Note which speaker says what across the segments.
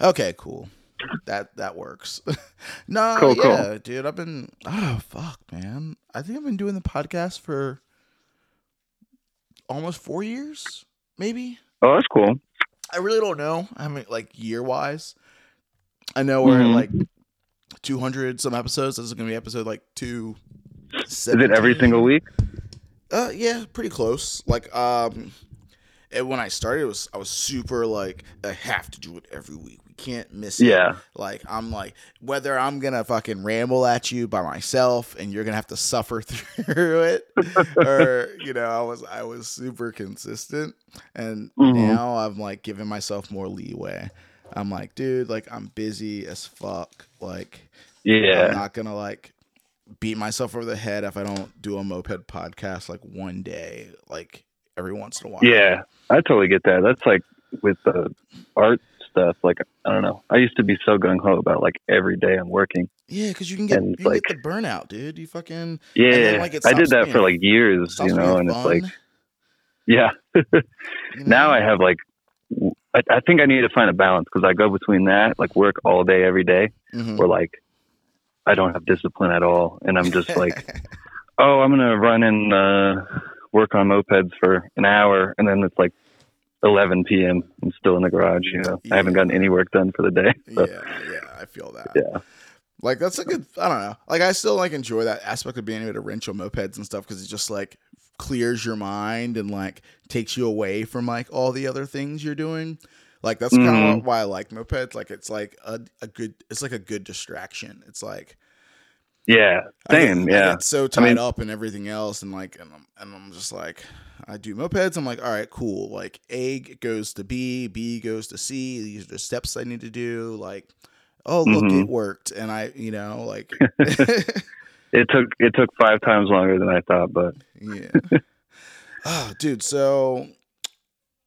Speaker 1: Okay, cool. That that works. no,
Speaker 2: Cool, cool.
Speaker 1: yeah, dude. I've been oh fuck, man. I think I've been doing the podcast for almost four years, maybe.
Speaker 2: Oh, that's cool.
Speaker 1: I really don't know. I mean, like year wise, I know we're
Speaker 2: Mhm.
Speaker 1: like two hundred some episodes. This is gonna be episode like two.
Speaker 2: Is it every single week?
Speaker 1: Uh, yeah, pretty close. Like, um, and when I started, it was I was super like I have to do it every week. Can't miss it.
Speaker 2: Yeah.
Speaker 1: Like I'm like whether I'm gonna fucking ramble at you by myself and you're gonna have to suffer through it, or you know I was I was super consistent, and
Speaker 2: Mhm.
Speaker 1: now I'm like giving myself more leeway. I'm like, dude, like I'm busy as fuck. Like
Speaker 2: yeah, I'm
Speaker 1: not gonna like beat myself over the head if I don't do a moped podcast like one day, like every once in a while.
Speaker 2: Yeah. I totally get that. That's like with the art stuff. Like, I don't know. I used to be so gung ho about like every day I'm working.
Speaker 1: yeah, because you can get
Speaker 2: And,
Speaker 1: you
Speaker 2: like-
Speaker 1: get the burnout, dude. You fucking
Speaker 2: Yeah.
Speaker 1: then, like,
Speaker 2: I did that
Speaker 1: being-
Speaker 2: for like years, you know, and it's like, yeah.
Speaker 1: you
Speaker 2: now? I have like, I think I need to find a balance because I go between that, like work all day, every day,
Speaker 1: Mhm.
Speaker 2: or like I don't have discipline at all. And I'm just like, oh, I'm to run and uh, work on mopeds for an hour. And then it's like 11 p.m. I'm still in the garage, you know, I haven't gotten any work done for the day. So,
Speaker 1: yeah, yeah, I feel that.
Speaker 2: yeah.
Speaker 1: Like that's a good. I don't know. Like I still like enjoy that aspect of being able to wrench on mopeds and stuff because it just like clears your mind and like takes you away from like all the other things you're doing. Like that's kind of mm-hmm. why I like mopeds. Like it's like a, a good. It's like a good distraction. It's like
Speaker 2: Yeah.
Speaker 1: I get-
Speaker 2: Same.
Speaker 1: I
Speaker 2: yeah.
Speaker 1: get so tied
Speaker 2: mean-
Speaker 1: up and everything else, and like, and I'm, and I'm just like, I do mopeds. I'm like, all right, cool. Like, A goes to B, B goes to C. These are the steps I need to do. Like, oh look,
Speaker 2: Mhm.
Speaker 1: it worked, and I, you know, like,
Speaker 2: It took, it took five times longer than I thought, but
Speaker 1: yeah. Oh, dude. So,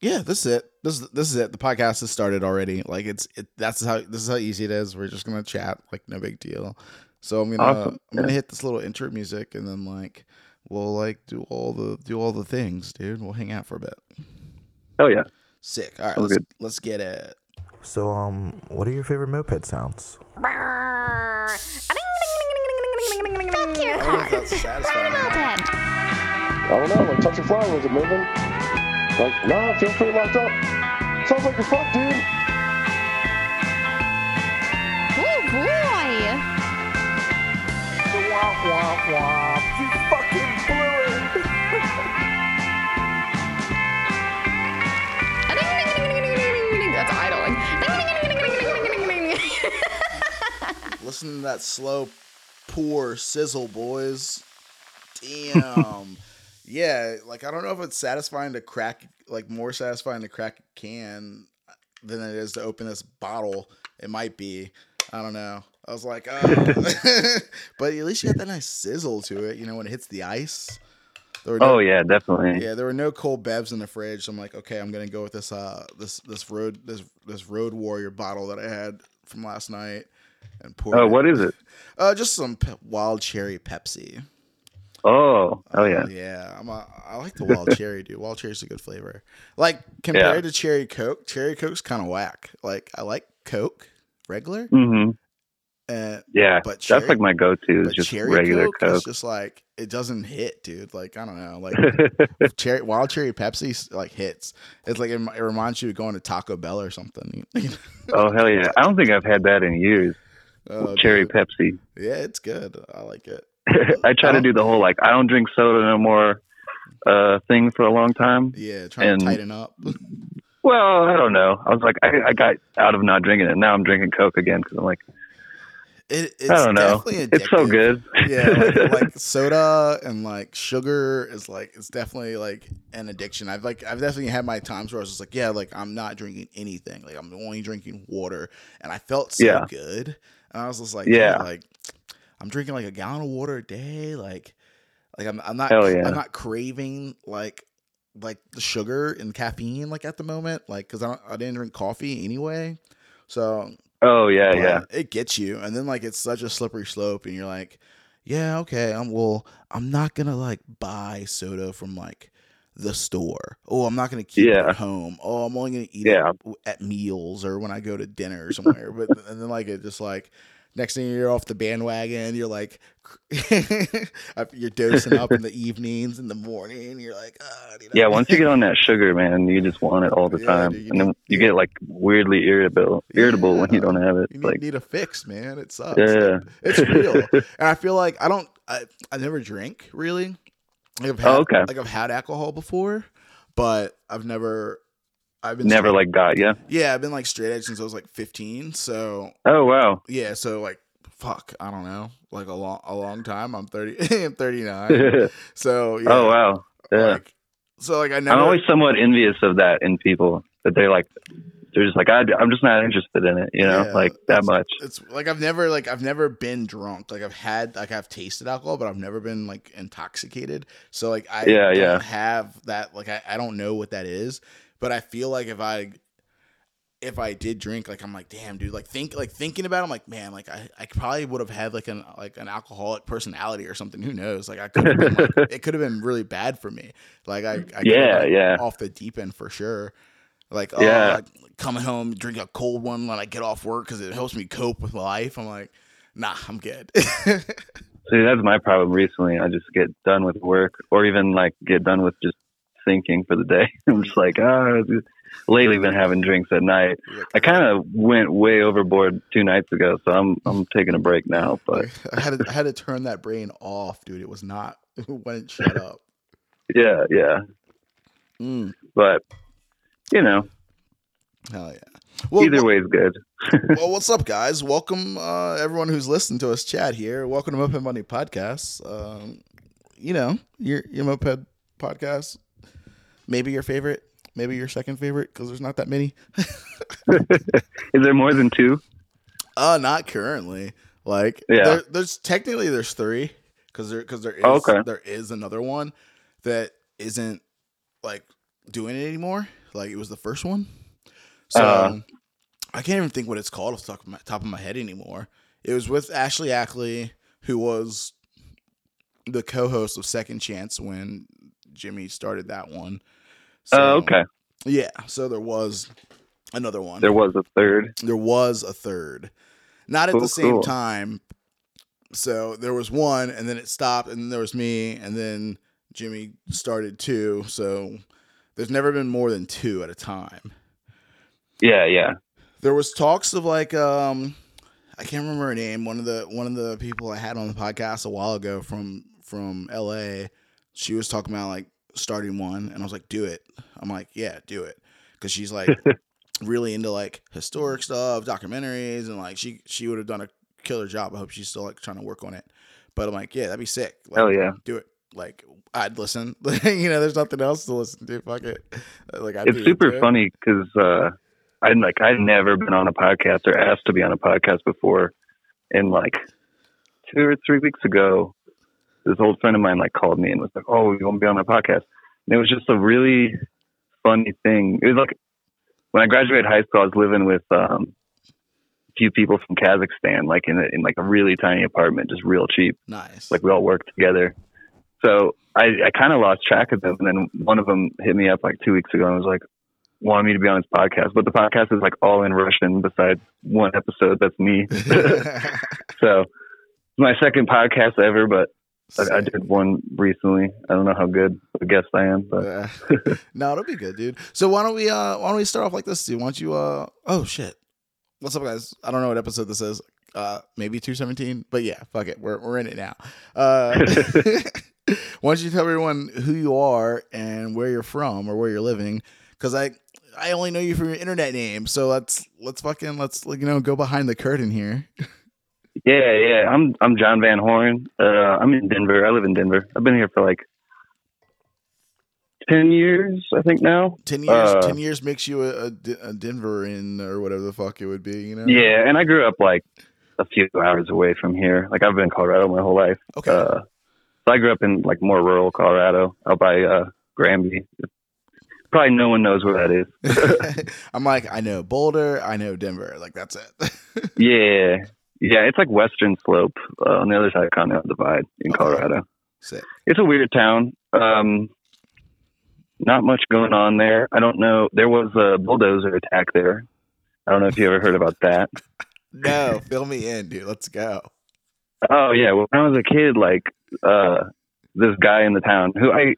Speaker 1: yeah, this is it. This is this is it. The podcast has started already. Like, it's it. That's how this is how easy it is. We're just gonna chat. Like, no big deal. So I'm gonna
Speaker 2: Awesome.
Speaker 1: I'm gonna hit this little intro music, and then like we'll like do all the do all the things, dude. We'll hang out for a bit.
Speaker 2: oh yeah.
Speaker 1: Sick. All right, let's,
Speaker 2: good.
Speaker 1: let's get it.
Speaker 3: So, um, what are your favorite moped sounds?
Speaker 4: Fuck your
Speaker 1: I don't know that's satisfying. or not.
Speaker 5: I don't know, like touch your flower, was it moving? Like, no, it feels pretty locked up. Sounds like you're fucked, dude.
Speaker 4: Oh boy.
Speaker 3: You fucking blew it!
Speaker 4: That's idling.
Speaker 1: Listen to that slow poor sizzle, boys. Damn. yeah, like I don't know if it's satisfying to crack, like more satisfying to crack a can than it is to open this bottle. It might be. I don't know. I was like, oh. but at least you got that nice sizzle to it. You know when it hits the ice. No,
Speaker 2: Oh yeah, definitely.
Speaker 1: yeah, there were no cold bevs in the fridge. So I'm like, okay, I'm gonna go with this uh this this road this this road warrior bottle that I had from last night and pour.
Speaker 2: Oh,
Speaker 1: it.
Speaker 2: what is it?
Speaker 1: Uh, just some pe- wild cherry Pepsi.
Speaker 2: Oh, oh yeah.
Speaker 1: Uh, yeah. I'm a, I like the wild cherry, dude. Wild cherry's a good flavor. Like compared to cherry Coke, cherry Coke's kind of whack. Like I like Coke regular,
Speaker 2: hmm
Speaker 1: uh,
Speaker 2: Yeah,
Speaker 1: But
Speaker 2: that's like my go-to is just
Speaker 1: cherry
Speaker 2: regular
Speaker 1: Coke,
Speaker 2: Coke.
Speaker 1: is just like it doesn't hit, dude. Like I don't know, like cherry wild cherry Pepsi like hits. It's like it, it reminds you of going to Taco Bell or something.
Speaker 2: oh hell yeah! I don't think I've had that in years.
Speaker 1: Oh,
Speaker 2: Cherry
Speaker 1: dude.
Speaker 2: Pepsi.
Speaker 1: Yeah, it's good. I like it.
Speaker 2: I try
Speaker 1: Oh.
Speaker 2: to do the whole like I don't drink soda no more uh thing for a long time.
Speaker 1: Yeah, trying
Speaker 2: And-
Speaker 1: to tighten up.
Speaker 2: Well, I don't know. I was like, I, I got out of not drinking it. Now I'm drinking Coke again because I'm like,
Speaker 1: It, it's
Speaker 2: I don't know.
Speaker 1: definitely
Speaker 2: It's so good.
Speaker 1: yeah, like, like soda and like sugar is like it's definitely like an addiction. I've like I've definitely had my times where I was just like, yeah, like I'm not drinking anything. Like I'm only drinking water, and I felt so
Speaker 2: Yeah.
Speaker 1: good. And I was just like,
Speaker 2: Yeah.
Speaker 1: yeah, like I'm drinking like a gallon of water a day. Like, like I'm I'm not
Speaker 2: yeah.
Speaker 1: I'm not craving like like the sugar and caffeine like at the moment. Like because I don't, I didn't drink coffee anyway, so
Speaker 2: oh yeah,
Speaker 1: but
Speaker 2: yeah.
Speaker 1: It gets you, and then like it's such a slippery slope, and you're like, yeah, okay, I'm well, I'm not gonna like buy soda from like the store. Oh, I'm not gonna keep it at home. Oh, I'm only gonna eat
Speaker 2: Yeah.
Speaker 1: it at meals or when I go to dinner somewhere. but and then like it just like next thing you're off the bandwagon, you're like you're dosing up in the evenings, in the morning. You're like, ah, you know.
Speaker 2: Yeah, once you get on that sugar, man, you just want it all the
Speaker 1: Yeah,
Speaker 2: time,
Speaker 1: dude,
Speaker 2: and then
Speaker 1: need-
Speaker 2: you get like weirdly irritable, irritable when you don't have it.
Speaker 1: You need,
Speaker 2: Like,
Speaker 1: need a fix, man. It sucks.
Speaker 2: yeah,
Speaker 1: It's real. and I feel like I don't I, I never drink really. Like I've had,
Speaker 2: Oh, okay.
Speaker 1: Like I've had alcohol before, but I've never I've been
Speaker 2: never
Speaker 1: straight-
Speaker 2: like got you.
Speaker 1: Yeah, I've been like straight edge since I was like 15. So,
Speaker 2: Oh wow,
Speaker 1: yeah, so like fuck, I don't know. Like a long a long time. I'm 30 I'm 39. So, yeah.
Speaker 2: oh wow, yeah.
Speaker 1: Like so like I never
Speaker 2: I'm always somewhat envious of that in people that they're like, they're just like, I, I'm just not interested in it, you know,
Speaker 1: Yeah,
Speaker 2: like that much.
Speaker 1: it's like I've never like I've never been drunk. Like I've had like I've tasted alcohol, but I've never been like intoxicated. So like I
Speaker 2: Yeah,
Speaker 1: don't
Speaker 2: yeah.
Speaker 1: have that like I, I don't know what that is. But I feel like if I if I did drink, like I'm like, damn, dude, like think like thinking about it, I'm like, man, like I, I probably would have had like an like an alcoholic personality or something. Who knows? Like I could have been like, it could have been really bad for me. Like I, I
Speaker 2: Yeah,
Speaker 1: been
Speaker 2: yeah.
Speaker 1: off the deep end for sure. Like oh,
Speaker 2: Yeah.
Speaker 1: like, coming home, drink a cold one when I get off work because it helps me cope with life. I'm like, nah, I'm good.
Speaker 2: See, that's my problem recently. I just get done with work or even like get done with just thinking for the day. I'm just like, ah, lately been having drinks at night. I kind of went way overboard two nights ago, so I'm I'm taking a break now. But
Speaker 1: I had to, I had to turn that brain off, dude. It was not. It wouldn't shut up.
Speaker 2: yeah, yeah.
Speaker 1: Mm,
Speaker 2: But you know,
Speaker 1: hell yeah. Well,
Speaker 2: either way is good.
Speaker 1: well, what's up, guys? Welcome, uh, everyone who's listening to us chat here. Welcome to Moped Monday Podcast. Um, you know, your your moped podcast. Maybe your favorite, maybe your second favorite, because there's not that many.
Speaker 2: Is there more than two?
Speaker 1: Uh, not currently. Like,
Speaker 2: Yeah.
Speaker 1: there, there's technically there's three because there because there is
Speaker 2: Oh, okay.
Speaker 1: there is another one that isn't like doing it anymore. Like it was the first one, so
Speaker 2: Uh.
Speaker 1: I can't even think what it's called off the top of my, top of my head anymore. It was with Ashley Ackley, who was the co-host of Second Chance when Jimmy started that one. So,
Speaker 2: Oh, okay.
Speaker 1: Yeah, so there was another one
Speaker 2: There was a third.
Speaker 1: there was a third not at
Speaker 2: Cool,
Speaker 1: the same
Speaker 2: cool.
Speaker 1: time so there was one and then it stopped and then there was me and then jimmy started two so there's never been more than two at a time
Speaker 2: Yeah, yeah.
Speaker 1: there was talks of like um i can't remember her name one of the one of the people i had on the podcast a while ago from from la she was talking about like starting one and i was like do it. I'm like yeah do it. Because she's like really into like historic stuff documentaries and like she she would have done a killer job. I hope she's still like trying to work on it. But i'm like yeah that'd be sick. Like,
Speaker 2: Hell yeah.
Speaker 1: do it. Like i'd listen. You know there's nothing else to listen to. Fuck it. Like I'd
Speaker 2: It's super
Speaker 1: it.
Speaker 2: funny because uh, I'm like I'd never been on a podcast or asked to be on a podcast before, and like two or three weeks ago, this old friend of mine like called me and was like, "Oh, you want to be on my podcast?" And it was just a really funny thing. It was like when I graduated high school, I was living with um, a few people from Kazakhstan, like in a, in like a really tiny apartment, just real cheap.
Speaker 1: nice
Speaker 2: Like we all worked together. So I, I kind of lost track of them. And then one of them hit me up like two weeks ago and was like, wanted me to be on his podcast. But the podcast is like all in Russian besides one episode that's me. so it's my second podcast ever, but I, I did one recently. I don't know how good a guest I am, but
Speaker 1: Yeah. no, it'll be good, dude. So why don't we uh why don't we start off like this, dude? Why don't you uh oh shit. What's up guys? I don't know what episode this is. Uh maybe 217, but yeah, fuck it. We're we're in it now. Uh why don't you tell everyone who you are and where you're from or where you're living? Cause I I only know you from your internet name. So let's let's fucking let's like you know go behind the curtain here.
Speaker 2: Yeah, yeah. I'm I'm John Van Horn. Uh, I'm in Denver. I live in Denver. I've been here for like ten years, I think now.
Speaker 1: 10 years
Speaker 2: Uh,
Speaker 1: 10 years makes you a, a, D- a Denverian or whatever the fuck it would be, you know?
Speaker 2: Yeah, and I grew up like a few hours away from here. Like I've been in Colorado my whole life.
Speaker 1: Okay.
Speaker 2: Uh, so I grew up in like more rural Colorado, out by uh, Granby. Probably no one knows where that is.
Speaker 1: I'm like, I know Boulder, I know Denver. Like that's it.
Speaker 2: yeah, yeah, it's like Western Slope uh, on the other side of Continental Divide in
Speaker 1: Okay.
Speaker 2: Colorado.
Speaker 1: Sick.
Speaker 2: It's a weird town. Um, not much going on there. I don't know. There was a bulldozer attack there. I don't know if you ever heard about that.
Speaker 1: No, fill me in, dude. Let's go.
Speaker 2: Oh yeah, well, when I was a kid, like uh, this guy in the town who I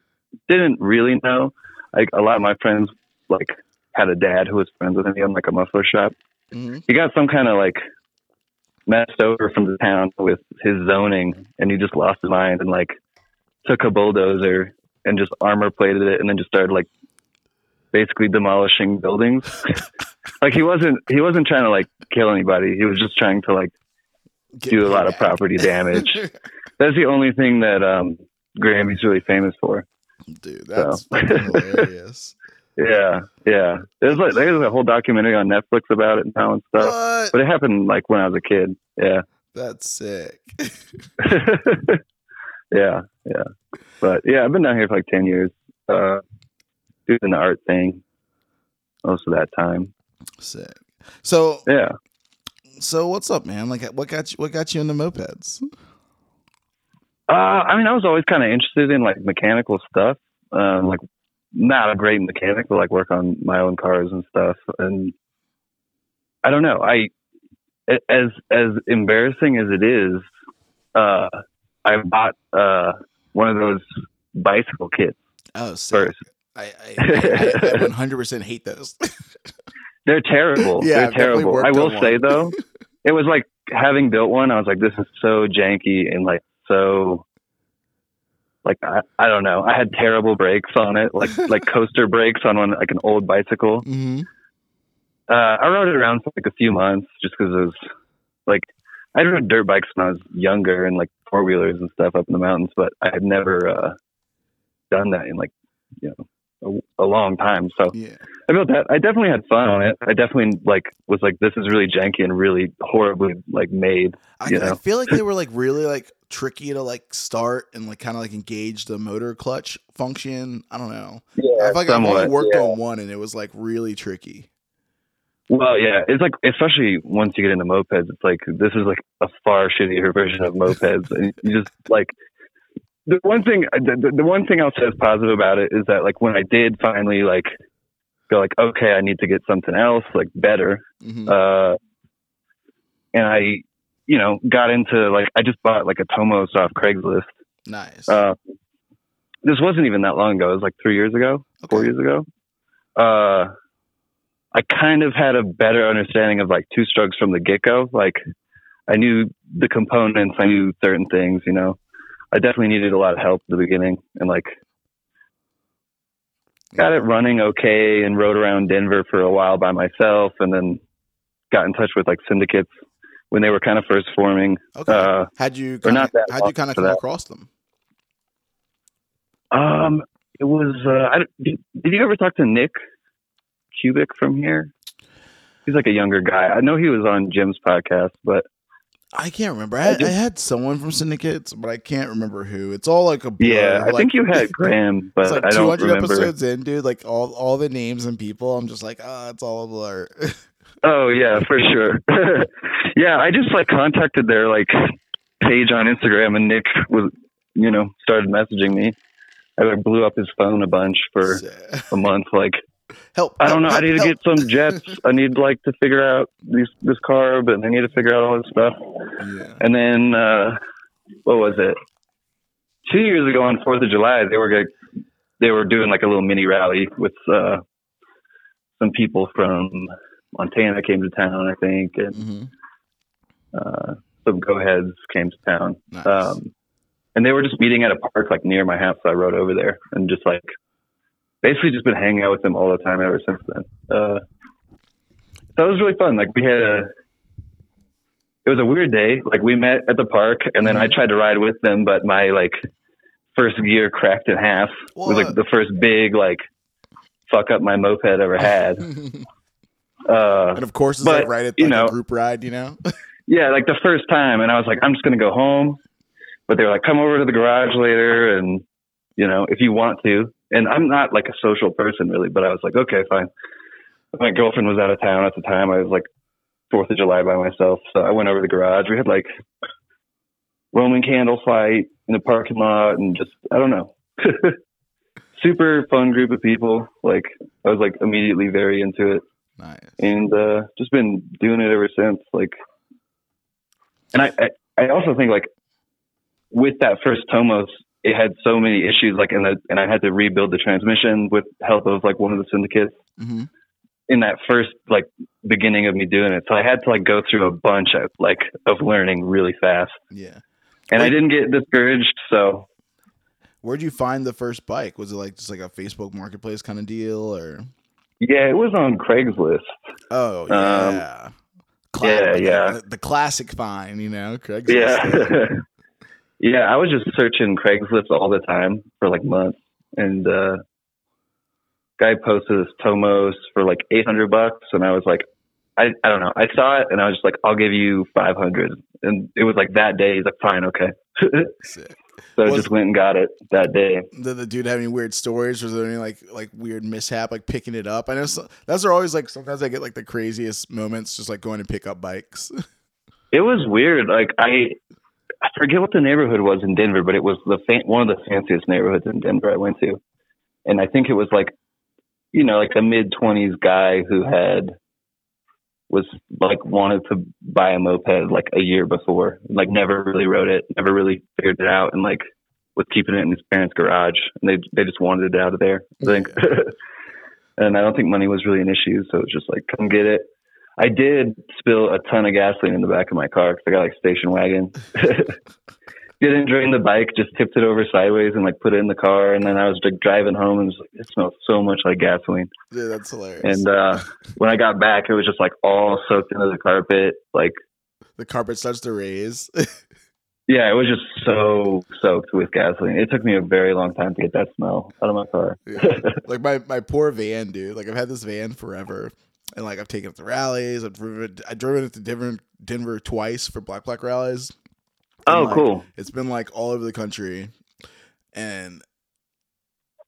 Speaker 2: didn't really know. Like a lot of my friends, like had a dad who was friends with him. He owned like a muffler shop.
Speaker 1: Mhm.
Speaker 2: He got some kind of like messed over from the town with his zoning, and he just lost his mind and like took a bulldozer and just armor plated it, and then just started like basically demolishing buildings. like he wasn't he wasn't trying to like kill anybody. He was just trying to like
Speaker 1: Get
Speaker 2: do a lot of property damage. That's the only thing that um Granby's really famous for.
Speaker 1: dude, that's fucking hilarious.
Speaker 2: Yeah, yeah. There's like there's a whole documentary on Netflix about it now and stuff.
Speaker 1: What?
Speaker 2: But it happened like when I was a kid. Yeah.
Speaker 1: That's sick.
Speaker 2: yeah, yeah. But yeah, I've been down here for like ten years. Uh doing the art thing most of that time.
Speaker 1: sick. So,
Speaker 2: Yeah.
Speaker 1: so what's up, man? Like, what got you? What got you into mopeds?
Speaker 2: Uh, I mean, I was always kind of interested in like mechanical stuff. Um, like, not a great mechanic, but like work on my own cars and stuff. And I don't know. I as as embarrassing as it is, uh, I bought uh one of those bicycle kits
Speaker 1: Oh, sick.
Speaker 2: first.
Speaker 1: I, I, I, I 100% hate those.
Speaker 2: They're terrible.
Speaker 1: Yeah,
Speaker 2: They're
Speaker 1: I've
Speaker 2: terrible. I will say though, it was like having built one. I was like, this is so janky and like so. Like I, I don't know. I had terrible brakes on it, like like coaster brakes on one like an old bicycle.
Speaker 1: hmm
Speaker 2: Uh, I rode it around for like a few months just because it was like I rode dirt bikes when I was younger and like four wheelers and stuff up in the mountains, but I had never uh, done that in like you know a, a long time. So
Speaker 1: Yeah.
Speaker 2: I built that. I definitely had fun on it. I definitely like was like this is really janky and really horribly like made.
Speaker 1: I, I feel like they were like really like tricky to like start and like kind of like engage the motor clutch function. I don't know. I
Speaker 2: Yeah,
Speaker 1: feel like I've only worked
Speaker 2: yeah.
Speaker 1: on one and it was like really tricky.
Speaker 2: Well, yeah, it's like especially once you get into mopeds, it's like this is like a far shittier version of mopeds, and you just like the one thing. The, the- one thing I'll say is positive about it is that like when I did finally like go like okay, I need to get something else like better,
Speaker 1: hmm
Speaker 2: uh, and I you know got into like I just bought like a Tomos off Craigslist.
Speaker 1: Nice.
Speaker 2: Uh, this wasn't even that long ago. It was like three years ago, four years ago. Uh, I kind of had a better understanding of like two strokes from the get go. Like I knew the components, I knew certain things, you know. I definitely needed a lot of help at the beginning and like got it running okay and rode around Denver for a while by myself and then got in touch with like syndicates when they were kind of first forming.
Speaker 1: Okay.
Speaker 2: Uh,
Speaker 1: how'd you
Speaker 2: not that
Speaker 1: how'd you kind of come
Speaker 2: that.
Speaker 1: across them?
Speaker 2: Um, it was. Uh, I, did, did you ever talk to Nick Cubic from here? He's like a younger guy. I know he was on Jim's podcast, but
Speaker 1: I can't remember. I, had- I
Speaker 2: just-
Speaker 1: had someone from syndicates, but I can't remember who. It's all like a blur.
Speaker 2: yeah, I
Speaker 1: like-
Speaker 2: think you had Graham, but
Speaker 1: like
Speaker 2: I don't
Speaker 1: 200
Speaker 2: remember.
Speaker 1: episodes in, dude. Like all all the names and people, I'm just like, ah, it's all a blur.
Speaker 2: Oh yeah, for sure. yeah, I just like contacted their like page on Instagram, and Nick was, you know, started messaging me. I like blew up his phone a bunch for a month. Like
Speaker 1: help!
Speaker 2: I don't know.
Speaker 1: help,
Speaker 2: I need to get some jets. I need like to figure out these this carb, and I need to figure out all this stuff.
Speaker 1: Yeah.
Speaker 2: And then uh, what was it? Two years ago on Fourth of July, they were like, they were doing like a little mini rally with uh, some people from Montana came to town, I think, and
Speaker 1: hmm
Speaker 2: uh, some go heads came to town.
Speaker 1: Nice.
Speaker 2: Um, and they were just meeting at a park like near my house. So I rode over there and just like basically just been hanging out with them all the time ever since then. Uh, so it was really fun. Like we had a, it was a weird day. Like we met at the park and then I tried to ride with them, but my like first gear cracked in half. It was like the first big like fuck up my moped ever had. Uh,
Speaker 1: and of course, it's
Speaker 2: but,
Speaker 1: like right at
Speaker 2: you
Speaker 1: like,
Speaker 2: know-
Speaker 1: group ride, you know.
Speaker 2: yeah, like the first time, and I was like, I'm just gonna go home. But they were like, come over to the garage later, and you know, if you want to. And I'm not like a social person really, but I was like, okay, fine. My girlfriend was out of town at the time. I was like Fourth of July by myself, so I went over to the garage. We had like Roman candle fight in the parking lot, and just I don't know. super fun group of people. Like I was like immediately very into it,
Speaker 1: Nice.
Speaker 2: and uh, just been doing it ever since. Like, and I, I I also think like with that first Tomos, it had so many issues. Like, in the and I had to rebuild the transmission with help of like one of the syndicates.
Speaker 1: hmm
Speaker 2: in that first like beginning of me doing it. So I had to like go through a bunch of like of learning really fast.
Speaker 1: Yeah.
Speaker 2: And I didn't get discouraged, so
Speaker 1: Where'd you find the first bike? Was it like just like a Facebook Marketplace kind of deal, or?
Speaker 2: yeah, it was on Craigslist.
Speaker 1: Oh
Speaker 2: Um,
Speaker 1: yeah. Cla-
Speaker 2: yeah,
Speaker 1: like,
Speaker 2: yeah.
Speaker 1: The, the classic find, you know. Craigslist.
Speaker 2: Yeah. yeah, I was just searching Craigslist all the time for like months and uh guy posted this Tomos for like 800 bucks and I was like I, I don't know. I saw it and I was just like, I'll give you 500. And it was like that day. He's like, fine, okay.
Speaker 1: Sick.
Speaker 2: so I just went and got it that day.
Speaker 1: Did the dude have any weird stories? Was there any like like weird mishap like picking it up? I know so, those are always like sometimes I get like the craziest moments just like going to pick up bikes.
Speaker 2: It was weird. Like I, I forget what the neighborhood was in Denver, but it was the fan- one of the fanciest neighborhoods in Denver I went to, and I think it was like, you know, like a mid twenties guy who had was like wanted to buy a moped like a year before, like never really rode it, never really figured it out, and like was keeping it in his parents' garage, and they they just wanted it out of there. I think. and I don't think money was really an issue, so it was just like come get it. I did spill a ton of gasoline in the back of my car because I got like station wagon. Didn't drain the bike, just tipped it over sideways and like put it in the car. And then I was like driving home and it, was, like, it smelled so much like gasoline.
Speaker 1: Dude, that's hilarious.
Speaker 2: And uh, when I got back, it was just like all soaked into the carpet. Like,
Speaker 1: the carpet starts to raise.
Speaker 2: yeah, it was just so soaked with gasoline. It took me a very long time to get that smell out of my car.
Speaker 1: Yeah. like my my poor van, dude. Like I've had this van forever, and like I've taken it to rallies. I've driven I've driven it to Denver, Denver twice for Black Black rallies.
Speaker 2: oh,
Speaker 1: like,
Speaker 2: cool.
Speaker 1: It's been like all over the country, and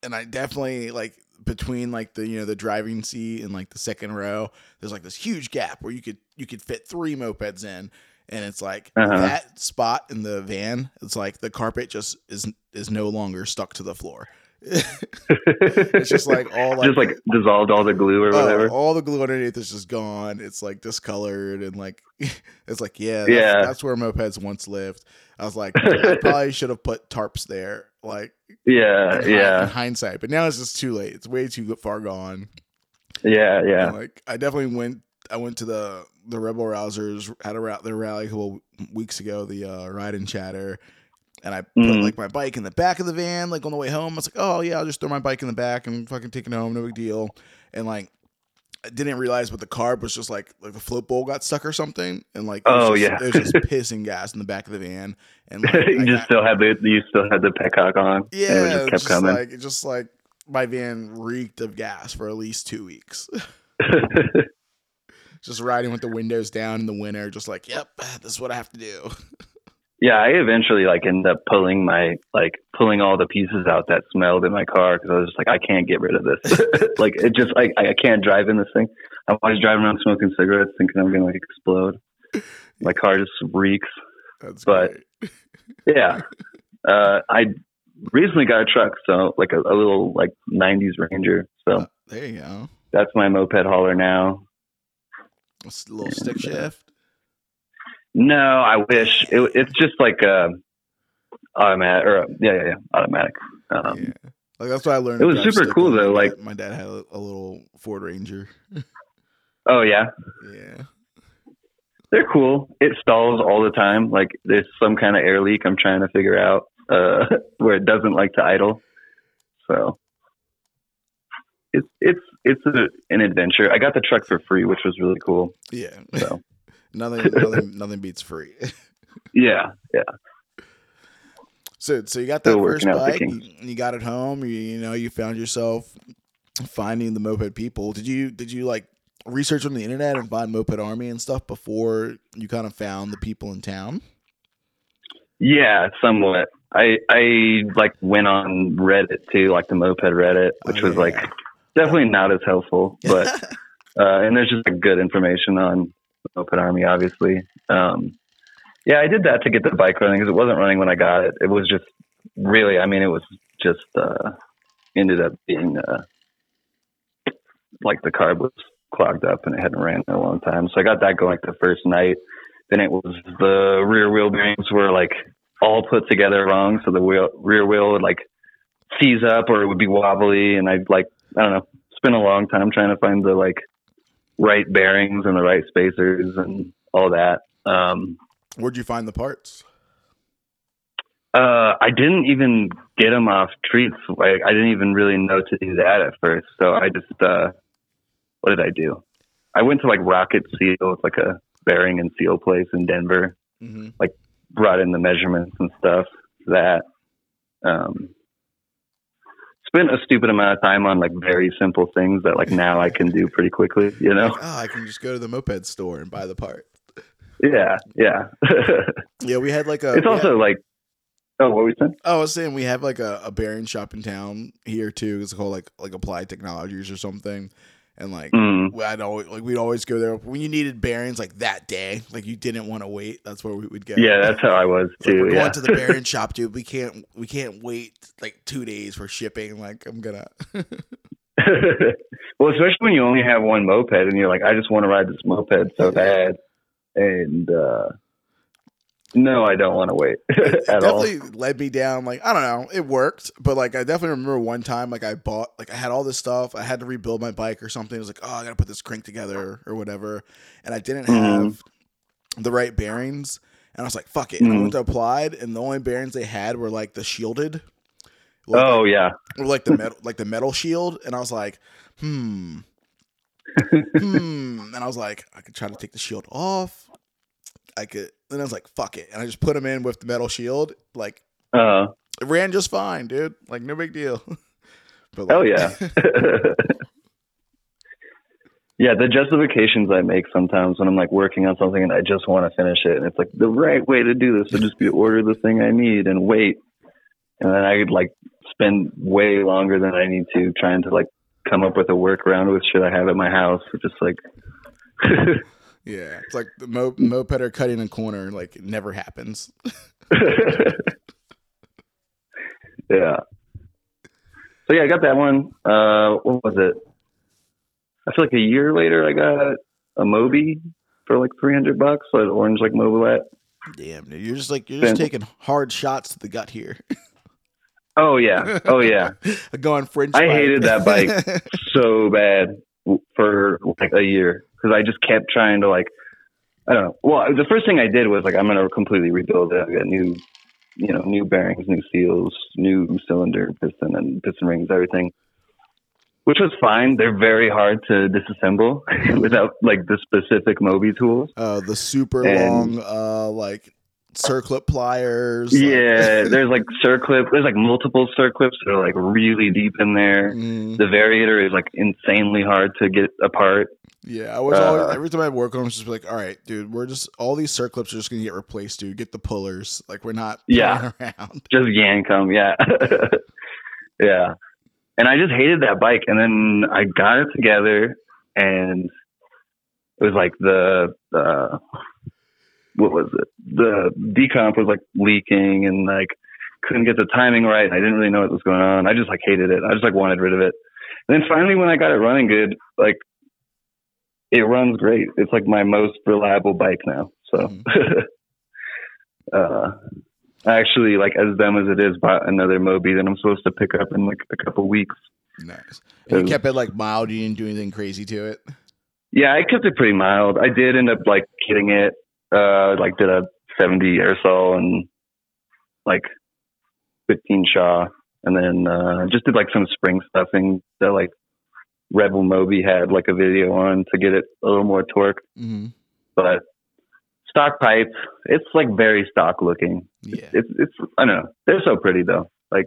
Speaker 1: and I definitely like between like the you know the driving seat and like the second row. There's like this huge gap where you could you could fit three mopeds in, and it's like
Speaker 2: Uh-huh.
Speaker 1: that spot in the van. It's like the carpet just is is no longer stuck to the floor. it's just like all like,
Speaker 2: just like dissolved all the glue or
Speaker 1: oh,
Speaker 2: whatever.
Speaker 1: all the glue underneath is just gone. It's like discolored and like it's like yeah, that's,
Speaker 2: Yeah.
Speaker 1: that's where mopeds once lived. I was like, I probably should have put tarps there, like
Speaker 2: yeah,
Speaker 1: in, hi- in hindsight. But now it's just too late. It's way too far gone.
Speaker 2: yeah, yeah.
Speaker 1: And, like I definitely went. I went to the the Rebel Rousers had a route their rally a couple weeks ago, the uh, Ride and Chatter, and I put
Speaker 2: Mhm.
Speaker 1: like my bike in the back of the van, like on the way home. I was like, oh yeah, I'll just throw my bike in the back and fucking take it home, no big deal. And like, I didn't realize, but the carb was just like like the float bowl got stuck or something, and like it was
Speaker 2: Oh,
Speaker 1: just-
Speaker 2: yeah.
Speaker 1: it was just pissing gas in the back of the van, and like,
Speaker 2: you
Speaker 1: I
Speaker 2: just
Speaker 1: got-
Speaker 2: still had the you still had the petcock on.
Speaker 1: yeah,
Speaker 2: it just kept
Speaker 1: just
Speaker 2: coming.
Speaker 1: like it just like my van reeked of gas for at least two weeks. just riding with the windows down in the winter, just like, yep, this is what I have to do.
Speaker 2: Yeah, I eventually like end up pulling my like pulling all the pieces out that smelled in my car because I was just like I can't get rid of this. like it just like I, I can't drive in this thing. I'm always driving around smoking cigarettes, thinking I'm gonna like explode. My car just reeks.
Speaker 1: That's
Speaker 2: But-. Yeah. Uh, I recently got a truck, so like a, a little like '90s Ranger. So
Speaker 1: There you go.
Speaker 2: that's my moped hauler now.
Speaker 1: It's a little stick shift.
Speaker 2: No, I wish it, it's just like uh, automatic or yeah, yeah, yeah, automatic. Um,
Speaker 1: yeah. Like that's what I learned.
Speaker 2: it was super cool,
Speaker 1: my
Speaker 2: though,
Speaker 1: dad-
Speaker 2: like-
Speaker 1: my dad had a, a little Ford Ranger.
Speaker 2: Oh yeah,
Speaker 1: Yeah.
Speaker 2: they're cool. It stalls all the time. Like there's some kind of air leak I'm trying to figure out uh, where it doesn't like to idle. So it's it's it's a, an adventure. I got the truck for free, which was really cool.
Speaker 1: Yeah.
Speaker 2: So
Speaker 1: nothing, nothing, nothing beats free.
Speaker 2: yeah, yeah.
Speaker 1: So, so you got that
Speaker 2: Still
Speaker 1: first bike, you, you got it home. You, you know, you found yourself finding the moped people. Did you, did you like research on the internet and find Moped Army and stuff before you kind of found the people in town?
Speaker 2: Yeah, somewhat. I I like went on Reddit too, like the moped Reddit, which
Speaker 1: Oh,
Speaker 2: was
Speaker 1: yeah.
Speaker 2: like definitely not as helpful, but uh, and there's just like good information on Moped Army, obviously. Um, yeah, I did that to get the bike running because it wasn't running when I got it. It was just really, I mean, it was just uh, ended up being uh, like the carb was clogged up and it hadn't ran in a long time. So I got that going like the first night. Then it was the rear wheel bearings were like all put together wrong, so the wheel rear wheel would like seize up or it would be wobbly, and I'd like I don't know spend a long time trying to find the like right bearings and the right spacers and all that. Um,
Speaker 1: Where'd you find the parts?
Speaker 2: Uh, I didn't even get them off treats. Like I didn't even really know to do that at first. So I just, uh, what did I do? I went to like Rocket Seal, it's like a bearing and seal place in Denver.
Speaker 1: Mm-hmm.
Speaker 2: Brought in the measurements and stuff. That. Um, spent a stupid amount of time on like very simple things that like now I can do pretty quickly. You know?
Speaker 1: Oh, I can just go to the moped store and buy the part.
Speaker 2: Yeah, yeah.
Speaker 1: Yeah, we had like a.
Speaker 2: it's also
Speaker 1: had-
Speaker 2: like, oh, what were we saying?
Speaker 1: Oh, I was saying we have like a, a bearing shop in town here too. It's called like like Applied Technologies or something, and like
Speaker 2: Mm.
Speaker 1: I'd always like we'd always go there when you needed bearings like that day. Like you didn't want to wait. That's where we would go.
Speaker 2: Yeah, that's how I was
Speaker 1: Like,
Speaker 2: too.
Speaker 1: we're
Speaker 2: yeah.
Speaker 1: going to the bearing shop, dude. We can't we can't wait like two days for shipping. Like I'm gonna.
Speaker 2: well, especially when you only have one moped and you're like, I just want to ride this moped so bad. And uh no, I don't want to wait
Speaker 1: it
Speaker 2: at all.
Speaker 1: definitely led me down like i don't know it worked but like i definitely remember one time like i bought like i had all this stuff i had to rebuild my bike or something it was like oh i gotta put this crank together or whatever and i didn't
Speaker 2: Mhm.
Speaker 1: have the right bearings and i was like fuck it and i went to applied and the only bearings they had were like the shielded like,
Speaker 2: Oh yeah.
Speaker 1: or like the metal like the metal shield and i was like hmm hmm and i was like i could try to take the shield off i could and i was like fuck it and i just put them in with the metal shield like
Speaker 2: Uh
Speaker 1: it ran just fine, dude. Like no big deal. but
Speaker 2: oh
Speaker 1: like,
Speaker 2: yeah. yeah, the justifications I make sometimes when I'm like working on something and I just want to finish it and it's like the right way to do this would just be to order the thing I need and wait. And then I could like spend way longer than I need to trying to like come up with a workaround with shit I have at my house. It's just like
Speaker 1: yeah, it's like the mo- mopeder cutting a corner. Like it never happens.
Speaker 2: yeah. So yeah, I got that one. Uh, what was it? I feel like a year later, I got a Moby for like three hundred bucks. So an orange like Mobylette.
Speaker 1: Damn, dude, you're just like you're just taking hard shots to the gut here.
Speaker 2: Oh yeah, oh yeah.
Speaker 1: Going French.
Speaker 2: I
Speaker 1: bite.
Speaker 2: hated that bike. so bad for like a year because I just kept trying to like I don't know. Well, the first thing I did was like I'm gonna completely rebuild it. I got new, you know, new bearings, new seals, new cylinder, piston, and piston rings, everything. Which was fine. They're very hard to disassemble without like the specific Moby tools.
Speaker 1: uh, the super
Speaker 2: And-
Speaker 1: long, uh, like circlip pliers. like-
Speaker 2: Yeah, there's like circlip. There's like multiple circlips that are like really deep in there.
Speaker 1: Mm,
Speaker 2: The variator is like insanely hard to get apart.
Speaker 1: yeah, I was always
Speaker 2: Uh,
Speaker 1: every time I work on, them, just be like, all right, dude, we're just all these circlips are just gonna get replaced, dude. Get the pullers. Like we're not
Speaker 2: Yeah.
Speaker 1: around.
Speaker 2: just yank them. Yeah, yeah. And I just hated that bike. And then I got it together, and it was like the uh, what was it? The decomp was like leaking, and like couldn't get the timing right. And I didn't really know what was going on. I just like hated it. I just like wanted rid of it. And then finally, when I got it running good, like it runs great. It's like my most reliable bike now. So. uh, I actually, like as dumb as it is, bought another Moby that I'm supposed to pick up in like a couple weeks.
Speaker 1: Nice. And you kept it like mild. You didn't do anything crazy to it.
Speaker 2: Yeah, I kept it pretty mild. I did end up like kitting it, uh, like did a 70 Airsal and like 15 SHA, and then uh, just did like some spring stuffing that like Rebel Moby had like a video on to get it a little more torque.
Speaker 1: Mm-hmm.
Speaker 2: But stock pipes, it's like very stock looking.
Speaker 1: Yeah.
Speaker 2: It's it's I don't know. They're so pretty though. Like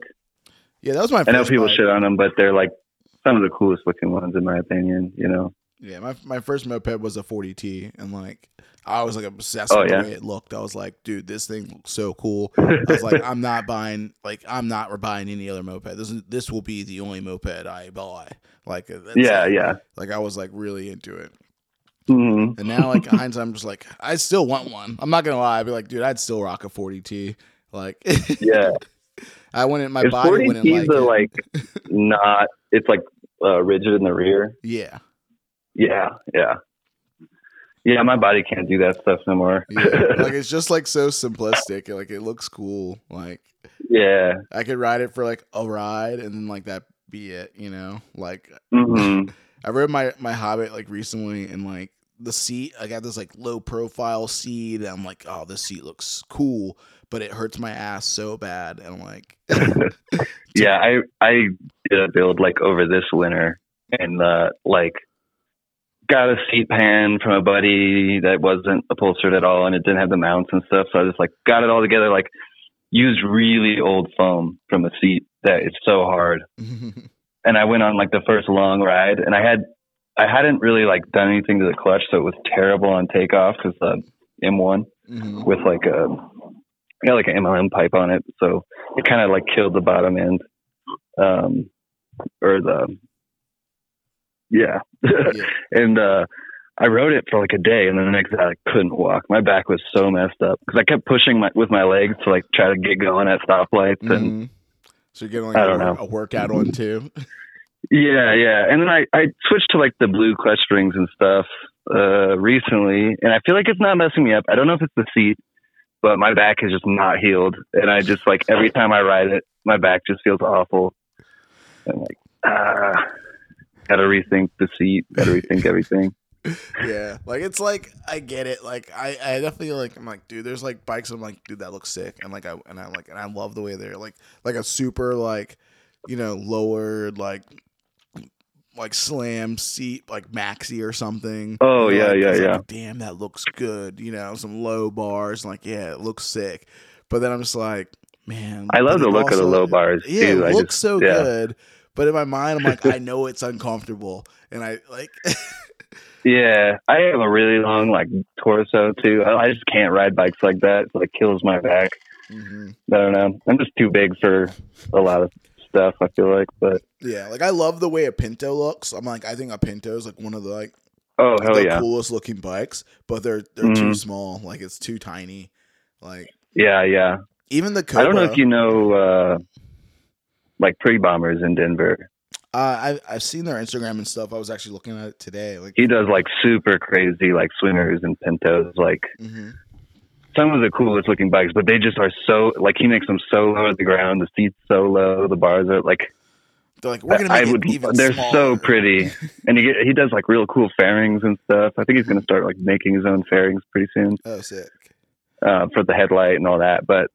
Speaker 1: Yeah, that was my.
Speaker 2: I know people
Speaker 1: bike.
Speaker 2: shit on them, but they're like some of the coolest looking ones in my opinion. You know.
Speaker 1: Yeah, my my first moped was a 40T, and like I was like obsessed
Speaker 2: Oh,
Speaker 1: with
Speaker 2: yeah?
Speaker 1: the way it looked. I was like, dude, this thing looks so cool. I was like, I'm not buying like I'm not buying any other moped. This is this will be the only moped I buy. Like uh,
Speaker 2: yeah,
Speaker 1: it.
Speaker 2: yeah.
Speaker 1: Like I was like really into it.
Speaker 2: hmm
Speaker 1: And now like in hindsight, I'm just like I still want one. I'm not gonna lie. I'd be like, dude, I'd still rock a 40T. Like
Speaker 2: Yeah.
Speaker 1: I went in My
Speaker 2: If
Speaker 1: body
Speaker 2: sporty
Speaker 1: wouldn't like
Speaker 2: are like not, it's like uh, rigid in the rear.
Speaker 1: yeah,
Speaker 2: Yeah, yeah, yeah. My body can't do that stuff no more.
Speaker 1: yeah. like it's just like so simplistic. Like it looks cool. Like
Speaker 2: yeah.
Speaker 1: I could ride it for like a ride, and then like that be it. You know, like
Speaker 2: hmm
Speaker 1: I rode my my Hobbit like recently, and like the seat, I got this like low profile seat. And I'm like, oh, this seat looks cool, but it hurts my ass so bad, and I'm like,
Speaker 2: Yeah, I I did a build like over this winter, and uh, like got a seat pan from a buddy that wasn't upholstered at all, and it didn't have the mounts and stuff. So I just like got it all together, like used really old foam from a seat that is so hard. And I went on like the first long ride, and I had I hadn't really like done anything to the clutch, so it was terrible on takeoff because the M1
Speaker 1: Mhm.
Speaker 2: with like a got like an MLM pipe on it, so it kind of like killed the bottom end, um, or the yeah,
Speaker 1: Yeah.
Speaker 2: and uh, I rode it for like a day, and then the next day I couldn't walk. My back was so messed up because I kept pushing my with my legs to like try to get going at stoplights, and
Speaker 1: Mhm. So you're getting like
Speaker 2: I
Speaker 1: a,
Speaker 2: don't
Speaker 1: wor-
Speaker 2: know.
Speaker 1: a workout on too.
Speaker 2: yeah, yeah, and then I I switched to like the blue clutch strings and stuff uh recently, and I feel like it's not messing me up. I don't know if it's the seat, but my back is just not healed, and I just like every time I ride it, my back just feels awful. I'm like, ah, gotta rethink the seat, gotta rethink everything.
Speaker 1: yeah, like it's like I get it. Like I, I definitely like. I'm like, dude. There's like bikes. I'm like, dude, that looks sick. And like I and I like and I love the way they're like like a super like you know lowered like like slam seat like maxi or something.
Speaker 2: Oh,
Speaker 1: You know,
Speaker 2: yeah,
Speaker 1: like,
Speaker 2: yeah,
Speaker 1: it's like,
Speaker 2: yeah.
Speaker 1: Damn, that looks good. You know, some low bars. Like yeah, it looks sick. But then I'm just like, man.
Speaker 2: I love the look of the low bars
Speaker 1: Yeah,
Speaker 2: too.
Speaker 1: it
Speaker 2: I
Speaker 1: looks
Speaker 2: just,
Speaker 1: so
Speaker 2: yeah.
Speaker 1: good. But in my mind, I'm like, I know it's uncomfortable, and I like.
Speaker 2: Yeah, I have a really long like torso too. I, I just can't ride bikes like that. It like kills my back.
Speaker 1: Mhm.
Speaker 2: I don't know. I'm just too big for a lot of stuff. I feel like, but
Speaker 1: Yeah, like I love the way a Pinto looks. I'm like, I think a Pinto is like one of the like
Speaker 2: oh hell
Speaker 1: the
Speaker 2: yeah,
Speaker 1: coolest looking bikes, but they're they're too
Speaker 2: Mhm.
Speaker 1: small. Like it's too tiny. Like
Speaker 2: yeah, yeah.
Speaker 1: even the Cobra.
Speaker 2: I don't know if you know uh like pre bombers in Denver.
Speaker 1: Uh, I I've seen their Instagram and stuff. I was actually looking at it today. Like,
Speaker 2: He does like super crazy like swingers and pintos. Like
Speaker 1: mhm.
Speaker 2: some of the coolest looking bikes, but they just are so like he makes them so low at the ground. The seats so low. The bars are like
Speaker 1: they're like, we're gonna
Speaker 2: I
Speaker 1: make
Speaker 2: would.
Speaker 1: even
Speaker 2: They're
Speaker 1: smaller.
Speaker 2: so pretty, and he he does like real cool fairings and stuff. I think he's gonna start like making his own fairings pretty soon
Speaker 1: Oh, sick.
Speaker 2: uh, for the headlight and all that. But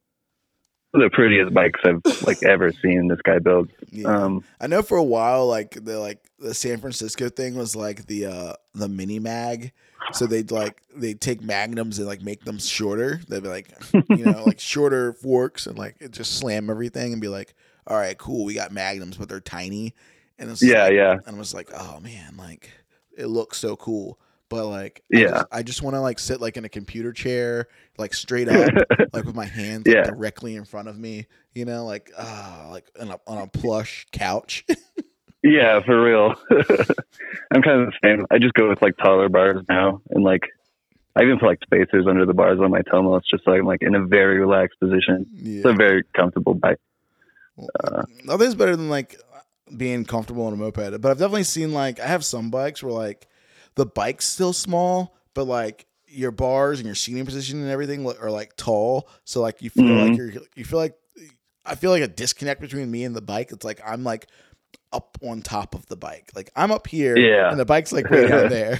Speaker 2: the prettiest bikes I've like ever seen this guy build.
Speaker 1: Yeah.
Speaker 2: Um,
Speaker 1: I know for a while, like the like the San Francisco thing was like the uh the mini mag. So they'd like they'd take magnums and like make them shorter. They'd be like, you know, like shorter forks and like it just slam everything and be like, all right, cool, we got magnums, but they're tiny. And it's
Speaker 2: yeah,
Speaker 1: like,
Speaker 2: yeah,
Speaker 1: and I was like, oh man, like it looks so cool. But like, I
Speaker 2: Yeah.
Speaker 1: just, I just want to like sit like in a computer chair, like straight up, like with my hands like,
Speaker 2: Yeah.
Speaker 1: directly in front of me, you know, like ah, like on a, on a plush couch.
Speaker 2: yeah, for real. I'm kind of the same. I just go with like taller bars now, and like I even put like spacers under the bars on my Tomos, just so I'm like in a very relaxed position.
Speaker 1: yeah,
Speaker 2: It's a very comfortable bike.
Speaker 1: Well, nothing's better than like being comfortable on a moped. But I've definitely seen like I have some bikes where like the bike's still small, but like your bars and your seating position and everything are like tall. So like you feel like
Speaker 2: Mhm.
Speaker 1: you're you feel like I feel like a disconnect between me and the bike. It's like I'm like up on top of the bike. Like I'm up here,
Speaker 2: Yeah.
Speaker 1: and the bike's like way down there.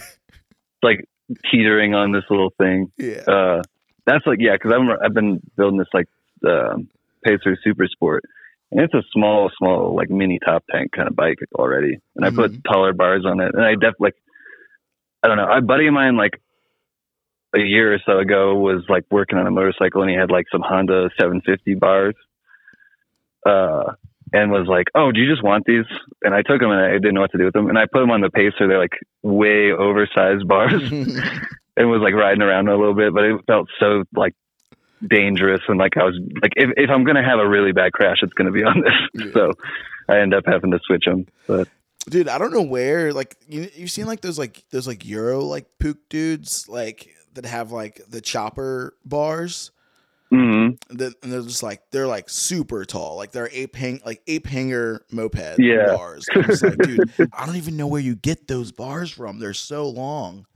Speaker 2: Like teetering on this little thing.
Speaker 1: yeah,
Speaker 2: uh, that's like yeah, because I'm I've been building this like um Pacer Super Sport, and it's a small, small like mini top tank kind of bike already, and I put taller bars on it, and I def like I don't know, a buddy of mine like a year or so ago was like working on a motorcycle, and he had like some Honda 750 bars, uh. And was like, "Oh, do you just want these?" And I took them, and I didn't know what to do with them. And I put them on the Pacer. They're like way oversized bars, and was like riding around a little bit, but it felt so like dangerous and like I was like if if I'm gonna have a really bad crash, it's gonna be on this.
Speaker 1: Yeah.
Speaker 2: So I end up having to switch them. But
Speaker 1: dude i don't know where like you, you've seen like those like those like euro like Puch dudes like that have like the chopper bars
Speaker 2: mm-hmm.
Speaker 1: And and they're just like they're like super tall, like they're ape hang like ape hanger moped
Speaker 2: Yeah.
Speaker 1: bars. Like, dude, I don't even know where you get those bars from. They're so long.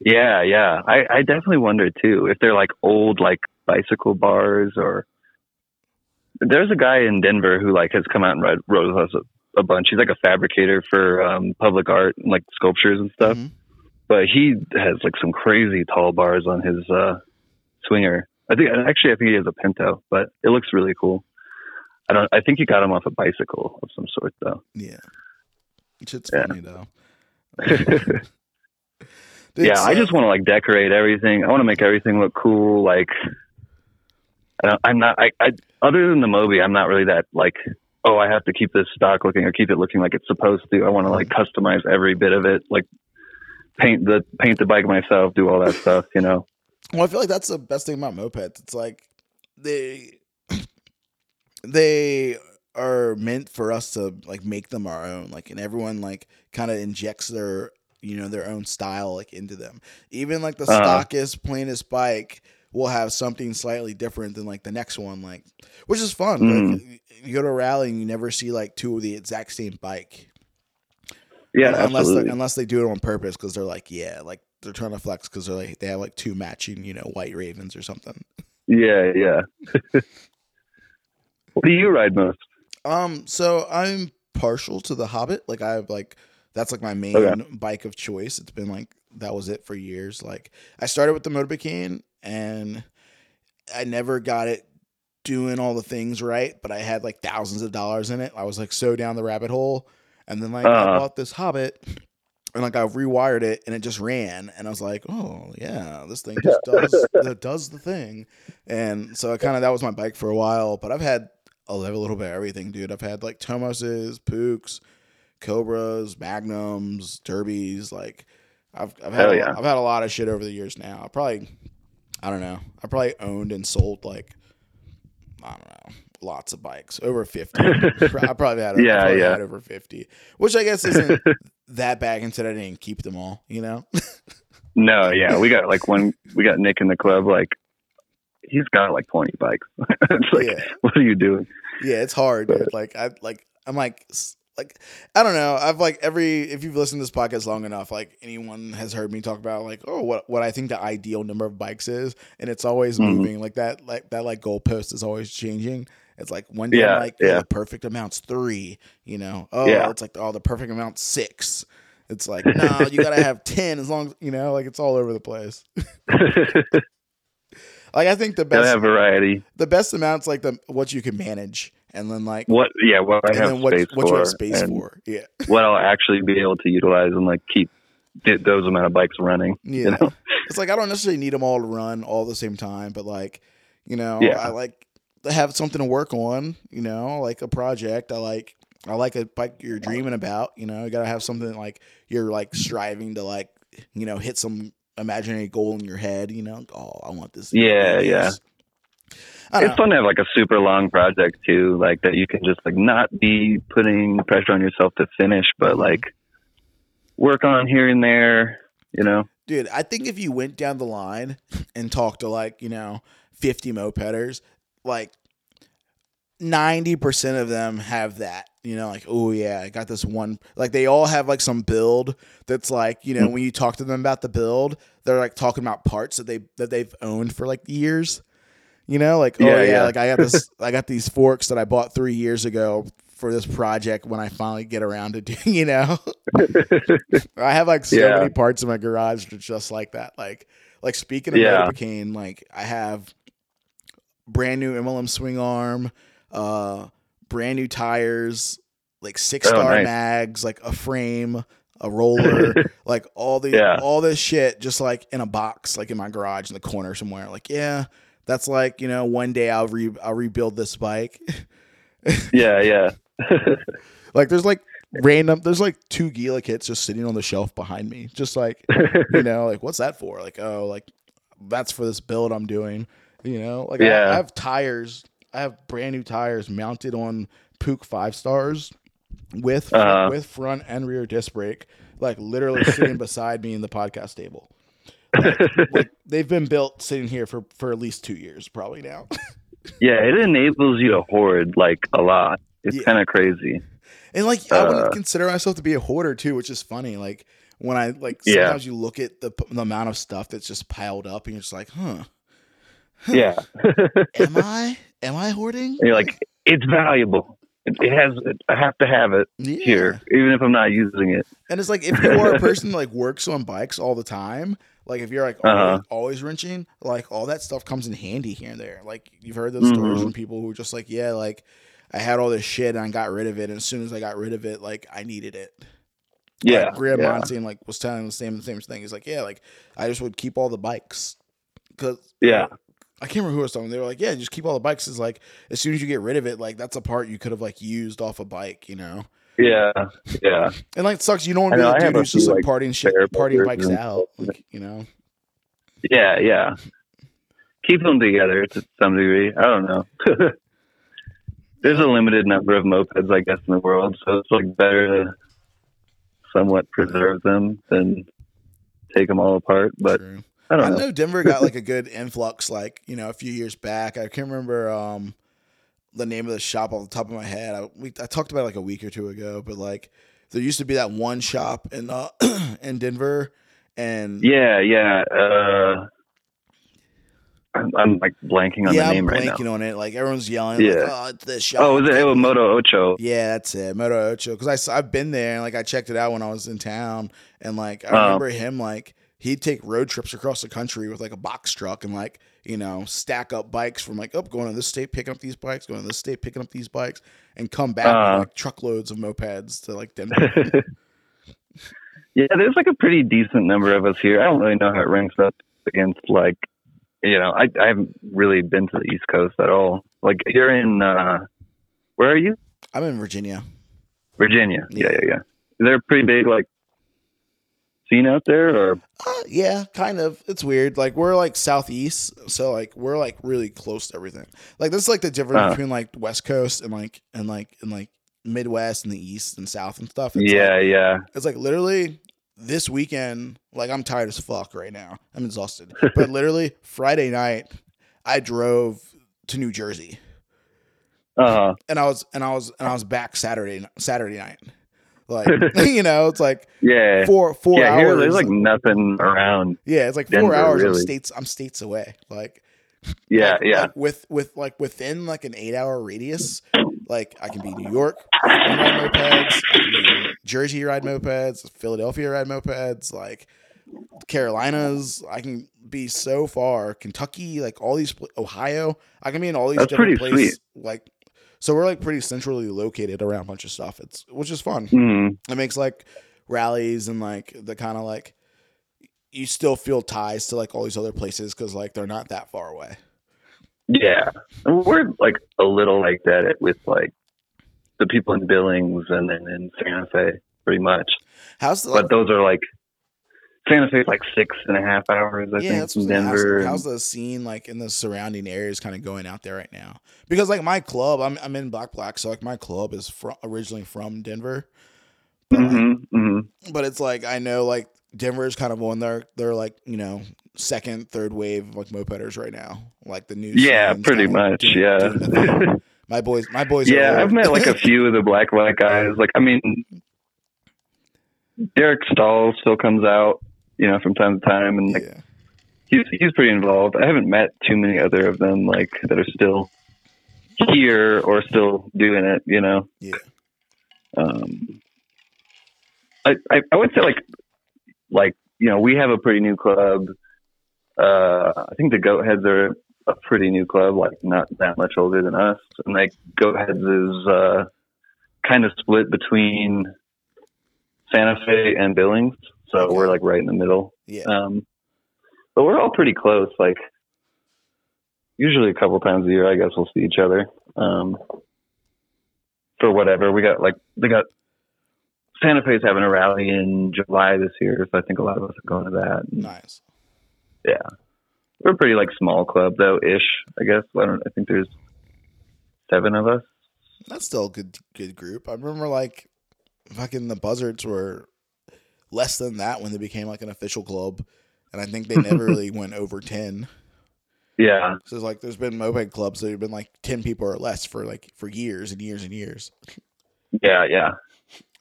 Speaker 2: Yeah, yeah. I, I definitely wonder too if they're like old like bicycle bars or. There's a guy in Denver who like has come out and rode, rode with us a, bunch. He's like a fabricator for um, public art and like sculptures and stuff.
Speaker 1: Mhm.
Speaker 2: But he has like some crazy tall bars on his uh, swinger. I think actually I think he has a Pinto, but it looks really cool. I don't. I think he got him off a bicycle of some sort though.
Speaker 1: Yeah, shit's
Speaker 2: Yeah.
Speaker 1: funny though.
Speaker 2: Yeah, I just want to like decorate everything. I want to make everything look cool. Like, I don't- I'm not. I, I other than the Moby, I'm not really that like. Oh, I have to keep this stock looking or keep it looking like it's supposed to. I want to like customize every bit of it, like paint the paint the bike myself, do all that stuff. You know.
Speaker 1: Well, I feel like that's the best thing about mopeds. It's like they they are meant for us to like make them our own. Like, and everyone like kind of injects their you know their own style like into them. Even like the
Speaker 2: Uh-huh.
Speaker 1: stockest, plainest bike will have something slightly different than like the next one. Like, which is fun.
Speaker 2: Mm.
Speaker 1: Like, you go to a rally and you never see like two of the exact same bike.
Speaker 2: Yeah,
Speaker 1: unless they, unless they do it on purpose because they're like, yeah, like they're trying to flex because they're like they have like two matching, you know, white ravens or something.
Speaker 2: Yeah, yeah. what do you ride most?
Speaker 1: Um, so I'm partial to the Hobbit. Like I have like that's like my main
Speaker 2: Okay.
Speaker 1: bike of choice. It's been like that was it for years. Like I started with the Motobecane and I never got it doing all the things right, but I had like thousands of dollars in it. I was like so down the rabbit hole. And then like I
Speaker 2: Uh-huh.
Speaker 1: bought this Hobbit and like I rewired it and it just ran and I was like, "Oh, yeah, this thing just does that does the thing." And so I kind of that was my bike for a while, but I've had a little, little bit of everything, dude. I've had like Tomoses, Puchs, Cobras, Magnums, Derbies. Like I've I've had a,
Speaker 2: yeah.
Speaker 1: I've had a lot of shit over the years. Now I probably I don't know. I probably owned and sold like I don't know lots of bikes over fifty. I probably had
Speaker 2: Yeah,
Speaker 1: probably
Speaker 2: yeah.
Speaker 1: had over fifty, which I guess isn't that bad considering I didn't keep them all. You know.
Speaker 2: No, yeah, we got like one. We got Nick in the club. Like, he's got like twenty bikes. it's like,
Speaker 1: Yeah.
Speaker 2: what are you doing?
Speaker 1: Yeah, it's hard, dude. Like I like I'm like like I don't know. I've like every if you've listened to this podcast long enough, like anyone has heard me talk about like oh what what I think the ideal number of bikes is, and it's always
Speaker 2: Mhm.
Speaker 1: moving. Like that like that like goalpost is always changing. It's like one day
Speaker 2: Yeah,
Speaker 1: like oh,
Speaker 2: yeah.
Speaker 1: the perfect amount's three, you know. Oh,
Speaker 2: Yeah.
Speaker 1: it's like oh the perfect amount's six. It's like no, you gotta have ten as long as you know. Like it's all over the place. Like I think the
Speaker 2: Gotta
Speaker 1: best
Speaker 2: have variety.
Speaker 1: the best amount's like the what you can manage, and then like
Speaker 2: What? Yeah, what I have
Speaker 1: what,
Speaker 2: space
Speaker 1: what
Speaker 2: for,
Speaker 1: you have space for. Yeah.
Speaker 2: what I'll actually be able to utilize and like keep those amount of bikes running.
Speaker 1: Yeah.
Speaker 2: You know?
Speaker 1: It's like I don't necessarily need them all to run all at the same time, but like, you know,
Speaker 2: Yeah.
Speaker 1: I like to have something to work on, you know, like a project. I like I like a bike you're dreaming about, you know, you gotta have something like you're like striving to like, you know, hit some imaginary goal in your head, you know. Oh, I want this.
Speaker 2: Yeah, yeah.
Speaker 1: Don't
Speaker 2: It's
Speaker 1: know.
Speaker 2: fun to have like a super long project too, like that you can just like not be putting pressure on yourself to finish, but like work on here and there. You know?
Speaker 1: Dude, I think if you went down the line and talked to like, you know, 50 mopeders, like 90% of them have that. You know, like, oh yeah, I got this one. Like they all have like some build that's like, you know, mm. when you talk to them about the build, they're like talking about parts that they that they've owned for like years. You know, like, oh
Speaker 2: Yeah,
Speaker 1: yeah, like I got this I got these forks that I bought 3 years ago for this project when I finally get around to doing, you know. I have like so
Speaker 2: Yeah.
Speaker 1: many parts in my garage that's just like that. Like, like speaking of
Speaker 2: Yeah.
Speaker 1: Novocaine, like I have brand new MLM swing arm, uh, brand new tires, like six star
Speaker 2: nice.
Speaker 1: mags, like a frame, a roller, like all the
Speaker 2: Yeah.
Speaker 1: all this shit just like in a box, like in my garage in the corner somewhere. Like, yeah, that's like you know one day I'll re I'll rebuild this bike.
Speaker 2: yeah, yeah.
Speaker 1: like there's like random there's like two Gila kits just sitting on the shelf behind me, just like you know, like what's that for? Like, oh, like that's for this build I'm doing. You know, like I- I, have tires. I have brand new tires mounted on Puch five stars with
Speaker 2: Uh-huh.
Speaker 1: with front and rear disc brake, like literally sitting beside me in the podcast table. Like they've been built sitting here for for at least two years, probably now.
Speaker 2: yeah, it enables you to hoard like a lot. It's
Speaker 1: Yeah.
Speaker 2: kind of crazy.
Speaker 1: And like I wouldn't
Speaker 2: Uh,
Speaker 1: consider myself to be a hoarder too, which is funny. Like when I like
Speaker 2: Yeah.
Speaker 1: sometimes you look at the, the amount of stuff that's just piled up, and you're just like, huh,
Speaker 2: Yeah.
Speaker 1: am I am I hoarding?
Speaker 2: And you're like, it's valuable. It, has. It, I have to have it
Speaker 1: Yeah.
Speaker 2: here, even if I'm not using it.
Speaker 1: And it's like if you are a person that like works on bikes all the time, like if you're like always,
Speaker 2: Uh-huh.
Speaker 1: always wrenching, like all that stuff comes in handy here and there. Like you've heard those stories
Speaker 2: Mhm.
Speaker 1: from people who are just like, yeah, like I had all this shit and I got rid of it, and as soon as I got rid of it, like I needed it.
Speaker 2: Yeah.
Speaker 1: like, Graham
Speaker 2: yeah.
Speaker 1: Montagne like was telling the same the same thing. He's like, yeah, like I just would keep all the bikes because
Speaker 2: Yeah.
Speaker 1: I can't remember who was talking. They were like, yeah, just keep all the bikes. Is like as soon as you get rid of it, like that's a part you could have like used off a bike, you know.
Speaker 2: Yeah. Yeah.
Speaker 1: And like it sucks, you don't want to be the dude who's just like
Speaker 2: like,
Speaker 1: partying shit, partying bikes
Speaker 2: and
Speaker 1: out, like you know.
Speaker 2: Yeah. Yeah. Keep them together to some degree. I don't know. There's a limited number of mopeds, I guess, in the world, so it's like better to somewhat preserve them than take them all apart. But
Speaker 1: True.
Speaker 2: I
Speaker 1: I
Speaker 2: don't know.
Speaker 1: I know Denver got like a good influx, like you know, a few years back. I can't remember um the name of the shop off the top of my head. I we I talked about it like a week or two ago, but like there used to be that one shop in uh in Denver, and
Speaker 2: Yeah, yeah. Uh, I'm, I'm like blanking on
Speaker 1: yeah,
Speaker 2: the
Speaker 1: I'm
Speaker 2: name right now.
Speaker 1: blanking on it. Like everyone's yelling,
Speaker 2: Yeah.
Speaker 1: like, "Oh, it's this shop."
Speaker 2: Oh, was it, it was Moto Ocho?
Speaker 1: Yeah, that's it, Moto Ocho. Because I have been there and like I checked it out when I was in town, and like I
Speaker 2: Oh.
Speaker 1: remember him like he'd take road trips across the country with like a box truck and like you know stack up bikes from like up going to this state picking up these bikes, going to this state picking up these bikes, and come back
Speaker 2: Uh.
Speaker 1: with like truckloads of mopeds to like Denver.
Speaker 2: yeah, there's like a pretty decent number of us here. I don't really know how it ranks up against like, you know, I I haven't really been to the East Coast at all. Like you're in, uh, where are you?
Speaker 1: I'm in Virginia.
Speaker 2: Virginia.
Speaker 1: Yeah.
Speaker 2: Yeah, yeah, there pretty big like scene out there, or
Speaker 1: Uh, yeah, kind of. It's weird. Like we're like southeast, so like we're like really close to everything. Like this is like the difference
Speaker 2: Uh.
Speaker 1: between like West Coast and like and like and like Midwest and the East and South and stuff. It's
Speaker 2: yeah,
Speaker 1: like,
Speaker 2: yeah,
Speaker 1: it's like literally this weekend. Like I'm tired as fuck right now. I'm exhausted. But literally Friday night, I drove to New Jersey,
Speaker 2: uh,
Speaker 1: and I was and I was and I was back Saturday Saturday night. Like you know, it's like
Speaker 2: yeah.
Speaker 1: four four
Speaker 2: yeah,
Speaker 1: hours.
Speaker 2: here there's like nothing around.
Speaker 1: Yeah, it's like four
Speaker 2: Denver,
Speaker 1: hours. I'm states. I'm states away. Like
Speaker 2: Yeah,
Speaker 1: like-
Speaker 2: yeah.
Speaker 1: like with with like within like an eight hour radius. Like I can be New York and ride mopeds, I can be Jersey ride mopeds, Philadelphia ride mopeds, like Carolinas. I can be so far. Kentucky, like all these Ohio. I can be in all these
Speaker 2: That's
Speaker 1: different places. Like so, we're like pretty centrally located around a bunch of stuff. It's which is fun
Speaker 2: Mm,
Speaker 1: it makes like rallies and like the kind of like you still feel ties to like all these other places because like they're not that far away
Speaker 2: yeah, we're like a little like that with like the people in Billings and then in Santa Fe, pretty much.
Speaker 1: how's the
Speaker 2: But those are like Santa Fe's like six and a half hours, I
Speaker 1: yeah
Speaker 2: think, from Denver.
Speaker 1: like, how's the scene like in the surrounding areas kind of going out there right now because like my club i'm, I'm in black black so like my club is from originally from denver but, like,
Speaker 2: hmm hmm
Speaker 1: but it's like i know like denver is kind of on their they're like you know second third wave of like mopeders right now like the new
Speaker 2: Yeah, pretty much.
Speaker 1: doing-
Speaker 2: yeah.
Speaker 1: doing my boys my boys
Speaker 2: yeah. I've met like a few of the black black guys. Like, I mean, Derek Stahl still comes out, you know, from time to time, and like
Speaker 1: yeah.
Speaker 2: he's he's pretty involved. I haven't met too many other of them like that are still here or still doing it. You know.
Speaker 1: Yeah.
Speaker 2: Um, I, I I would say like like you know we have a pretty new club. Uh, I think the Goat Heads are a pretty new club, like not that much older than us, and like Goat Heads is uh, kind of split between Santa Fe and Billings, so
Speaker 1: Okay.
Speaker 2: we're like right in the middle.
Speaker 1: Yeah.
Speaker 2: Um, but we're all pretty close. Like usually a couple times a year, I guess we'll see each other. Um, for whatever we got, like they got Santa Fe's having a rally in July this year, so I think a lot of us are going to that. And
Speaker 1: Nice.
Speaker 2: Yeah, we're a pretty like small club though, ish. I guess I don't. I think there's seven of us.
Speaker 1: That's still a good good group. I remember like fucking the Buzzards were less than that when they became like an official club. and I think they never really went over ten.
Speaker 2: Yeah.
Speaker 1: So it's like there's been moped clubs that have been like ten people or less for like for years and years and years.
Speaker 2: Yeah. Yeah.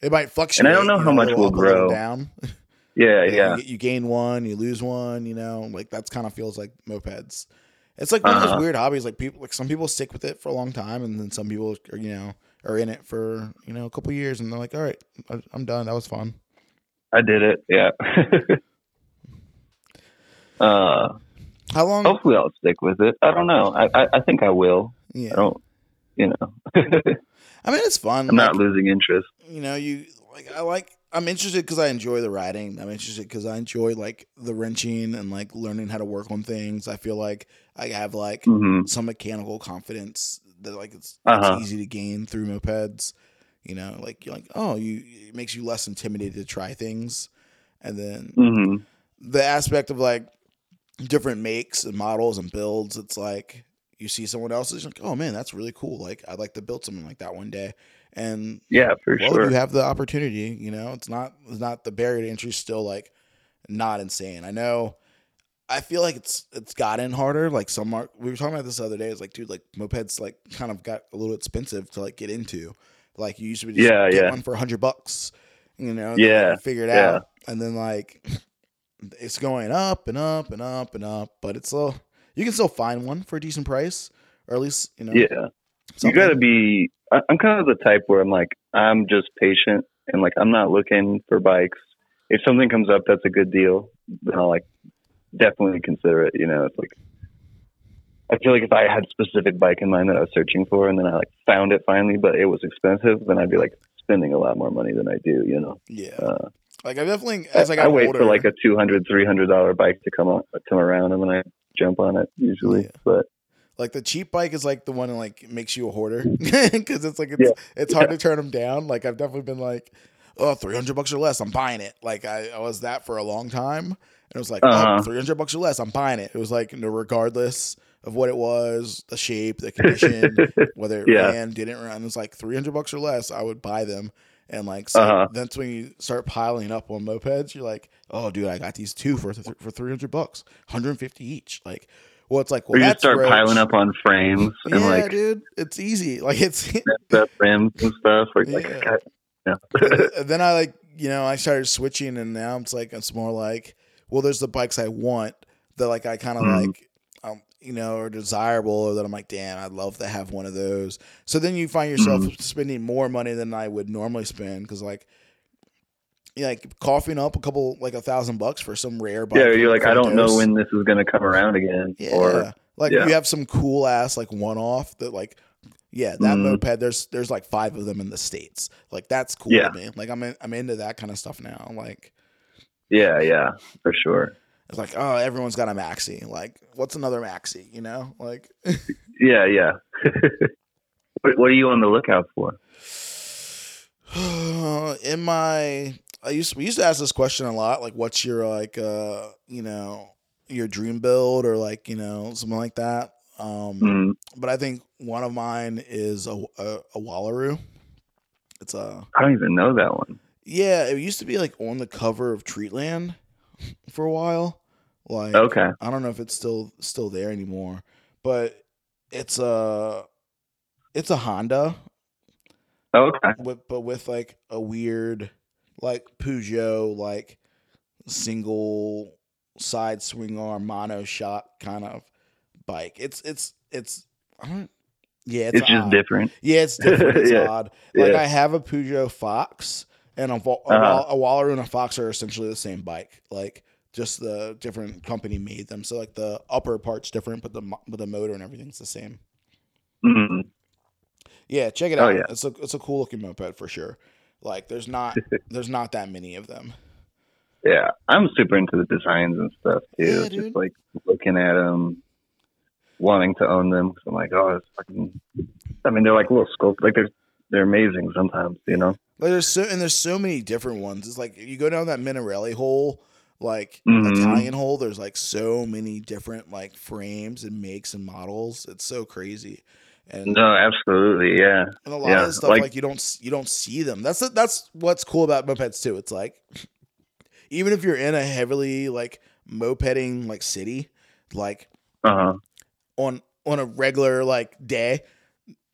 Speaker 1: It might fluctuate.
Speaker 2: And I don't know how much will
Speaker 1: up, a little
Speaker 2: grow.
Speaker 1: down.
Speaker 2: Yeah.
Speaker 1: You,
Speaker 2: Yeah.
Speaker 1: you, you gain one, you lose one. You know, like that's kind of feels like mopeds. It's like one of those
Speaker 2: Uh-huh.
Speaker 1: weird hobbies. Like people, like some people stick with it for a long time, and then some people, are, you know, are in it for you know a couple years, and they're like, all right, I'm done. That was fun.
Speaker 2: I did it. Yeah. uh,
Speaker 1: How long?
Speaker 2: hopefully I'll stick with it. I don't know. I, I, I think I will.
Speaker 1: Yeah.
Speaker 2: I don't, you know,
Speaker 1: I mean it's fun.
Speaker 2: I'm not losing interest.
Speaker 1: you know, you like I like. I'm interested because I enjoy the writing. I'm interested because I enjoy like the wrenching and like learning how to work on things. I feel like I have like
Speaker 2: hmm
Speaker 1: some mechanical confidence that like it's,
Speaker 2: Uh-huh.
Speaker 1: it's easy to gain through mopeds. You know, like you're like, oh, you it makes you less intimidated to try things, and then
Speaker 2: hmm
Speaker 1: the aspect of like different makes and models and builds. It's like you see someone else's, like, oh man, that's really cool. Like I'd like to build something like that one day, and
Speaker 2: Yeah, for
Speaker 1: well,
Speaker 2: sure.
Speaker 1: you have the opportunity. You know, it's not it's not the barrier to entry is still like not insane. I know. I feel like it's it's gotten harder. Like some are, we were talking about this the other day. It's like, dude, like mopeds like kind of got a little expensive to like get into. Like you used to be just
Speaker 2: Yeah,
Speaker 1: get
Speaker 2: yeah.
Speaker 1: one for a hundred bucks, you know.
Speaker 2: Yeah,
Speaker 1: you figure it
Speaker 2: yeah.
Speaker 1: out, and then like it's going up and up and up and up. But it's still you can still find one for a decent price, or at least you know.
Speaker 2: yeah. You got to be. I- I'm kind of the type where I'm like, I'm just patient and like, I'm not looking for bikes. If something comes up that's a good deal, then I'll like definitely consider it. You know, it's like, I feel like if I had a specific bike in mind that I was searching for and then I like found it finally, but it was expensive, then I'd be like spending a lot more money than I do, you know?
Speaker 1: Yeah,
Speaker 2: Uh,
Speaker 1: like I definitely as I
Speaker 2: I,
Speaker 1: got
Speaker 2: wait
Speaker 1: older,
Speaker 2: for like a 200 300 dollar bike to come on, come around and then I jump on it usually.
Speaker 1: Yeah.
Speaker 2: But
Speaker 1: Like the cheap bike is like the one that like makes you a hoarder because it's like it's
Speaker 2: Yeah.
Speaker 1: it's hard to turn them down. Like I've definitely been like, oh, 300 bucks or less, I'm buying it. Like I, I was that for a long time, and it was like,
Speaker 2: Uh-huh.
Speaker 1: oh, 300 bucks or less, I'm buying it. It was like no, regardless of what it was, the shape, the condition, whether it
Speaker 2: Yeah.
Speaker 1: ran, didn't run. It was like 300 bucks or less, I would buy them. And like so
Speaker 2: Uh-huh.
Speaker 1: that's when you start piling up on mopeds. You're like, oh, dude, I got these two for th- for 300 bucks, 150 each. Like, well, it's like, well,
Speaker 2: or you start
Speaker 1: roach.
Speaker 2: piling up on frames and
Speaker 1: yeah,
Speaker 2: like
Speaker 1: dude, it's easy. Like it's
Speaker 2: the rims and stuff. You're
Speaker 1: Yeah.
Speaker 2: like, God, yeah.
Speaker 1: then I like you know I started switching, and now it's like it's more like well, there's the bikes I want that like I kind of
Speaker 2: Mhm.
Speaker 1: like um you know are desirable, or that I'm like damn I'd love to have one of those. So then you find yourself
Speaker 2: Mm-hmm.
Speaker 1: spending more money than I would normally spend because like. Yeah, like coughing up a couple like a thousand bucks for some rare bike.
Speaker 2: yeah, you're like, I don't know when this is going to come around again.
Speaker 1: Yeah.
Speaker 2: Or
Speaker 1: like
Speaker 2: yeah.
Speaker 1: you have some cool ass like one off that like yeah, that
Speaker 2: Mhm.
Speaker 1: moped there's there's like five of them in the states. Like that's cool
Speaker 2: Yeah.
Speaker 1: to me. Like I'm in, I'm into that kind of stuff now. Like
Speaker 2: yeah, yeah, for sure.
Speaker 1: It's like oh everyone's got a maxi. Like what's another maxi, you know? Like
Speaker 2: Yeah, yeah. what, what are you on the lookout for?
Speaker 1: in my I used we used to ask this question a lot like what's your like uh you know your dream build or like you know something like that. Um
Speaker 2: Mm,
Speaker 1: but I think one of mine is a a, a Wallaroo. It's a
Speaker 2: I don't even know that one.
Speaker 1: Yeah, it used to be like on the cover of Treatland for a while. Like
Speaker 2: Okay.
Speaker 1: I don't know if it's still still there anymore, but it's a it's a Honda
Speaker 2: Okay.
Speaker 1: with but with like a weird like Peugeot like single side swing arm mono shock kind of bike. It's it's it's I don't yeah, it's,
Speaker 2: It's, just different.
Speaker 1: Yeah, it's different. It's
Speaker 2: Yeah.
Speaker 1: odd. Like
Speaker 2: Yeah.
Speaker 1: I have a Peugeot Fox and a, Wa- a,
Speaker 2: Uh-huh.
Speaker 1: A Wallaroo and a Fox are essentially the same bike. Like just the different company made them. So like the upper part's different, but the but the motor and everything's the same.
Speaker 2: Mm,
Speaker 1: Yeah, check it
Speaker 2: Oh,
Speaker 1: out.
Speaker 2: yeah.
Speaker 1: It's a it's a cool looking moped for sure. Like there's not there's not that many of them.
Speaker 2: yeah, I'm super into the designs and stuff too.
Speaker 1: Yeah,
Speaker 2: just
Speaker 1: dude.
Speaker 2: like looking at them, wanting to own them. 'cause I'm like, oh, it's fucking. I mean, they're like little sculpt. Like they're they're amazing sometimes. You know.
Speaker 1: Like there's so and there's so many different ones. It's like you go down that Minarelli hole, like
Speaker 2: Mhm.
Speaker 1: Italian hole. There's like so many different like frames and makes and models. It's so crazy. And
Speaker 2: No, absolutely. Yeah.
Speaker 1: And a lot
Speaker 2: Yeah,
Speaker 1: of stuff like,
Speaker 2: like-
Speaker 1: you don't you don't see them. That's that's what's cool about mopeds too. It's like even if you're in a heavily like mopeding like city, like
Speaker 2: Uh huh.
Speaker 1: on on a regular like day,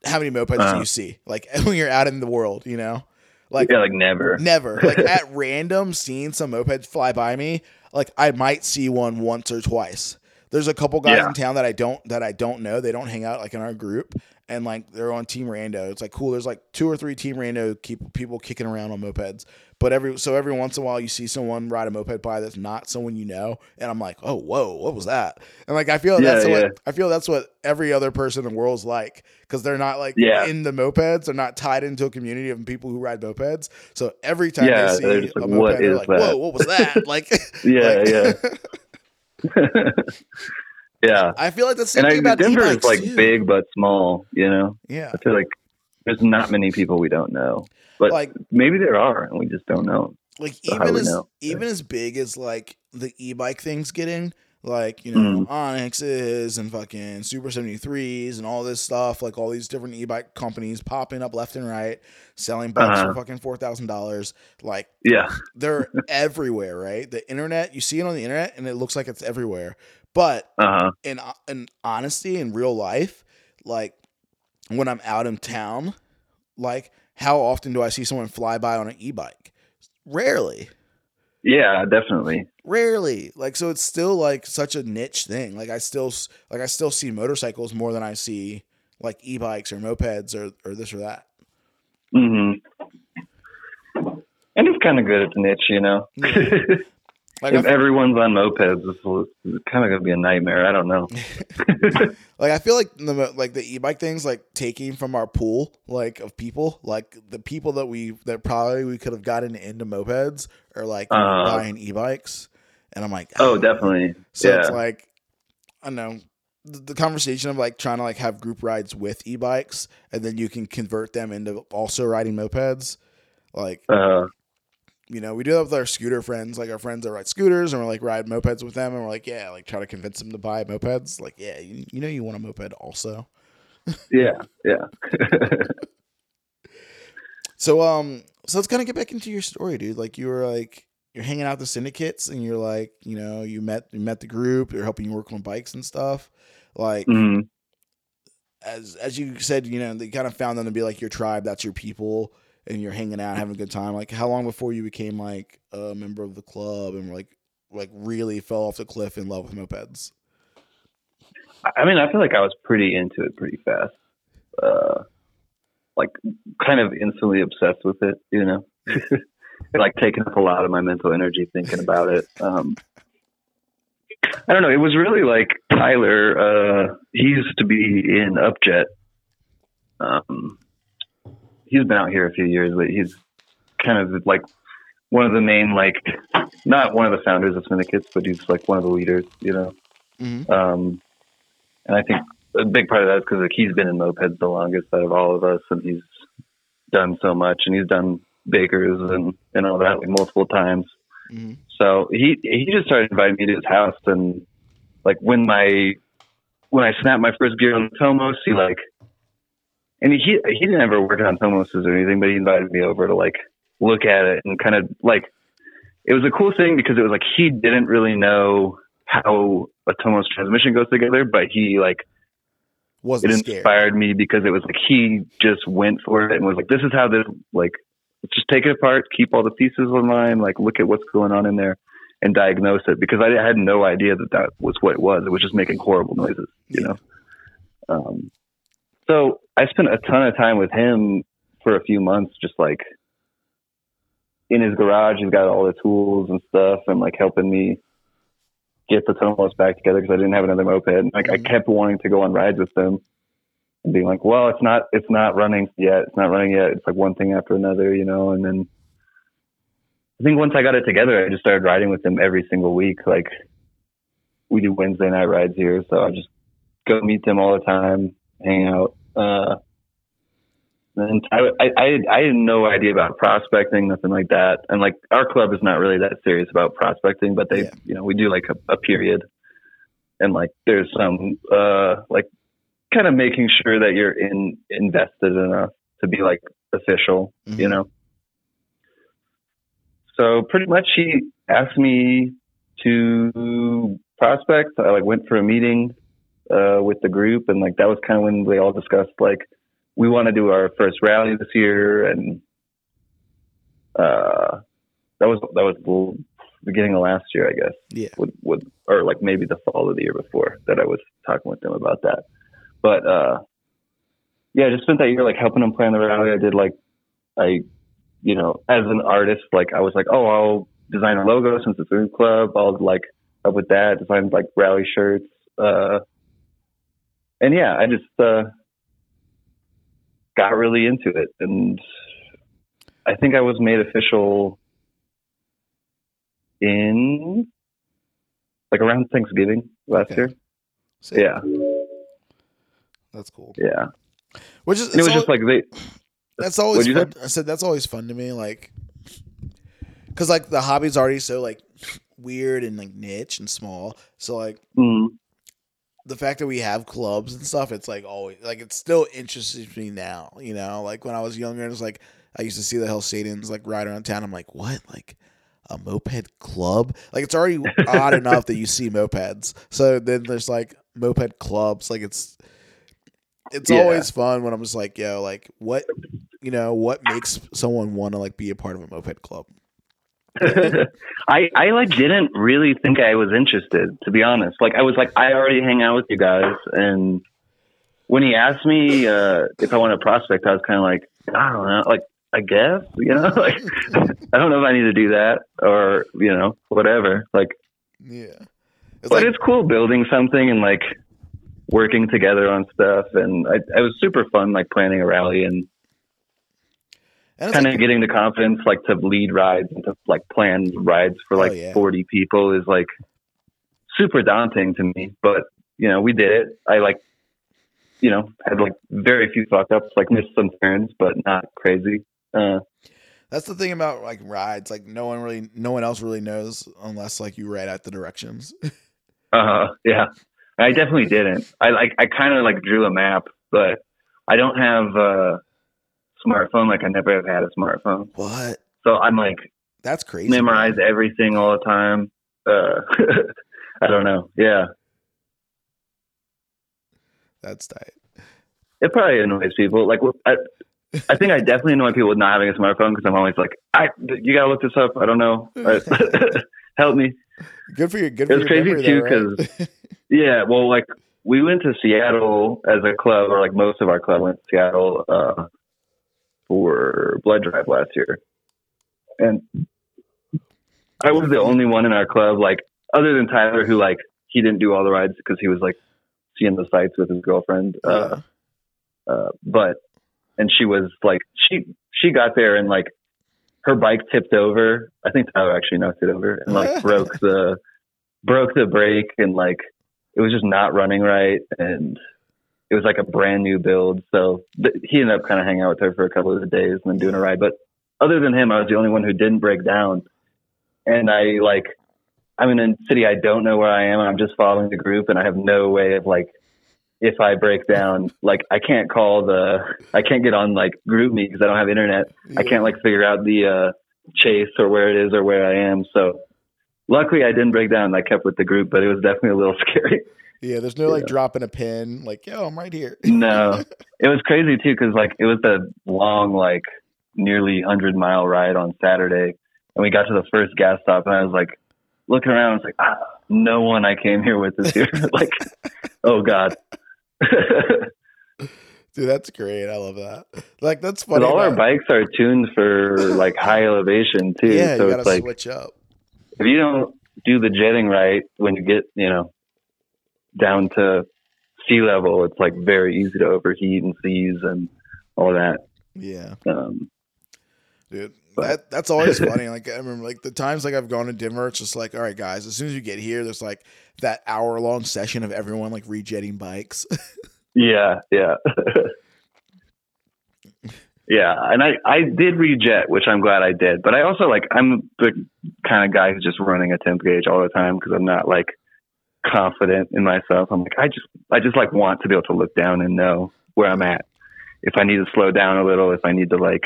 Speaker 1: how many mopeds do
Speaker 2: Uh-huh.
Speaker 1: you see? Like when you're out in the world, you know? Like
Speaker 2: yeah, like never.
Speaker 1: never. Like at random seeing some mopeds fly by me, like I might see one once or twice. There's a couple guys
Speaker 2: Yeah.
Speaker 1: in town that I don't that I don't know. They don't hang out like in our group and like they're on Team Rando. It's like cool. There's like two or three Team Rando keep people kicking around on mopeds. But every so every once in a while you see someone ride a moped by that's not someone you know, and I'm like, oh whoa, what was that? And like I feel
Speaker 2: Yeah,
Speaker 1: that's
Speaker 2: yeah.
Speaker 1: what I feel that's what every other person in the world's like because they're not like
Speaker 2: Yeah.
Speaker 1: in the mopeds. They're not tied into a community of people who ride mopeds. So every time
Speaker 2: Yeah,
Speaker 1: they see
Speaker 2: just
Speaker 1: a moped,
Speaker 2: "What
Speaker 1: they're like,
Speaker 2: that?"
Speaker 1: whoa, what was that? Like,
Speaker 2: Yeah,
Speaker 1: like-
Speaker 2: yeah.
Speaker 1: I feel like that's the
Speaker 2: And
Speaker 1: same
Speaker 2: I,
Speaker 1: thing about
Speaker 2: Denver is like
Speaker 1: too.
Speaker 2: big but small. You know,
Speaker 1: Yeah,
Speaker 2: I feel like there's not many people we don't know, but
Speaker 1: like
Speaker 2: maybe there are, and we just don't know.
Speaker 1: like
Speaker 2: So
Speaker 1: even as even as big as like the e-bike things getting like you know
Speaker 2: Mhm.
Speaker 1: onyxes and fucking super 73s and all this stuff like all these different e-bike companies popping up left and right selling bikes
Speaker 2: Uh-huh.
Speaker 1: for fucking $4000 like
Speaker 2: Yeah,
Speaker 1: they're everywhere right the internet you see it on the internet and it looks like it's everywhere but
Speaker 2: uh huh.
Speaker 1: in in honesty in real life like when i'm out in town like how often do i see someone fly by on an e-bike? Rarely.
Speaker 2: Yeah, definitely.
Speaker 1: rarely. Like so it's still like such a niche thing. Like i still s- like i still see motorcycles more than i see like e-bikes or mopeds or or this or that.
Speaker 2: Hmm And it's kind of good at the niche, you know.
Speaker 1: like
Speaker 2: if everyone's on mopeds, this will kind of gonna be a nightmare. I don't know.
Speaker 1: like i feel like the like the e-bike things like taking from our pool like of people like the people that we that probably we could have gotten into mopeds or like
Speaker 2: Uh-huh.
Speaker 1: buying e-bikes and i'm like
Speaker 2: Oh,
Speaker 1: ah.
Speaker 2: definitely.
Speaker 1: So
Speaker 2: yeah.
Speaker 1: it's like I don't know the, the conversation of like trying to like have group rides with e-bikes and then you can convert them into also riding mopeds. Like
Speaker 2: uh,
Speaker 1: you know, we do that with our scooter friends, like our friends that ride scooters, and we're like ride mopeds with them, and we're like, yeah, like try to convince them to buy mopeds. Like, yeah, you, you know, you want a moped also.
Speaker 2: yeah, yeah.
Speaker 1: So um, so let's kind of get back into your story, dude. Like you were like you're hanging out with the syndicates, and you're like, you know, you met you met the group, they're helping you work on bikes and stuff. Like
Speaker 2: Mhm.
Speaker 1: as as you said, you know, they kind of found them to be like your tribe, that's your people, and you're hanging out, having a good time. Like how long before you became like a member of the club and like like really fell off the cliff in love with mopeds?
Speaker 2: I mean, I feel like I was pretty into it pretty fast. Uh, like, kind of instantly obsessed with it, you know? like, taking up a lot of my mental energy thinking about it. Um, I don't know. It was really like Tyler. Uh, he used to be in Upjet. Um, he's been out here a few years, but he's kind of like one of the main, like, not one of the founders of Syndicates, but he's like one of the leaders, you know?
Speaker 1: Mhm.
Speaker 2: Um, and I think a big part of that is because like, he's been in mopeds the longest out of all of us, and he's done so much, and he's done Bakers and and all that like multiple times.
Speaker 1: Mhm.
Speaker 2: So he he just started inviting me to his house, and like when my when I snapped my first gear on the Tomos, he like, and he he didn't ever work on Tomoses or anything, but he invited me over to like look at it and kind of like it was a cool thing because it was like he didn't really know how a Tomos transmission goes together, but he like it
Speaker 1: Wasn't scared.
Speaker 2: inspired me because it was like he just went for it and was like, "This is how this like let's just take it apart, keep all the pieces in line, like look at what's going on in there, and diagnose it." Because I had no idea that that was what it was. It was just making horrible noises, you know. Um, so I spent a ton of time with him for a few months, just like in his garage. He's got all the tools and stuff, and like helping me get the Tomos back together because I didn't have another moped. And, like I
Speaker 1: Mhm.
Speaker 2: kept wanting to go on rides with him and being like, well, it's not, it's not running yet. It's not running yet. It's like one thing after another, you know. And then I think once I got it together, I just started riding with him every single week. Like we do Wednesday night rides here, so I just go meet them all the time, hang out. Uh, and I, I, I, had no idea about prospecting, nothing like that. And like our club is not really that serious about prospecting, but they,
Speaker 1: Yeah.
Speaker 2: you know, we do like a, a period and like there's some, uh, like kind of making sure that you're in invested enough to be like official, you
Speaker 1: Mhm.
Speaker 2: know? So pretty much he asked me to Prospect. I like went for a meeting uh, with the group, and like that was kind of when they all discussed like we want to do our first rally this year, and uh, that was that was the beginning of last year, I guess.
Speaker 1: Yeah.
Speaker 2: With, with or like maybe the fall of the year before that I was talking with them about that. But uh, yeah, I just spent that year like helping them plan the rally. I did like I, you know, as an artist, like I was like, oh, I'll design a logo since it's a new club. I'll like help with that, design like rally shirts. Uh, and yeah, I just uh, got really into it, and I think I was made official in like around Thanksgiving last
Speaker 1: Okay.
Speaker 2: year.
Speaker 1: Sick.
Speaker 2: Yeah,
Speaker 1: That's cool.
Speaker 2: yeah.
Speaker 1: Which is
Speaker 2: it was just like they.
Speaker 1: that's always fun. I said that's always fun to me, like, because like the hobby's already so like weird and like niche and small. So like
Speaker 2: Mm,
Speaker 1: the fact that we have clubs and stuff, it's like always like it still interests me now. You know, like when I was younger, it was like I used to see the Hell Satans like ride around town. I'm like, what? Like a moped club? Like it's already odd enough that you see mopeds. So then there's like moped clubs. Like it's it's
Speaker 2: Yeah.
Speaker 1: always fun when I'm just like, yo, like what you know, what makes someone want to like be a part of a moped club?
Speaker 2: I I like didn't really think I was interested to be honest. Like I was like I already hang out with you guys, and when he asked me uh, if I want to prospect, I was kind of like I don't know, like I guess you know, like I don't know if I need to do that or you know whatever. Like,
Speaker 1: Yeah. It's
Speaker 2: but
Speaker 1: like
Speaker 2: it's cool building something and like working together on stuff, and I, it was super fun like planning a rally and kind of getting the confidence like to lead rides and to like plan rides for like
Speaker 1: Oh, yeah.
Speaker 2: 40 people is like super daunting to me but you know we did it i like you know had like very few fuck ups like missed some turns but not crazy uh
Speaker 1: That's the thing about like rides. Like no one really, no one else really knows unless like you write out the directions.
Speaker 2: uh yeah i definitely didn't i like i kind of like drew a map but i don't have a smartphone like i never have had a smartphone
Speaker 1: what?
Speaker 2: so i'm like
Speaker 1: That's crazy.
Speaker 2: memorize everything all the time. Uh, I don't know. Yeah,
Speaker 1: That's tight.
Speaker 2: it probably annoys people. Like, I, I think I definitely annoy people with not having a smartphone because I'm always like, I, you gotta look this up. I don't know. Help me.
Speaker 1: Good for you. Good
Speaker 2: It
Speaker 1: for
Speaker 2: was crazy too,
Speaker 1: though, right?
Speaker 2: Yeah. Well, like we went to Seattle as a club, or like most of our club went to Seattle uh, for Blood Drive last year, and I was the only one in our club, like other than Tyler, who like he didn't do all the rides because he was like seeing the sights with his girlfriend. Uh, uh, but and she was like she she got there and like her bike tipped over. I think Tyler actually knocked it over and like broke the broke the brake and like it was just not running right and it was like a brand new build. So th- he ended up kind of hanging out with her for a couple of days and then doing a ride. But other than him, I was the only one who didn't break down. And I like, I'm in a city I don't know where I am. And I'm just following the group, and I have no way of like, if I break down, like I can't call the, I can't get on like GroupMe because I don't have internet. I can't like figure out the uh, chase or where it is or where I am. So luckily I didn't break down. I kept with the group, but it was definitely a little scary.
Speaker 1: Yeah, there's no like
Speaker 2: Yeah.
Speaker 1: dropping a pin. Like, yo, I'm right here.
Speaker 2: no, it was crazy too because like it was a long, like nearly hundred mile ride on Saturday, and we got to the first gas stop, and I was like looking around. I was like, ah, no one I came here with is here. like, oh god.
Speaker 1: Dude, that's great. I love that. Like, that's funny.
Speaker 2: all our bikes are tuned for like high elevation too.
Speaker 1: yeah,
Speaker 2: so
Speaker 1: you gotta
Speaker 2: like
Speaker 1: switch up.
Speaker 2: if you don't do the jetting right when you get, you know, down to sea level, it's like very easy to overheat and seize and all that.
Speaker 1: Yeah,
Speaker 2: Um,
Speaker 1: dude. That that's always funny. Like I remember, like the times like I've gone to Denver, it's just like, all right, guys. As soon as you get here, there's like that hour long session of everyone like rejetting bikes.
Speaker 2: yeah, yeah. yeah, and I I did rejet, which I'm glad I did. But I also like I'm the kind of guy who's just running a temp gauge all the time because I'm not like confident in myself. I'm like I just I just like want to be able to look down and know where I'm at. If I need to slow down a little, if I need to like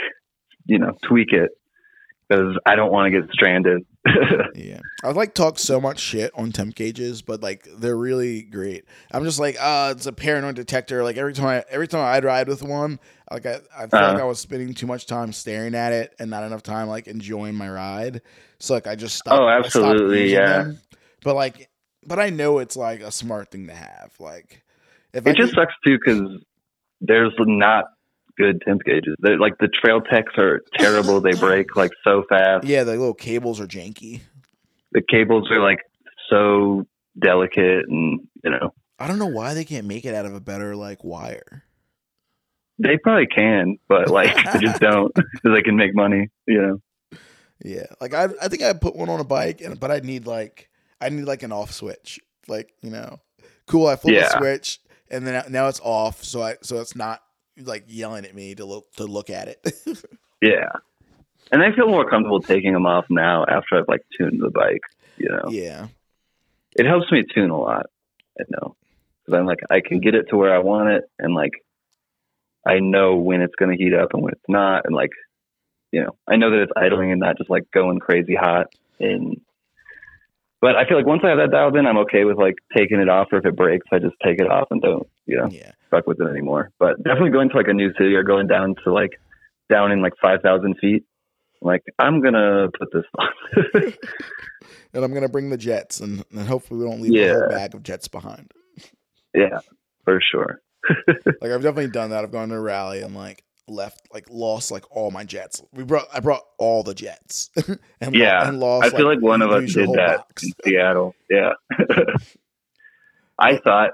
Speaker 2: you know tweak it, because I don't want to get stranded.
Speaker 1: Yeah, I like talk so much shit on temp gauges, but like they're really great. I'm just like, uh, it's a paranoid detector. Like every time I every time I'd ride with one, like I, I feel like
Speaker 2: Uh-huh.
Speaker 1: I was spending too much time staring at it and not enough time like enjoying my ride. So like I just stopped.
Speaker 2: Oh,
Speaker 1: I stopped
Speaker 2: absolutely, yeah.
Speaker 1: them. But like, but I know it's like a smart thing to have. Like, if I
Speaker 2: it just
Speaker 1: could-
Speaker 2: sucks too because there's not good temp gauges. They're, like the trail techs are terrible. they break like so fast.
Speaker 1: yeah, the little cables are janky.
Speaker 2: The cables are like so delicate, and you know
Speaker 1: I don't know why they can't make it out of a better like wire.
Speaker 2: they probably can, but like they just don't because they can make money. You know.
Speaker 1: Yeah, like I, I think I'd put one on a bike, and but I'd need like I need like an off switch, like you know, cool. I flip
Speaker 2: Yeah.
Speaker 1: the switch, and then now it's off, so I so it's not like yelling at me to look to look at it.
Speaker 2: Yeah. And I feel more comfortable taking them off now after I've like tuned the bike. You know,
Speaker 1: yeah,
Speaker 2: it helps me tune a lot. I know because I'm like I can get it to where I want it, and like I know when it's going to heat up and when it's not, and like you know I know that it's idling and not just like going crazy hot. And but I feel like once I have that dialed in, I'm okay with like taking it off, or if it breaks, I just take it off and don't you know
Speaker 1: yeah,
Speaker 2: fuck with it anymore. But definitely going to like a new city or going down to like down in like five thousand feet. Like I'm gonna put this on.
Speaker 1: and I'm gonna bring the jets, and, and hopefully we don't leave a whole bag of jets behind.
Speaker 2: yeah, for sure.
Speaker 1: Like I've definitely done that. I've gone to a rally and like left like lost like all my jets. We brought I brought all the jets. and lo-
Speaker 2: Yeah,
Speaker 1: and lost.
Speaker 2: I feel like one of us did that
Speaker 1: box.
Speaker 2: in Seattle. Yeah. I thought,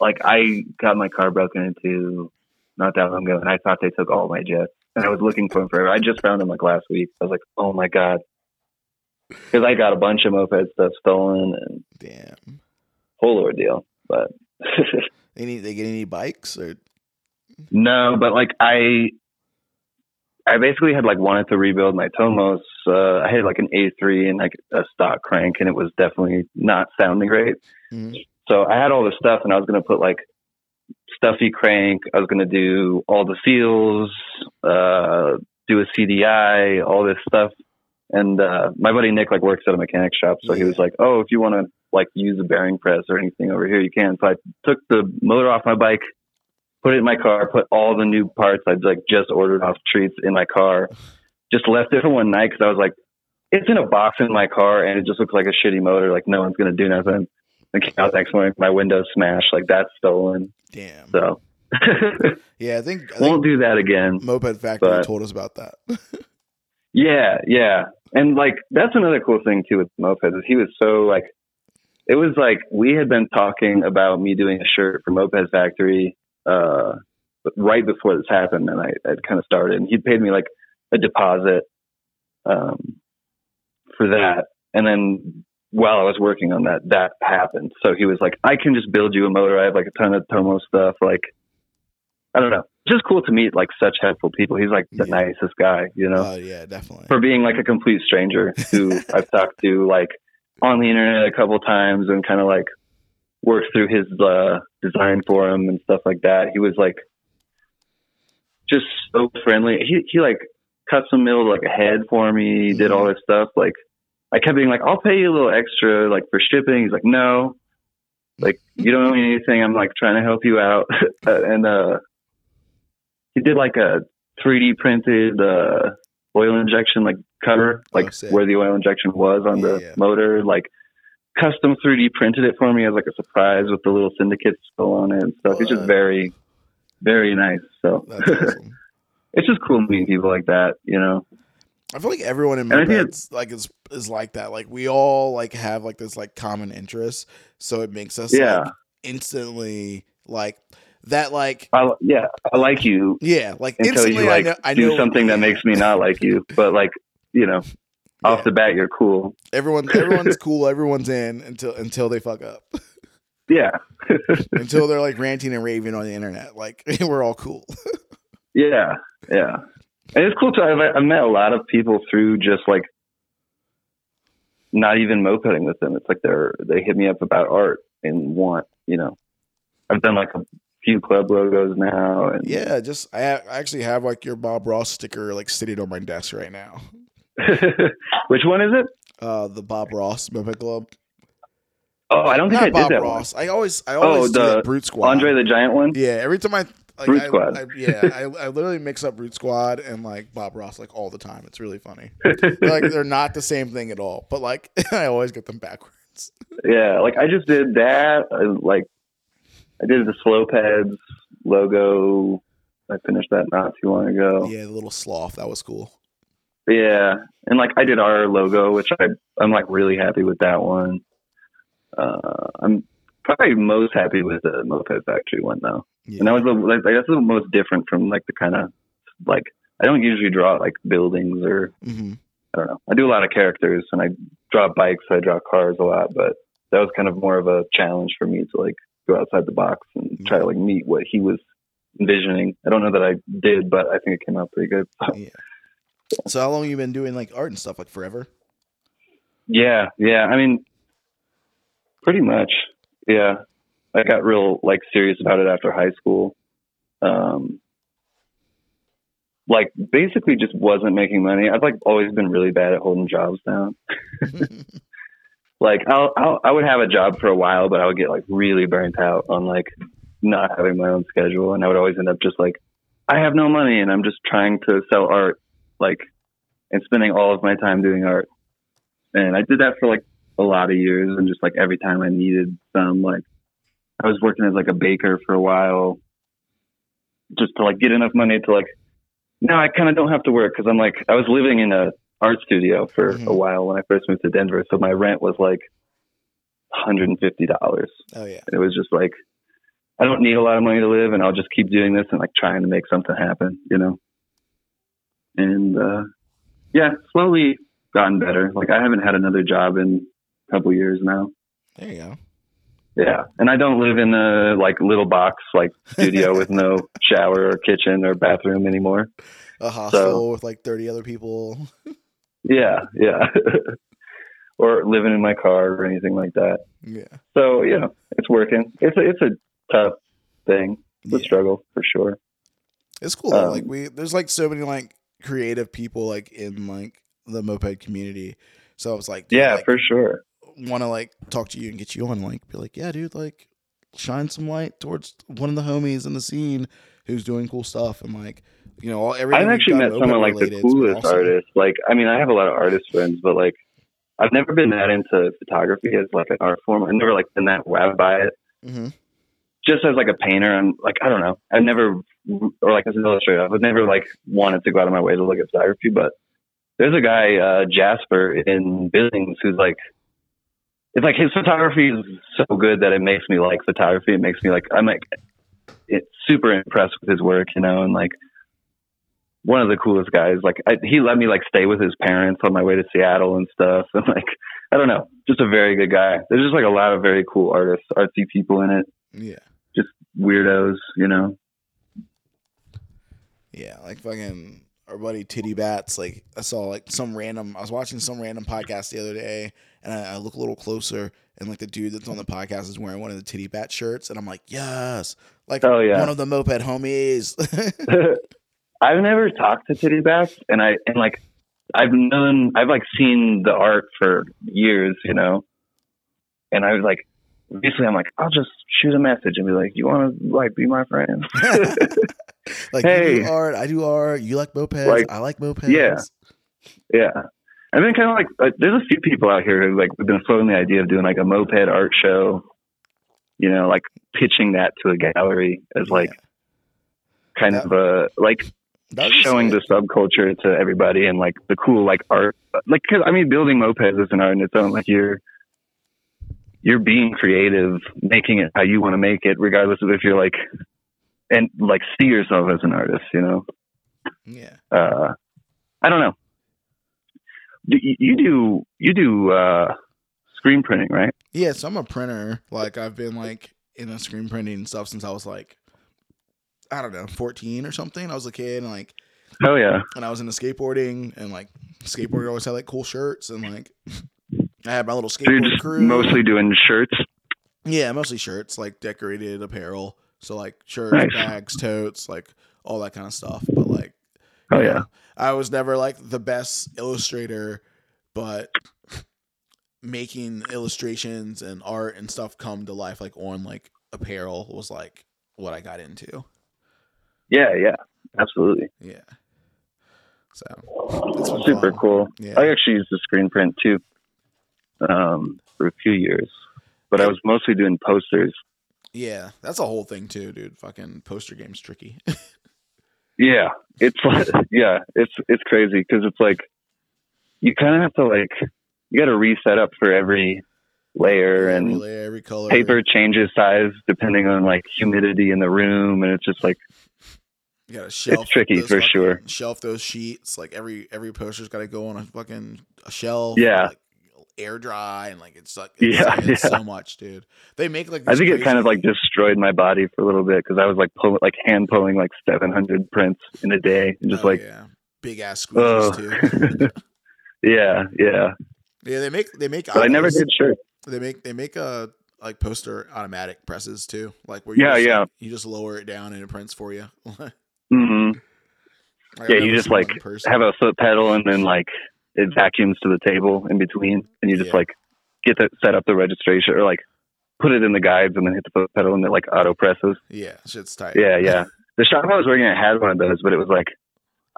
Speaker 2: like, I got my car broken into not that long ago, and I thought they took all my jets. And I was looking for them forever. I just found them like last week. I was like, oh my god, because I got a bunch of moped stuff stolen and
Speaker 1: Damn.
Speaker 2: whole ordeal. But
Speaker 1: Any they get any bikes or
Speaker 2: no, but like I, I basically had like wanted to rebuild my Tomos. Uh, I had like an A3 and like a stock crank, and it was definitely not sounding great.
Speaker 1: Mhm.
Speaker 2: So I had all this stuff, and I was going to put like stuffy crank. I was going to do all the seals, uh, do a CDI, all this stuff. And uh, my buddy Nick like works at a mechanic shop, so he was like, "Oh, if you want to like use a bearing press or anything over here, you can." So I took the motor off my bike, put it in my car, put all the new parts I'd like just ordered off treats in my car, just left it for one night because I was like, "It's in a box in my car, and it just looks like a shitty motor. Like no one's gonna do nothing." I came out next morning, my window smashed, like that's stolen.
Speaker 1: damn.
Speaker 2: So
Speaker 1: Yeah, I think, I
Speaker 2: won't do that again.
Speaker 1: Moped Factory
Speaker 2: but-
Speaker 1: told us about that.
Speaker 2: Yeah, yeah. And like that's another cool thing too with mopeds is he was so like it was like we had been talking about me doing a shirt for Moped Factory uh right before this happened and I I'd kind of started and he'd paid me like a deposit um for that and then while I was working on that that happened. So he was like I can just build you a motor. I have like a ton of Tomo stuff like I don't know. Just cool to meet like such helpful people. He's like the
Speaker 1: Yeah.
Speaker 2: nicest guy, you know
Speaker 1: Oh yeah, definitely.
Speaker 2: for being like a complete stranger who I've talked to like on the internet a couple times and kind of like worked through his uh, design for him and stuff like that. He was like just so friendly. He he like cut some milled like a head for me, did all this stuff. Like I kept being like, I'll pay you a little extra like for shipping. He's like, no, like you don't owe me anything. I'm like trying to help you out. and uh, he did like a 3D printed uh, oil injection like cover, like
Speaker 1: Oh,
Speaker 2: where the oil injection was on the
Speaker 1: Yeah, yeah.
Speaker 2: motor, like custom 3D printed it for me as like a surprise with the little syndicate still on it and stuff. It's just very, very nice. So
Speaker 1: awesome.
Speaker 2: it's just cool meeting people like that, you know.
Speaker 1: I feel like everyone in
Speaker 2: And I think
Speaker 1: mopeds like is is like that. Like we all like have like this like common interest, so it makes us
Speaker 2: Yeah.
Speaker 1: like instantly like that. Like
Speaker 2: I, yeah, I like you
Speaker 1: yeah, like
Speaker 2: until
Speaker 1: instantly
Speaker 2: you like
Speaker 1: I know I
Speaker 2: do
Speaker 1: know
Speaker 2: something that makes me not like you. But like, you know, off the bat, you're cool.
Speaker 1: everyone everyone's cool. Everyone's in until until they fuck up.
Speaker 2: Yeah,
Speaker 1: until they're like ranting and raving on the internet. Like we're all cool.
Speaker 2: yeah, yeah. And it's cool too. I've, I've met a lot of people through just like not even mopeding with them. It's like they're they hit me up about art and want you know. I've done like a few club logos now, and
Speaker 1: yeah, just I, ha- I actually have like your Bob Ross sticker like sitting on my desk right now.
Speaker 2: Which one is it?
Speaker 1: Uh, the Bob Ross Moped Club.
Speaker 2: Oh, I don't think
Speaker 1: Not
Speaker 2: I did
Speaker 1: Bob
Speaker 2: that
Speaker 1: Ross. I always, I always
Speaker 2: Oh,
Speaker 1: do
Speaker 2: the
Speaker 1: Brute Squad.
Speaker 2: Andre the Giant one.
Speaker 1: Yeah, every time I like,
Speaker 2: Brute
Speaker 1: I,
Speaker 2: Squad.
Speaker 1: I, yeah, I, I literally mix up Brute Squad and like Bob Ross like all the time. It's really funny. like they're not the same thing at all, but like I always get them backwards.
Speaker 2: Yeah, like I just did that. I, like I did the slow pads logo. I finished that not too long ago.
Speaker 1: Yeah, the little sloth that was cool.
Speaker 2: Yeah, and like I did our logo, which I I'm like really happy with that one. Uh, I'm probably most happy with the Moped Factory one though,
Speaker 1: Yeah.
Speaker 2: and that was the like that's the most different from like the kind of like I don't usually draw like buildings or
Speaker 1: hmm
Speaker 2: I don't know. I do a lot of characters and I draw bikes, I draw cars a lot, but that was kind of more of a challenge for me to like go outside the box and try to like meet what he was envisioning. I don't know that I did, but I think it came out pretty good. So,
Speaker 1: Yeah. So how long you been doing like art and stuff? Like forever?
Speaker 2: yeah, yeah. I mean, pretty much. Yeah, I got real like serious about it after high school. Um, like basically just wasn't making money. I've like always been really bad at holding jobs down. like I'll, I'll I would have a job for a while, but I would get like really burnt out on like not having my own schedule, and I would always end up just like I have no money, and I'm just trying to sell art, like and spending all of my time doing art. And I did that for like a lot of years, and just like every time I needed some, like I was working as like a baker for a while, just to like get enough money to like. No, I kind of don't have to work because I'm like I was living in a art studio for
Speaker 1: Mhm.
Speaker 2: a while when I first moved to Denver, so my rent was like $150.
Speaker 1: oh yeah.
Speaker 2: And it was just like I don't need a lot of money to live, and I'll just keep doing this and like trying to make something happen, you know. And uh, yeah, slowly gotten better. Like I haven't had another job in a couple years now.
Speaker 1: There you go.
Speaker 2: Yeah, and I don't live in a like little box like studio with no shower or kitchen or bathroom anymore.
Speaker 1: A hostel with like thirty other people.
Speaker 2: Yeah, yeah. or living in my car or anything like that.
Speaker 1: Yeah.
Speaker 2: So you know, it's working. It's a it's a tough thing. It's a
Speaker 1: Yeah.
Speaker 2: struggle for sure.
Speaker 1: It's cool.
Speaker 2: Um,
Speaker 1: like we there's like so many like creative people like in like the moped community. So I was like,
Speaker 2: Yeah,
Speaker 1: like,
Speaker 2: for sure.
Speaker 1: want to like talk to you and get you on like be like, yeah, dude, like shine some light towards one of the homies in the scene who's doing cool stuff and like you know all everything.
Speaker 2: I've actually met someone like the
Speaker 1: related, it's been
Speaker 2: coolest
Speaker 1: awesome.
Speaker 2: artists. Like, I mean, I have a lot of artist friends, but like, I've never been that into photography as like an art form. I've never like been that wowed by it.
Speaker 1: Mm-hmm.
Speaker 2: Just as like a painter, I'm like, I don't know. I've never, or like as an illustrator, I've never like wanted to go out of my way to look at photography. But there's a guy, uh, Jasper in Billings, who's like, it's like his photography is so good that it makes me like photography. It makes me like, I'm like, it's super impressed with his work, you know, and like one of the coolest guys. Like I, he let me like stay with his parents on my way to Seattle and stuff. And like I don't know, just a very good guy. There's just like a lot of very cool artists, artsy people in it,
Speaker 1: Yeah.
Speaker 2: Just weirdos, you know.
Speaker 1: Yeah, like fucking our buddy Titty Bats. Like I saw like some random. I was watching some random podcast the other day, and I, I look a little closer, and like the dude that's on the podcast is wearing one of the Titty Bat shirts, and I'm like, yes, like
Speaker 2: Oh, yeah.
Speaker 1: one of the moped homies.
Speaker 2: I've never talked to Titty Bats, and I and like I've known I've like seen the art for years, you know. And I was like, basically, I'm like, I'll just shoot a message and be like, you want to like be my friend?
Speaker 1: like you do art, I do art. You like mopeds,
Speaker 2: Like,
Speaker 1: I like mopeds.
Speaker 2: yeah. Yeah. I've been kind of like, like, there's a few people out here who like have been floating the idea of doing like a moped art show, you know, like pitching that to a gallery as like kind
Speaker 1: That-
Speaker 2: of a like showing
Speaker 1: sick.
Speaker 2: the subculture to everybody and like the cool like art. Like, cause I mean, building mopeds is an art in its own. Like you're you're being creative, making it how you want to make it, regardless of if you're like and like see yourself as an artist. You know.
Speaker 1: Yeah.
Speaker 2: uh, I don't know. You, you do you do uh, screen printing, right?
Speaker 1: Yeah, so I'm a printer. Like I've been like in a screen printing stuff since I was like I don't know, 14 or something. I was a kid and like
Speaker 2: Oh yeah,
Speaker 1: and I was into skateboarding and like skateboarding always had like cool shirts and like I had my little
Speaker 2: so you're
Speaker 1: skateboard
Speaker 2: just
Speaker 1: crew.
Speaker 2: mostly doing shirts.
Speaker 1: yeah, mostly shirts, like decorated apparel. So like shirts,
Speaker 2: Nice.
Speaker 1: bags, totes, like all that kind of stuff. But like
Speaker 2: Oh, yeah.
Speaker 1: know, I was never like the best illustrator, but making illustrations and art and stuff come to life like on like apparel was like what I got into.
Speaker 2: Yeah, yeah, absolutely.
Speaker 1: Yeah. So It's been
Speaker 2: Super
Speaker 1: fun.
Speaker 2: cool.
Speaker 1: Yeah.
Speaker 2: I actually used the screen print too um, for a few years, but I was mostly doing posters.
Speaker 1: Yeah, that's a whole thing too, dude. Fucking poster game's tricky.
Speaker 2: Yeah, it's like, yeah, it's it's crazy because it's like you kind of have to like you got to reset up for every layer
Speaker 1: every
Speaker 2: and
Speaker 1: layer, every color.
Speaker 2: paper changes size depending on like humidity in the room and it's just like
Speaker 1: You gotta shelf.
Speaker 2: It's
Speaker 1: tricky
Speaker 2: for sure.
Speaker 1: Shelf those sheets. Like every every poster's got to go on a fucking a shelf.
Speaker 2: Yeah.
Speaker 1: Like, air dry and like it's like it's,
Speaker 2: Yeah,
Speaker 1: it's
Speaker 2: yeah.
Speaker 1: so much, dude. They make like
Speaker 2: I think it kind of like destroyed my body for a little bit because I was like pulling like hand pulling like 700 prints in a day and just
Speaker 1: Oh,
Speaker 2: like
Speaker 1: yeah, big ass
Speaker 2: oh
Speaker 1: too.
Speaker 2: yeah yeah
Speaker 1: yeah, they make they make.
Speaker 2: I never did shirts
Speaker 1: They make they make uh like poster automatic presses too. Like where
Speaker 2: Yeah,
Speaker 1: just,
Speaker 2: yeah.
Speaker 1: you just lower it down and it prints for you. Like,
Speaker 2: hmm
Speaker 1: I've
Speaker 2: yeah you just like have a foot pedal and then like it vacuums to the table in between and you just
Speaker 1: Yeah.
Speaker 2: like get the set up the registration or like put it in the guides and then hit the foot pedal and it like auto presses
Speaker 1: yeah, shit's tight.
Speaker 2: yeah yeah the shop I was working at had one of those but it was like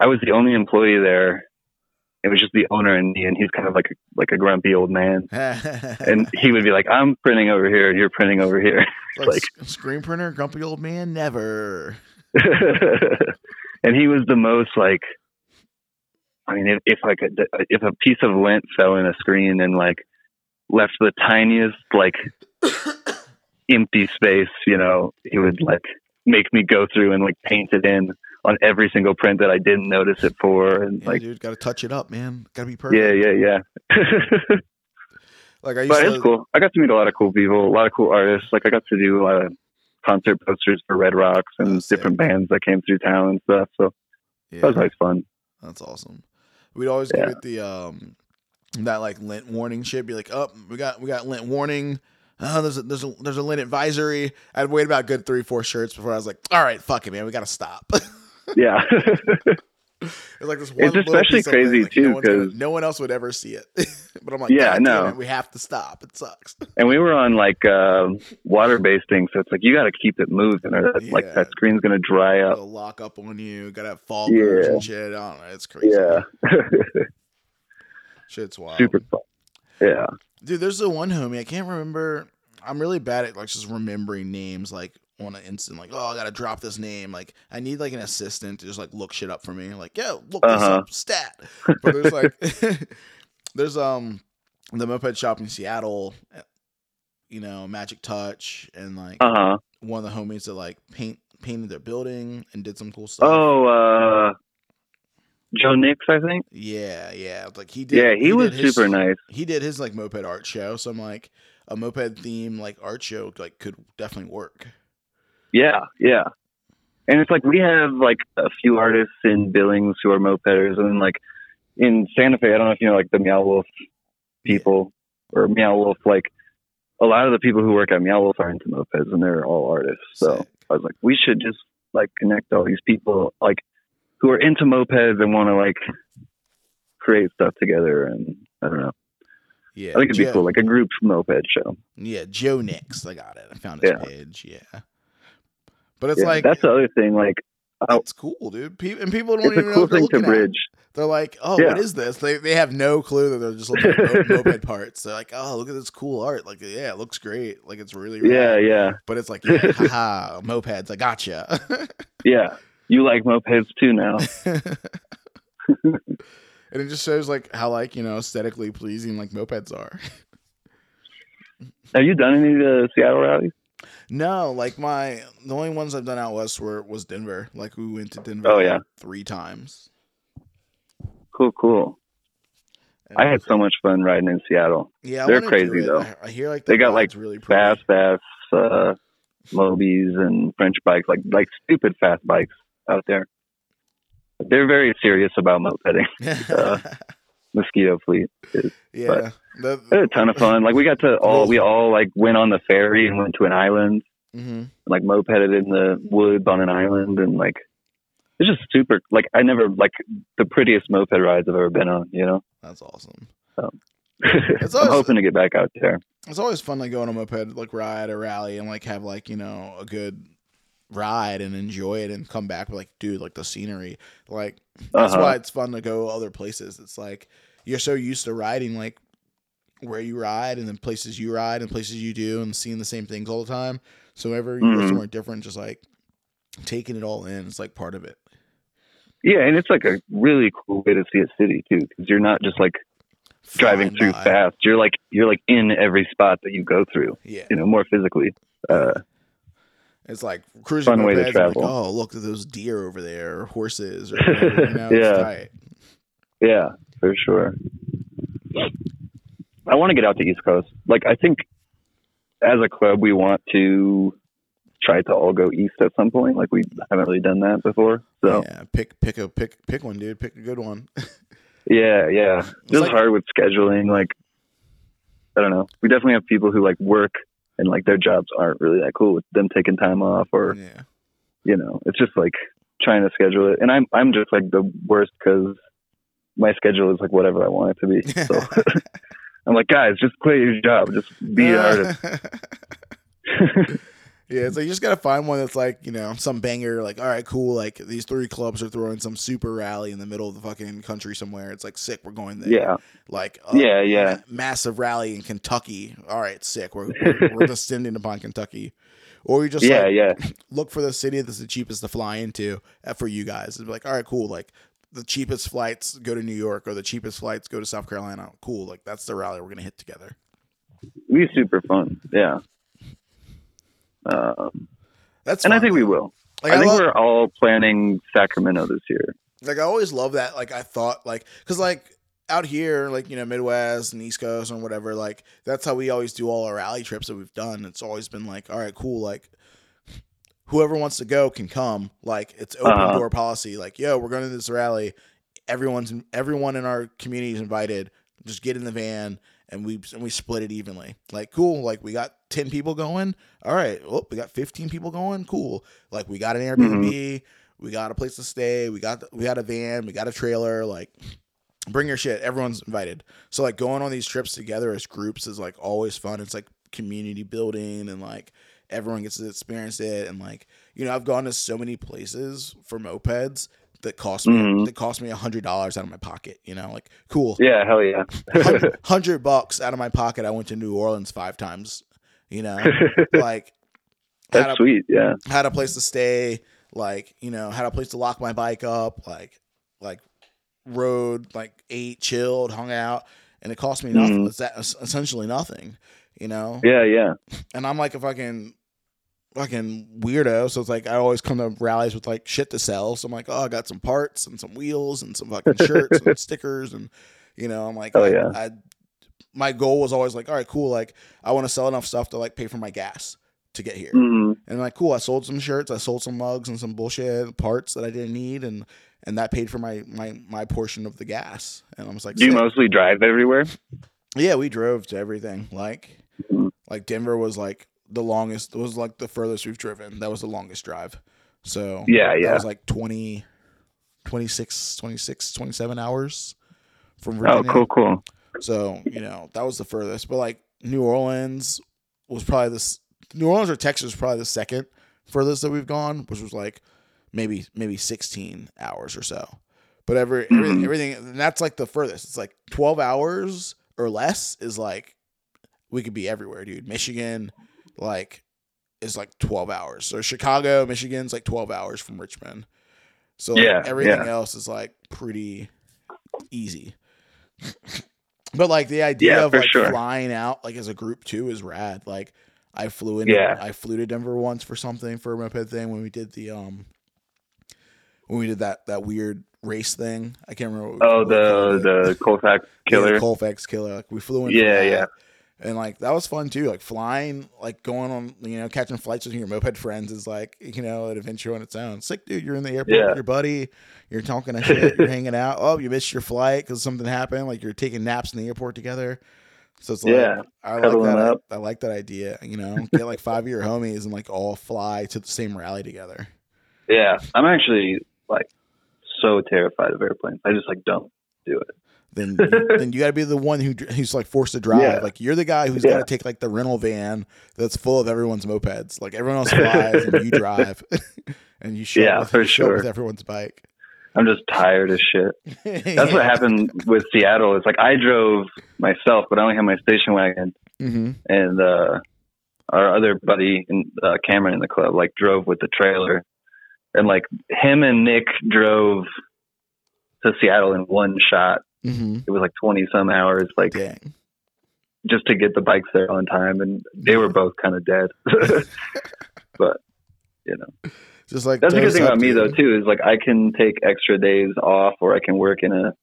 Speaker 2: I was the only employee there it was just the owner and me and he's kind of like a, like a grumpy old man and he would be like, "I'm printing over here, and you're printing over here,"
Speaker 1: like,
Speaker 2: like-
Speaker 1: screen printer, grumpy old man, never.
Speaker 2: and he was the most like, I mean, if, if like a, if a piece of lint fell in a screen and like left the tiniest like empty space, you know, he would like make me go through and like paint it in on every single print that I didn't notice it for, and
Speaker 1: Yeah,
Speaker 2: like,
Speaker 1: dude, gotta touch it up, man. Gotta be perfect.
Speaker 2: yeah, yeah, yeah.
Speaker 1: Like I used
Speaker 2: but
Speaker 1: to.
Speaker 2: it's cool. I got to meet a lot of cool people, a lot of cool artists. Like I got to do a lot of concert posters for Red Rocks and
Speaker 1: Oh, sick.
Speaker 2: different bands that came through town and stuff. So
Speaker 1: Yeah,
Speaker 2: that was always fun.
Speaker 1: that's awesome. We'd always
Speaker 2: Yeah.
Speaker 1: give it the um that like lint warning shit. Be like, oh, we got we got lint warning. Oh, there's a, there's a there's a lint advisory. I'd wait about a good three four shirts before I was like, all right, fuck it, man, we gotta stop.
Speaker 2: Yeah,
Speaker 1: It's like this one
Speaker 2: It's especially crazy,
Speaker 1: like,
Speaker 2: too,
Speaker 1: no,
Speaker 2: 'cause-
Speaker 1: no one else would ever see it. but I'm like,
Speaker 2: Yeah, no.
Speaker 1: it, we have to stop. It sucks.
Speaker 2: and we were on like uh, water based thing, so it's like you got to keep it moving, or that, like that screen's gonna dry up.
Speaker 1: It'll lock up on you. Gotta have foggers
Speaker 2: Yeah.
Speaker 1: and shit. I don't know. It's crazy.
Speaker 2: Yeah,
Speaker 1: shit's wild.
Speaker 2: super fun. Yeah,
Speaker 1: Dude, there's the one homie. I can't remember. I'm really bad at like just remembering names like on an instant. Like, oh, I gotta drop this name. Like, I need like an assistant to just like look shit up for me. Like, yo, look this
Speaker 2: Uh-huh.
Speaker 1: up, stat. But there's like, there's um the moped shop in Seattle. You know, Magic Touch, and like
Speaker 2: uh huh.
Speaker 1: one of the homies that like paint painted their building and did some cool stuff.
Speaker 2: Oh, uh, Joe Nix, I think.
Speaker 1: yeah, yeah. Like he did.
Speaker 2: Yeah, he, was
Speaker 1: his-
Speaker 2: super nice.
Speaker 1: he did his like moped art show so i'm like a moped theme like art show like could definitely work
Speaker 2: Yeah, yeah. And it's like we have like a few artists in Billings who are mopeders, and then like in Santa Fe, I don't know if you know like the Meow Wolf people or Meow Wolf. Like a lot of the people who work at Meow Wolf are into mopeds, and they're all artists. So. I was like, we should just like connect all these people like who are into mopeds and want to like create stuff together. And I don't know.
Speaker 1: yeah
Speaker 2: I think it'd be cool, like a group moped show.
Speaker 1: yeah joe nix i got it i found his
Speaker 2: Yeah.
Speaker 1: page yeah but it's
Speaker 2: Yeah,
Speaker 1: like
Speaker 2: that's the other thing. Like
Speaker 1: it's cool dude Pe- and people don't
Speaker 2: it's
Speaker 1: even
Speaker 2: a
Speaker 1: know
Speaker 2: cool
Speaker 1: what they're
Speaker 2: thing to
Speaker 1: looking at.
Speaker 2: bridge.
Speaker 1: they're like oh what
Speaker 2: Yeah.
Speaker 1: is this they, they have no clue that they're just looking at moped parts they're like oh look at this cool art like yeah it looks great like it's really
Speaker 2: Yeah, yeah.
Speaker 1: but it's like yeah, haha mopeds i gotcha
Speaker 2: Yeah. You like mopeds too now.
Speaker 1: and it just shows like how like you know aesthetically pleasing like mopeds are
Speaker 2: Have you done any of the Seattle rallies?
Speaker 1: No like my the only ones i've done out west were was denver like we went to denver
Speaker 2: Oh, yeah.
Speaker 1: three times
Speaker 2: Cool, cool.
Speaker 1: And
Speaker 2: I had so much fun riding in Seattle.
Speaker 1: yeah I
Speaker 2: they're crazy, though.
Speaker 1: I, hear like
Speaker 2: They got, like,
Speaker 1: really pretty.
Speaker 2: Fast, fast, uh, Mobies and French bikes, like like stupid fast bikes out there. They're very serious about mopeding. uh, Mosquito Fleet is
Speaker 1: yeah the,
Speaker 2: they had a ton of fun. Like we got to all we all like went on the ferry and went to an island,
Speaker 1: mhm.
Speaker 2: like mopeded in the woods on an island, and like it's just super. Like I never like the prettiest moped rides I've ever been on. You know,
Speaker 1: That's awesome.
Speaker 2: So
Speaker 1: I'm
Speaker 2: hoping to get back out there.
Speaker 1: It's always fun to go on a moped like ride a rally and like have like you know a good ride and enjoy it and come back like dude like the scenery like that's
Speaker 2: Uh-huh.
Speaker 1: why it's fun to go other places. It's like you're so used to riding like where you ride and then places you ride and places you do and seeing the same things all the time. So whenever you go
Speaker 2: Mhm.
Speaker 1: somewhere different, just like taking it all in, it's like part of it.
Speaker 2: Yeah, and it's like a really cool way to see a city too, because you're not just like driving
Speaker 1: Flying
Speaker 2: through
Speaker 1: by.
Speaker 2: fast. You're like you're like in every spot that you go through.
Speaker 1: Yeah,
Speaker 2: You know, more physically. Uh,
Speaker 1: it's like cruising
Speaker 2: Fun way to
Speaker 1: and, like,
Speaker 2: travel.
Speaker 1: oh, look at those deer over there, or horses, or whatever, you know, it's
Speaker 2: Yeah.
Speaker 1: tight.
Speaker 2: yeah, for sure. I want to get out to East Coast. Like I think as a club we want to try to all go east at some point. Like we haven't really done that before. So
Speaker 1: Yeah, pick pick a pick pick one, dude. Pick a good one.
Speaker 2: yeah, yeah. Just
Speaker 1: like-
Speaker 2: hard with scheduling. Like I don't know. We definitely have people who like work and like their jobs aren't really that cool with them taking time off or
Speaker 1: yeah,
Speaker 2: you know, it's just like trying to schedule it. And I'm I'm just like the worst because my schedule is like whatever I want it to be. So I'm like, guys, just quit your job, just be an artist.
Speaker 1: Yeah, it's like you just gotta find one that's like you know some banger. Like, all right, cool. Like these three clubs are throwing some super rally in the middle of the fucking country somewhere. It's like sick. We're going there.
Speaker 2: yeah,
Speaker 1: Like uh,
Speaker 2: Yeah, yeah.
Speaker 1: massive rally in Kentucky. All right, sick. We're we're, we're descending upon Kentucky. Or you just
Speaker 2: yeah,
Speaker 1: like,
Speaker 2: yeah,
Speaker 1: look for the city that's the cheapest to fly into uh, for you guys. It's like, all right, cool. Like the cheapest flights go to New York or the cheapest flights go to South Carolina. Cool. Like that's the rally we're gonna hit together.
Speaker 2: be super fun. Yeah, um,
Speaker 1: That's
Speaker 2: and I think we will.
Speaker 1: Like,
Speaker 2: I think
Speaker 1: love-
Speaker 2: we're all planning Sacramento this year.
Speaker 1: like I always love that. Like I thought, like because like out here, like you know Midwest and East Coast and whatever, like that's how we always do all our rally trips that we've done. It's always been like, all right, cool, like. Whoever wants to go can come. Like it's open
Speaker 2: Uh-huh.
Speaker 1: door policy. Like, yo, we're going to this rally. Everyone's everyone in our community is invited. Just get in the van and we and we split it evenly. Like, cool. Like we got ten people going. All right. Oh, we got fifteen people going. Cool. Like we got an Airbnb. Mm-hmm. We got a place to stay. We got we got a van. We got a trailer. Like, bring your shit. Everyone's invited. So like going on these trips together as groups is like always fun. It's like community building and like everyone gets to experience it. And like you know, I've gone to so many places for mopeds that cost me
Speaker 2: Mhm.
Speaker 1: that cost me a hundred dollars out of my pocket. You know, like cool.
Speaker 2: Yeah, hell yeah.
Speaker 1: Hundred bucks out of my pocket. I went to New Orleans five times. You know, like had
Speaker 2: That's
Speaker 1: a,
Speaker 2: sweet. Yeah,
Speaker 1: had a place to stay. Like you know, had a place to lock my bike up. Like like rode, like ate, chilled, hung out, and it cost me nothing.
Speaker 2: Mhm.
Speaker 1: It's that, it's essentially nothing. You know,
Speaker 2: yeah, yeah.
Speaker 1: and I'm like a fucking fucking weirdo. So it's like I always come to rallies with like shit to sell. So I'm like, oh, I got some parts and some wheels and some fucking shirts and stickers and you know, I'm like,
Speaker 2: Oh,
Speaker 1: I,
Speaker 2: yeah.
Speaker 1: I my goal was always like, all right, cool. Like I want to sell enough stuff to like pay for my gas to get here.
Speaker 2: Mhm.
Speaker 1: And like, cool. I sold some shirts, I sold some mugs and some bullshit parts that I didn't need, and and that paid for my my my portion of the gas. And I was like,
Speaker 2: Do you
Speaker 1: sick.
Speaker 2: mostly drive everywhere?
Speaker 1: Yeah, we drove to everything. Like,
Speaker 2: Mhm.
Speaker 1: like Denver was like the longest. It was like the furthest we've driven. That was the longest drive. So
Speaker 2: Yeah, yeah, it
Speaker 1: was like 20, 26, 26, 27 hours from
Speaker 2: Oh, cool, cool.
Speaker 1: So you know that was the furthest. But like New Orleans was probably this. New Orleans or Texas was probably the second furthest that we've gone, which was like maybe maybe sixteen hours or so. But every, everything,
Speaker 2: Mhm.
Speaker 1: everything, and that's like the furthest. It's like twelve hours or less is like we could be everywhere, dude. Michigan, like, is like twelve hours. So Chicago, Michigan's like twelve hours from Richmond. So like,
Speaker 2: Yeah,
Speaker 1: everything
Speaker 2: yeah.
Speaker 1: else is like pretty easy. But like the idea
Speaker 2: Yeah,
Speaker 1: of like
Speaker 2: sure.
Speaker 1: flying out like as a group too is rad. Like I flew in
Speaker 2: Yeah.
Speaker 1: I flew to Denver once for something for a moped thing when we did the um when we did that that weird race thing. I can't remember what
Speaker 2: Oh,
Speaker 1: what we called
Speaker 2: the the Colfax
Speaker 1: Yeah,
Speaker 2: killer.
Speaker 1: the Colfax killer. Like we flew in.
Speaker 2: Yeah, yeah.
Speaker 1: And like that was fun too. Like flying, like going on, you know, catching flights with your moped friends is like, you know, an adventure on its own. Sick, dude. You're in the airport
Speaker 2: Yeah.
Speaker 1: with your buddy. You're talking to shit. You're hanging out. Oh, you missed your flight because something happened. Like you're taking naps in the airport together. So it's like,
Speaker 2: Yeah,
Speaker 1: I like that.
Speaker 2: up.
Speaker 1: I like that idea. You know, get like five of your homies and like all fly to the same rally together.
Speaker 2: Yeah, I'm actually like so terrified of airplanes. I just like don't do it.
Speaker 1: then you, then you got to be the one who who's like forced to drive.
Speaker 2: Yeah.
Speaker 1: Like you're the guy who's
Speaker 2: Yeah.
Speaker 1: got to take like the rental van that's full of everyone's mopeds. Like everyone else flies and you drive, and you show
Speaker 2: Yeah,
Speaker 1: up with,
Speaker 2: for
Speaker 1: you show up
Speaker 2: sure.
Speaker 1: with everyone's bike.
Speaker 2: I'm just tired as shit. That's what happened with Seattle. It's like I drove myself, but I only had my station wagon,
Speaker 1: hmm
Speaker 2: and uh, our other buddy, in, uh, Cameron in the club, like drove with the trailer, and like him and Nick drove to Seattle in one shot.
Speaker 1: Hmm
Speaker 2: It was like 20 some hours, like
Speaker 1: Dang.
Speaker 2: just to get the bikes there on time, and they were both kind of dead. but you know.
Speaker 1: Just like
Speaker 2: That's the good thing about me though too is like I can take extra days off or I can work in a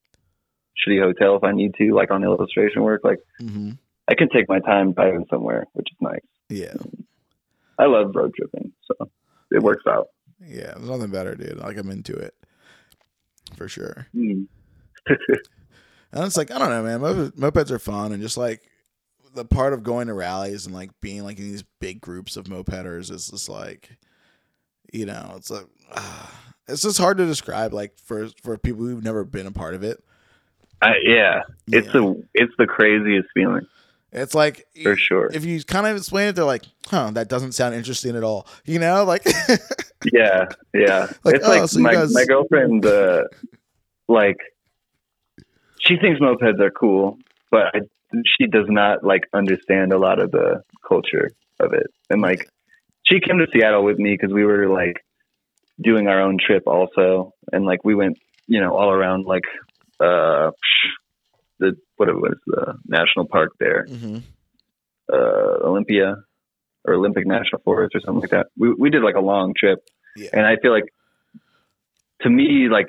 Speaker 2: shitty hotel if I need to, like on illustration work. Like
Speaker 1: mm-hmm.
Speaker 2: I can take my time driving somewhere, which is nice.
Speaker 1: Yeah,
Speaker 2: I love road tripping, so it works out.
Speaker 1: yeah. There's nothing better, dude. Like I'm into it for sure.
Speaker 2: Mm.
Speaker 1: And it's like I don't know, man. Moped, mopeds are fun, and just like the part of going to rallies and like being like in these big groups of mopeders is just like, you know, it's like it's just hard to describe. Like for for people who've never been a part of it,
Speaker 2: I, yeah, it's
Speaker 1: Yeah.
Speaker 2: the it's the craziest feeling
Speaker 1: it's like
Speaker 2: for sure.
Speaker 1: if you kind of explain it, they're like, huh, that doesn't sound interesting at all. You know, like
Speaker 2: Yeah, yeah.
Speaker 1: Like,
Speaker 2: it's
Speaker 1: oh,
Speaker 2: like
Speaker 1: so
Speaker 2: my
Speaker 1: guys-
Speaker 2: my girlfriend, uh, like she thinks mopeds are cool, but I, she does not like understand a lot of the culture of it. And like she came to Seattle with me because we were like doing our own trip also, and like we went, you know, all around like uh the what it was the national park there,
Speaker 1: hmm
Speaker 2: uh Olympia or Olympic National Forest or something like that. We we did like a long trip,
Speaker 1: Yeah.
Speaker 2: and I feel like to me like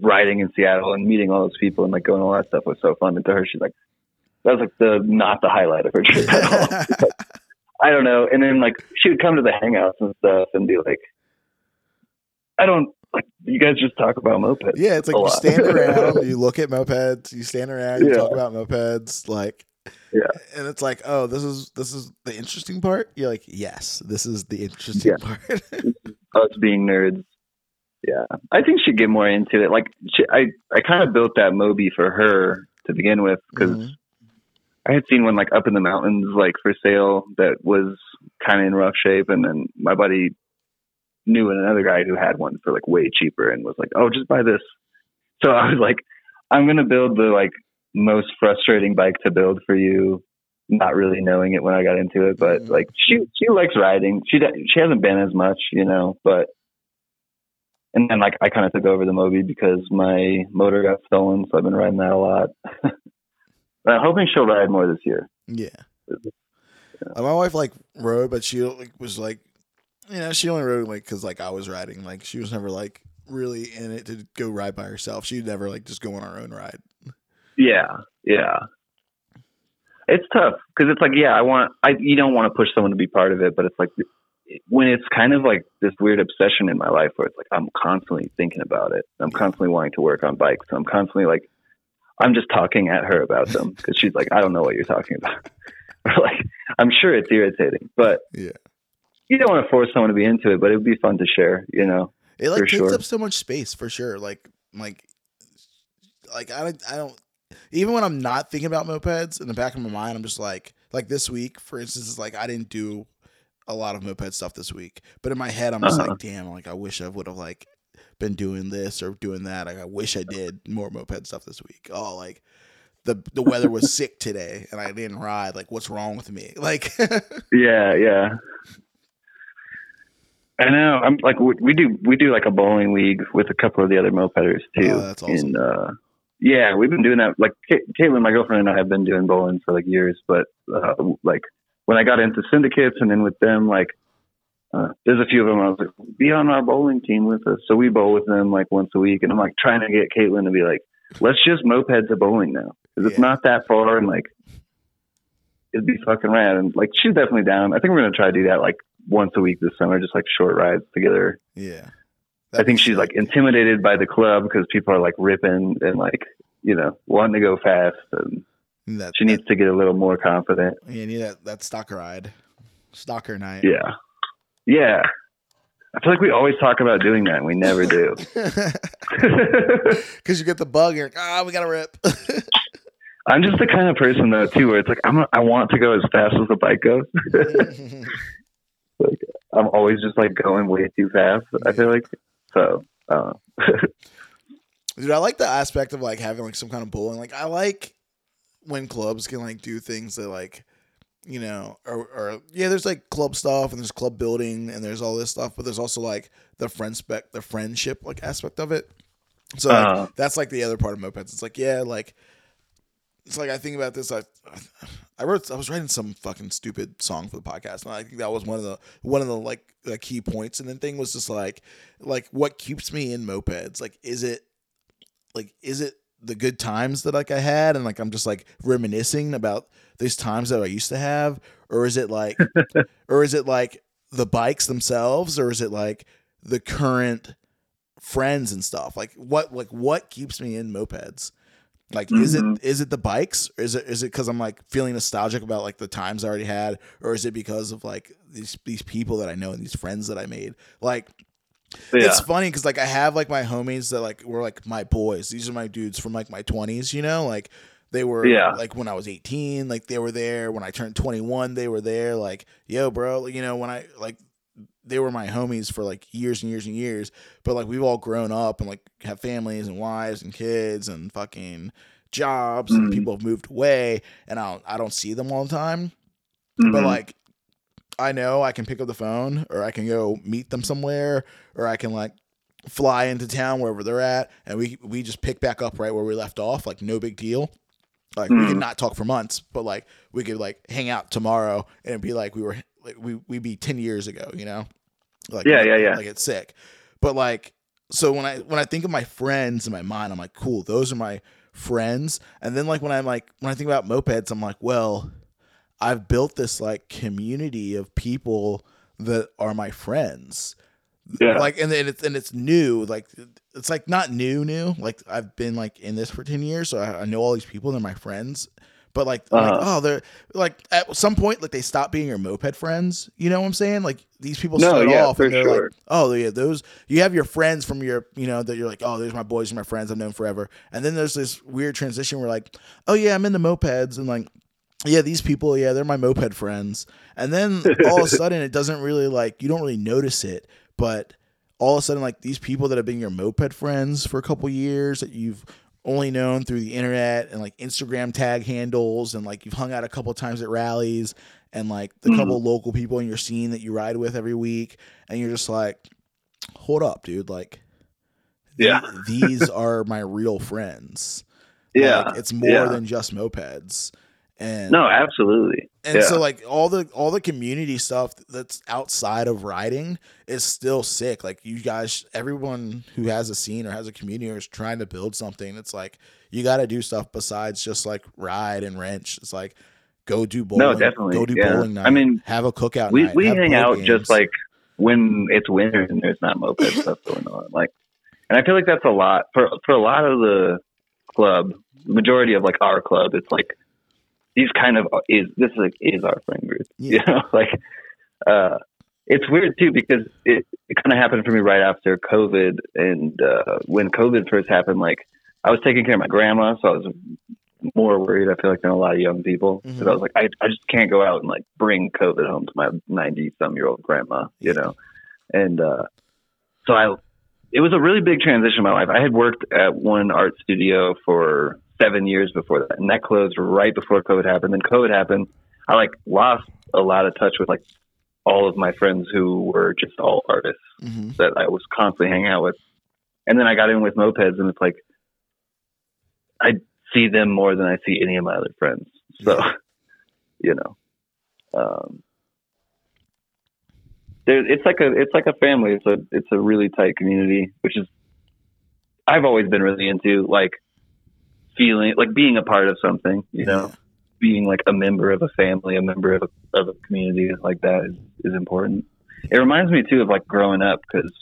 Speaker 2: riding in Seattle and meeting all those people and like going all that stuff was so fun. And to her, she's like, that was like the not the highlight of her trip at all. I don't know. And then like she would come to the hangouts and stuff and be like, I don't like you guys just talk about mopeds.
Speaker 1: yeah, it's like you
Speaker 2: lot.
Speaker 1: stand around, you look at mopeds, you stand around, you
Speaker 2: Yeah.
Speaker 1: talk about mopeds, like
Speaker 2: Yeah.
Speaker 1: and it's like, oh, this is this is the interesting part. You're like, yes, this is the interesting
Speaker 2: Yeah.
Speaker 1: part.
Speaker 2: us being nerds. Yeah, I think she'd get more into it. Like she, I, I kind of built that Moby for her to begin with because
Speaker 1: Mhm.
Speaker 2: I had seen one like up in the mountains, like for sale, that was kind of in rough shape, and then my buddy knew another guy who had one for like way cheaper, and was like, "Oh, just buy this." So I was like, "I'm gonna build the like most frustrating bike to build for you." Not really knowing it when I got into it, but
Speaker 1: Mhm.
Speaker 2: like she she likes riding. She she hasn't been as much, you know, but and then like I kind of took over the Moby because my motor got stolen, so I've been riding that a lot. but I'm hoping she'll ride more this year.
Speaker 1: Yeah. Uh, My wife like rode, but she like was like, you know, she only rode like because like I was riding. Like she was never like really in it to go ride by herself. She'd never like just go on her own ride.
Speaker 2: Yeah, yeah. It's tough because it's like, yeah, I want, I you don't want to push someone to be part of it, but it's like when it's kind of like this weird obsession in my life where it's like I'm constantly thinking about it. I'm constantly wanting to work on bikes. I'm constantly like, I'm just talking at her about them because she's like, I don't know what you're talking about. like, I'm sure it's irritating, but
Speaker 1: Yeah.
Speaker 2: you don't want to force someone to be into it, but it would be fun to share, you know?
Speaker 1: It like takes
Speaker 2: sure.
Speaker 1: up so much space for sure. Like like like I don't I don't even when I'm not thinking about mopeds in the back of my mind, I'm just like like this week, for instance, is like I didn't do a lot of moped stuff this week. But in my head I'm just
Speaker 2: Uh-huh.
Speaker 1: like, damn, like I wish I would have like been doing this or doing that. Like I wish I did more moped stuff this week. Oh like the the weather was sick today and I didn't ride. Like what's wrong with me? Like
Speaker 2: Yeah, yeah. I know. I'm like we, we do we do like a bowling league with a couple of the other mopeders too.
Speaker 1: Oh, that's awesome.
Speaker 2: And uh, yeah, we've been doing that. Like Caitlin, my girlfriend, and I have been doing bowling for like years. But uh, like when I got into syndicates and then with them, like uh, there's a few of them. I was like, be on our bowling team with us. So we bowl with them like once a week, and I'm like trying to get Caitlin to be like, let's just moped to bowling now because it's not that far and like it'd be fucking rad. And like she's definitely down. I think we're gonna try to do that like once a week this summer, just like short rides together.
Speaker 1: Yeah.
Speaker 2: I think she's like intimidated by the club because people are like ripping and like you know wanting to go fast, and
Speaker 1: that,
Speaker 2: she needs to get a little more confident.
Speaker 1: you need that, that stock ride. Stalker night.
Speaker 2: Yeah, yeah. I feel like we always talk about doing that, and we never do.
Speaker 1: Because you get the bug, you're like, ah, we gotta rip.
Speaker 2: I'm just the kind of person though too, where it's like I'm a, I want to go as fast as the bike goes. like I'm always just like going way too fast. I feel like so. Uh,
Speaker 1: Dude, I like the aspect of like having like some kind of bowling. Like I like when clubs can like do things that like you know or, or yeah there's like club stuff and there's club building and there's all this stuff but there's also like the friend spec the friendship like aspect of it so like,
Speaker 2: Uh-huh.
Speaker 1: that's like the other part of mopeds it's like yeah like it's like i think about this i i wrote i was writing some fucking stupid song for the podcast and i think that was one of the one of the like the key points and then thing was just like like what keeps me in mopeds like is it like is it the good times that like I had and like I'm just like reminiscing about these times that I used to have or is it like or is it like the bikes themselves or is it like the current friends and stuff? Like what like what keeps me in mopeds? Like is it mm-hmm. is it the bikes? Or is it is it because I'm like feeling nostalgic about like the times I already had or is it because of like these these people that I know and these friends that I made? Like
Speaker 2: yeah.
Speaker 1: it's funny because like I have like my homies that like were like my boys. These are my dudes from like my twenties. You know, like they were
Speaker 2: Yeah.
Speaker 1: like when I was eighteen, like they were there. When I turned twenty one, they were there. Like yo, bro, you know when I like they were my homies for like years and years and years. But like we've all grown up and like have families and wives and kids and fucking jobs and
Speaker 2: Mhm.
Speaker 1: people have moved away and I don't I don't see them all the time
Speaker 2: Mhm.
Speaker 1: but like I know I can pick up the phone or I can go meet them somewhere or I can like fly into town wherever they're at and we we just pick back up right where we left off like no big deal like we could
Speaker 2: Mhm.
Speaker 1: not talk for months but like we could like hang out tomorrow and it'd be like we were like we we'd be 10 years ago you know like
Speaker 2: Yeah, yeah, yeah.
Speaker 1: like it's sick but like so when I when I think of my friends in my mind I'm like cool those are my friends and then like when I'm like when I think about mopeds I'm like well I've built this like community of people that are my friends.
Speaker 2: Yeah.
Speaker 1: Like and then it's and it's new. Like it's like not new new. Like I've been like in this for ten years, so I, I know all these people. They're my friends. But like, I'm like,
Speaker 2: Uh-huh.
Speaker 1: oh, they're like at some point, like they stop being your moped friends. You know what I'm saying? Like these people
Speaker 2: No,
Speaker 1: start
Speaker 2: yeah,
Speaker 1: off and they're
Speaker 2: sure.
Speaker 1: like, oh yeah, those you have your friends from your, you know, that you're like, oh, there's my boys and my friends I've known forever. And then there's this weird transition where like, oh yeah, I'm into mopeds and like yeah, these people, yeah, they're my moped friends. And then all of a sudden, it doesn't really like, you don't really notice it, but all of a sudden, like these people that have been your moped friends for a couple years that you've only known through the internet and like Instagram tag handles, and like you've hung out a couple times at rallies, and like the
Speaker 2: Mhm.
Speaker 1: couple local people in your scene that you ride with every week, and you're just like, hold up, dude, like,
Speaker 2: Yeah.
Speaker 1: these are my real friends.
Speaker 2: yeah.
Speaker 1: Like, it's more
Speaker 2: yeah.
Speaker 1: than just mopeds. And
Speaker 2: no, absolutely.
Speaker 1: and
Speaker 2: yeah.
Speaker 1: so like all the all the community stuff that's outside of riding is still sick. Like you guys, everyone who has a scene or has a community or is trying to build something, it's like you got to do stuff besides just like ride and wrench. It's like go do bowling.
Speaker 2: No, definitely,
Speaker 1: Go do
Speaker 2: yeah.
Speaker 1: bowling night.
Speaker 2: I mean,
Speaker 1: have a cookout.
Speaker 2: we
Speaker 1: night,
Speaker 2: we hang out
Speaker 1: games.
Speaker 2: just like when it's winter and there's not moped stuff going on. Like, and I feel like that's a lot for for a lot of the club. Majority of like our club, it's like these kind of is this like is our friend group. You know, like uh, it's weird too because it it kind of happened for me right after COVID, and uh, when COVID first happened, like I was taking care of my grandma, so I was more worried. I feel like than a lot of young people because I was like, I, I just can't go out and like bring COVID home to my ninety some year old grandma, you know. And uh, so I, it was a really big transition in my life. I had worked at one art studio for seven years before that, and that closed right before COVID happened. Then COVID happened. I like lost a lot of touch with like all of my friends who were just all artists
Speaker 1: Mhm.
Speaker 2: that I was constantly hanging out with. And then I got in with mopeds, and it's like I see them more than I see any of my other friends. So, you know, um, there, it's like a it's like a family. It's a it's a really tight community, which is I've always been really into like feeling like being a part of something. You know,
Speaker 1: Yeah.
Speaker 2: being like a member of a family, a member of a, of a community like that is, is important. It reminds me too of like growing up because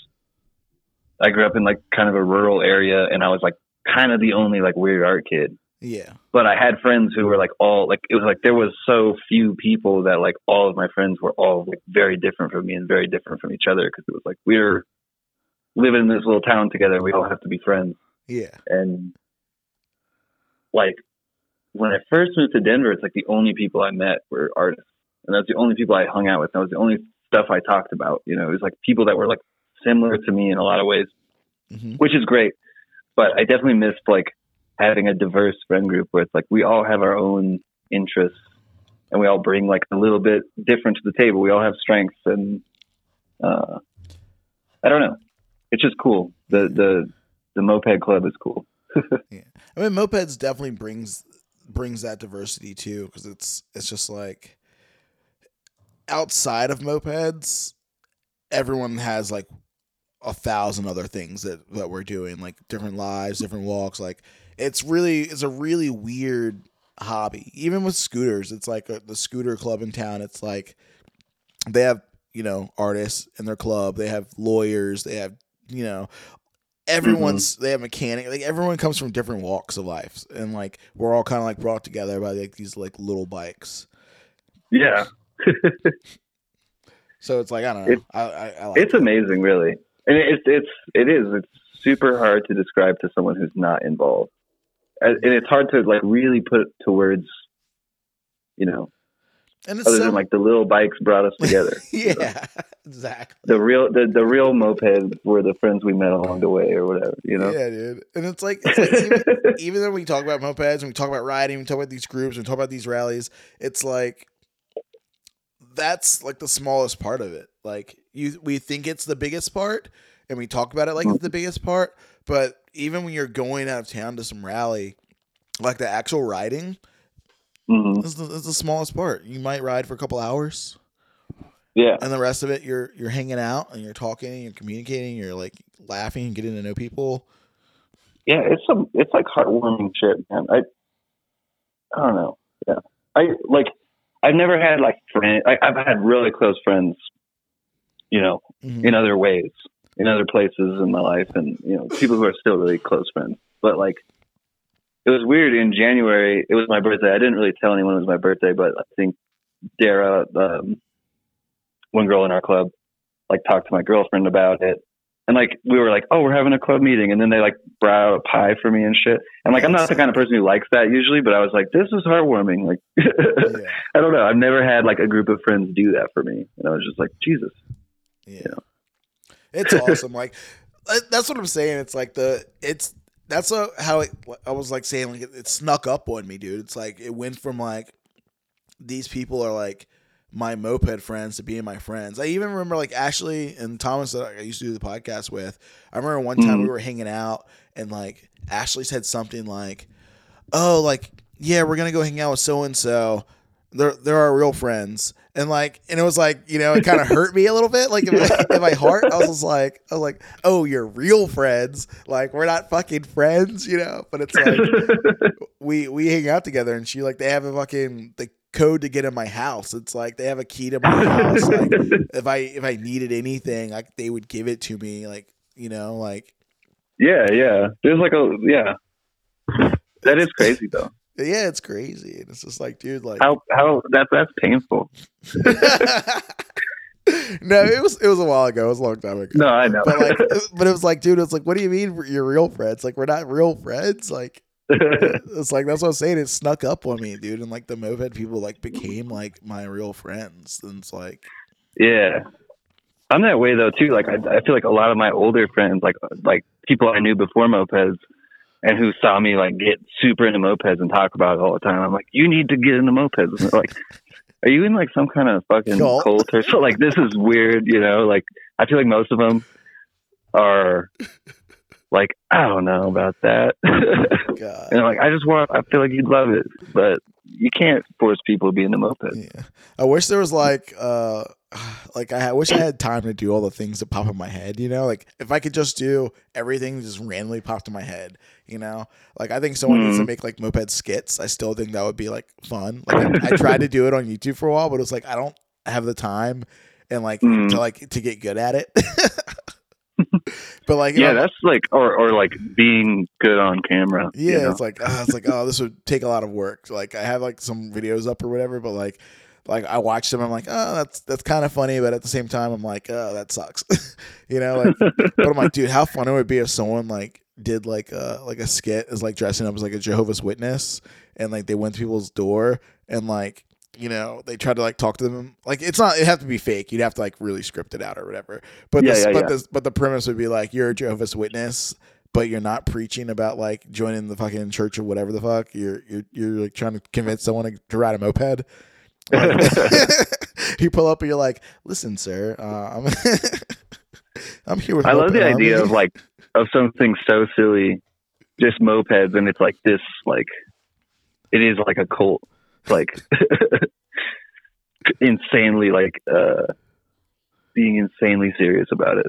Speaker 2: I grew up in like kind of a rural area and I was like kind of the only like weird art kid.
Speaker 1: Yeah.
Speaker 2: but I had friends who were like all like it was like there was so few people that like all of my friends were all like very different from me and very different from each other because it was like we're living in this little town together. We all have to be friends,
Speaker 1: Yeah.
Speaker 2: and like when I first moved to Denver, it's like the only people I met were artists, and that's the only people I hung out with. That was the only stuff I talked about. You know, it was like people that were like similar to me in a lot of ways
Speaker 1: hmm
Speaker 2: which is great. But I definitely missed like having a diverse friend group where it's like we all have our own interests and we all bring like a little bit different to the table. We all have strengths and uh, I don't know. It's just cool. The the the moped club is cool.
Speaker 1: I mean, mopeds definitely brings brings that diversity too, because it's it's just like outside of mopeds, everyone has like a thousand other things that that we're doing, like different lives, different walks. Like it's really it's a really weird hobby. Even with scooters, it's like a, the scooter club in town. It's like they have you know artists in their club. They have lawyers. They have you know Mm-hmm. everyone's they have mechanic like everyone comes from different walks of life and like we're all kind of like brought together by like these like little bikes.
Speaker 2: Yeah,
Speaker 1: so it's like i don't know.
Speaker 2: It-
Speaker 1: I, I, I like
Speaker 2: it's amazing, really, and it's it's it is. It's super hard to describe to someone who's not involved, and and it's hard to like really put to words. You know,
Speaker 1: and it's
Speaker 2: other
Speaker 1: so,
Speaker 2: than like the little bikes brought us together.
Speaker 1: yeah exactly.
Speaker 2: The real the, the real mopeds were the friends we met along the way or whatever you know?
Speaker 1: Yeah dude. And it's like, it's like even, even though we talk about mopeds and we talk about riding we talk about these groups we talk about these rallies it's like that's like the smallest part of it. Like you we think it's the biggest part and we talk about it like it's the mm-hmm. biggest part but even when you're going out of town to some rally like the actual riding
Speaker 2: hmm
Speaker 1: is the, is the smallest part. You might ride for a couple hours.
Speaker 2: Yeah.
Speaker 1: And the rest of it you're you're hanging out and you're talking and you're communicating you're like laughing and getting to know people.
Speaker 2: Yeah it's some it's like heartwarming shit man. I i don't know. Yeah. I like i've never had like friends. I've had really close friends you know
Speaker 1: Mhm.
Speaker 2: in other ways in other places in my life and you know people who are still really close friends. But like it was weird in january it was my birthday i didn't really tell anyone it was my birthday but i think dara um, one girl in our club like talked to my girlfriend about it. And like we were like oh we're having a club meeting. And then they like brought out a pie for me and shit. And like i'm not the kind of person who likes that usually but i was like this is heartwarming. Like
Speaker 1: yeah.
Speaker 2: I don't know. I've never had like a group of friends do that for me. And i was just like jesus.
Speaker 1: Yeah. It's awesome. Like uh, that's what I'm saying. It's like the it's that's a, how it, I was like saying like it, it snuck up on me, dude. It's like it went from like these people are like my moped friends to being my friends. I even remember like Ashley and Thomas that I used to do the podcast with. I remember one time
Speaker 2: Mhm.
Speaker 1: we were hanging out and like Ashley said something like, "Oh, like yeah, we're gonna go hang out with so and so. They're they're our real friends." And like, and it was like, you know, it kind of hurt me a little bit, like in my, in my heart. I was just like, I was like, "Oh, you're real friends. Like we're not fucking friends, you know." But it's like we we hang out together, and she like they have a fucking the code to get in my house. It's like they have a key to my house. Like if I if I needed anything, like they would give it to me. Like you know, like
Speaker 2: Yeah, yeah. There's like a yeah. That is crazy though.
Speaker 1: Yeah, it's crazy. And it's just like, dude, like
Speaker 2: How how that that's painful.
Speaker 1: no, it was it was a while ago. It was a long time ago.
Speaker 2: No, I know.
Speaker 1: But like, but it was like, dude, it's like, what do you mean you're real friends? Like, we're not real friends. Like, it's like that's what I'm saying. It snuck up on me, dude. And like the moped people like became like my real friends. And it's like,
Speaker 2: yeah. I'm that way though too. Like I, I feel like a lot of my older friends, like like people I knew before mopeds, and who saw me like get super into mopeds and talk about it all the time. I'm like, you need to get into mopeds. And like, are you in like some kind of fucking
Speaker 1: Cult?
Speaker 2: cult or so? Like this is weird, you know? Like I feel like most of them are like, I don't know about that. And I'm like, I just want, I feel like you'd love it, but you can't force people to be in the moped.
Speaker 1: Yeah. I wish there was like uh like I, I wish I had time to do all the things that pop in my head, you know? Like if I could just do everything that just randomly popped in my head, you know? Like I think someone needs to make like moped skits. I still think that would be like fun. Like I, I tried to do it on YouTube for a while, but it's like I don't have the time and like
Speaker 2: Mm.
Speaker 1: to like to get good at it. but like
Speaker 2: yeah,
Speaker 1: know,
Speaker 2: that's like or or like being good on camera.
Speaker 1: yeah,
Speaker 2: you know?
Speaker 1: it's like uh, it's like oh, this would take a lot of work. Like I have like some videos up or whatever, but like like I watch them, I'm like oh, that's that's kind of funny, but at the same time, I'm like oh, that sucks. you know, like but I'm like dude, how fun it would be if someone like did like a like a skit as like dressing up as like a Jehovah's Witness and like they went to people's door and like you know they tried to like talk to them like it's not it have to be fake you'd have to like really script it out or whatever but
Speaker 2: Yeah,
Speaker 1: this,
Speaker 2: yeah,
Speaker 1: but
Speaker 2: yeah.
Speaker 1: this but the premise would be like you're a Jehovah's Witness but you're not preaching about like joining the fucking church or whatever the fuck you're you're you're like trying to convince someone to, ride a moped you pull up and you're like listen sir uh, I'm I'm here with
Speaker 2: I love the
Speaker 1: Moped
Speaker 2: idea of like of something so silly, just mopeds, and it's like this like it is like a cult, like insanely like uh being insanely serious about it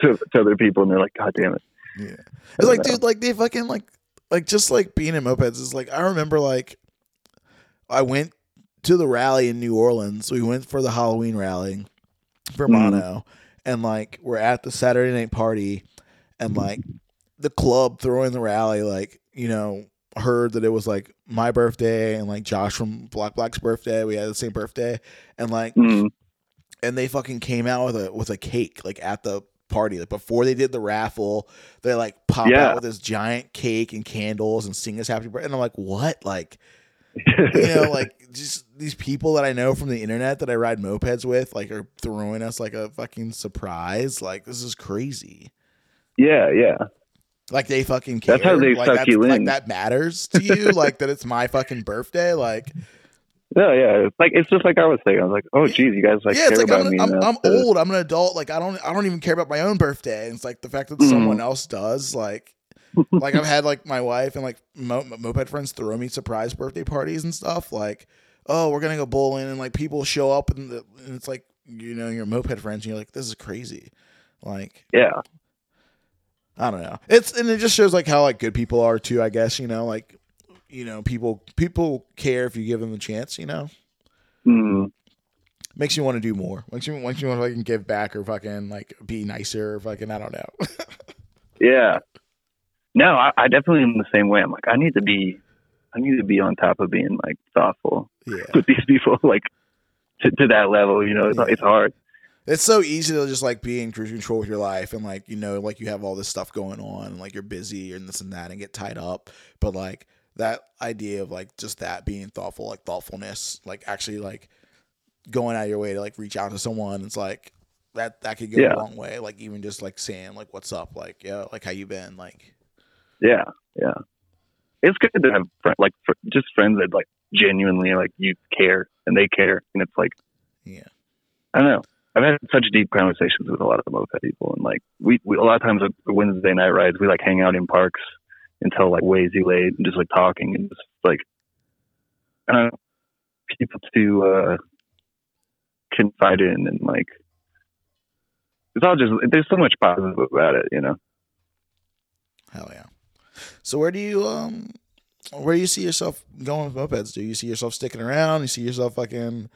Speaker 2: to, to other people, and they're like, God damn it.
Speaker 1: Yeah. It's like,
Speaker 2: know.
Speaker 1: dude, like they fucking like like just like being in mopeds is like I remember like I went to the rally in New Orleans. We went for the Halloween rally for. Mono and like we're at the Saturday night party and like the club throwing the rally like, you know, heard that it was like my birthday and like Josh from Black Black's birthday. We had the same birthday and like
Speaker 2: Mm,
Speaker 1: and they fucking came out with a with a cake like at the party like before they did the raffle they like pop
Speaker 2: Yeah.
Speaker 1: out with this giant cake and candles and sing us happy birthday and i'm like what like you know like just these people that i know from the internet that i ride mopeds with like are throwing us like a fucking surprise like this is crazy
Speaker 2: yeah, yeah.
Speaker 1: like they fucking care.
Speaker 2: That's how they
Speaker 1: like,
Speaker 2: suck you
Speaker 1: like
Speaker 2: in.
Speaker 1: that matters to you like that it's my fucking birthday like
Speaker 2: Yeah, yeah. It's like it's just like I was saying. I was like, oh, geez, you guys like
Speaker 1: yeah, it's
Speaker 2: care
Speaker 1: like
Speaker 2: about
Speaker 1: I'm,
Speaker 2: me.
Speaker 1: I'm, I'm old. I'm an adult. Like I don't I don't even care about my own birthday. And it's like the fact that
Speaker 2: Mhm.
Speaker 1: someone else does. Like like I've had like my wife and like mo- moped friends throw me surprise birthday parties and stuff. Like oh we're gonna go bowling and like people show up and, the, and it's like you know your moped friends and you're like this is crazy. Like
Speaker 2: Yeah,
Speaker 1: I don't know. It's and it just shows like how like good people are too. I guess you know like you know people people care if you give them the chance. You know.
Speaker 2: mm,
Speaker 1: makes you want to do more. Makes you makes you want to fucking give back or fucking like be nicer or fucking I don't know.
Speaker 2: yeah. No, I, I definitely am the same way. I'm like, I need to be, I need to be on top of being like thoughtful
Speaker 1: yeah,
Speaker 2: with these people, like to, to that level. You know, it's,
Speaker 1: Yeah.
Speaker 2: it's hard.
Speaker 1: it's so easy to just like be in cruise control with your life and like you know like you have all this stuff going on and like you're busy and this and that and get tied up. But like that idea of like just that being thoughtful, like thoughtfulness, like actually like going out of your way to like reach out to someone. It's like that that could go
Speaker 2: Yeah.
Speaker 1: a long way. Like even just like saying like what's up, like yeah, like how you been, like
Speaker 2: Yeah, yeah. It's good to have fri like fr- just friends that like genuinely like you care and they care, and it's like
Speaker 1: yeah,
Speaker 2: I don't know. I've had such deep conversations with a lot of the moped people, and like we, we a lot of times at Wednesday night rides, we like hang out in parks until like way too late and just like talking and just like I don't know people to uh confide in and like it's all just there's so much positive about it, you know.
Speaker 1: Hell yeah. So where do you um where do you see yourself going with mopeds? Do you see yourself sticking around? You see yourself fucking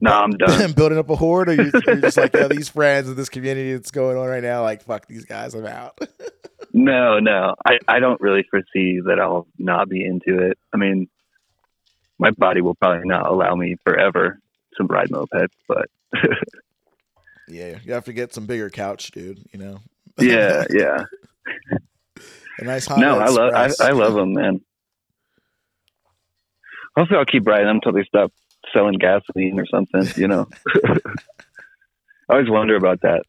Speaker 2: No, I'm done.
Speaker 1: building up a horde, or you, you're just like, yeah, these friends and this community that's going on right now, like fuck these guys, I'm out.
Speaker 2: No, no. I, I don't really foresee that I'll not be into it. I mean, my body will probably not allow me forever to ride mopeds, but
Speaker 1: yeah, you have to get some bigger couch, dude. You know.
Speaker 2: yeah, yeah.
Speaker 1: A nice Honda
Speaker 2: No, I love I, I love them, man. Hopefully, I'll keep riding them until they stop selling gasoline or something. You know, I always wonder about that.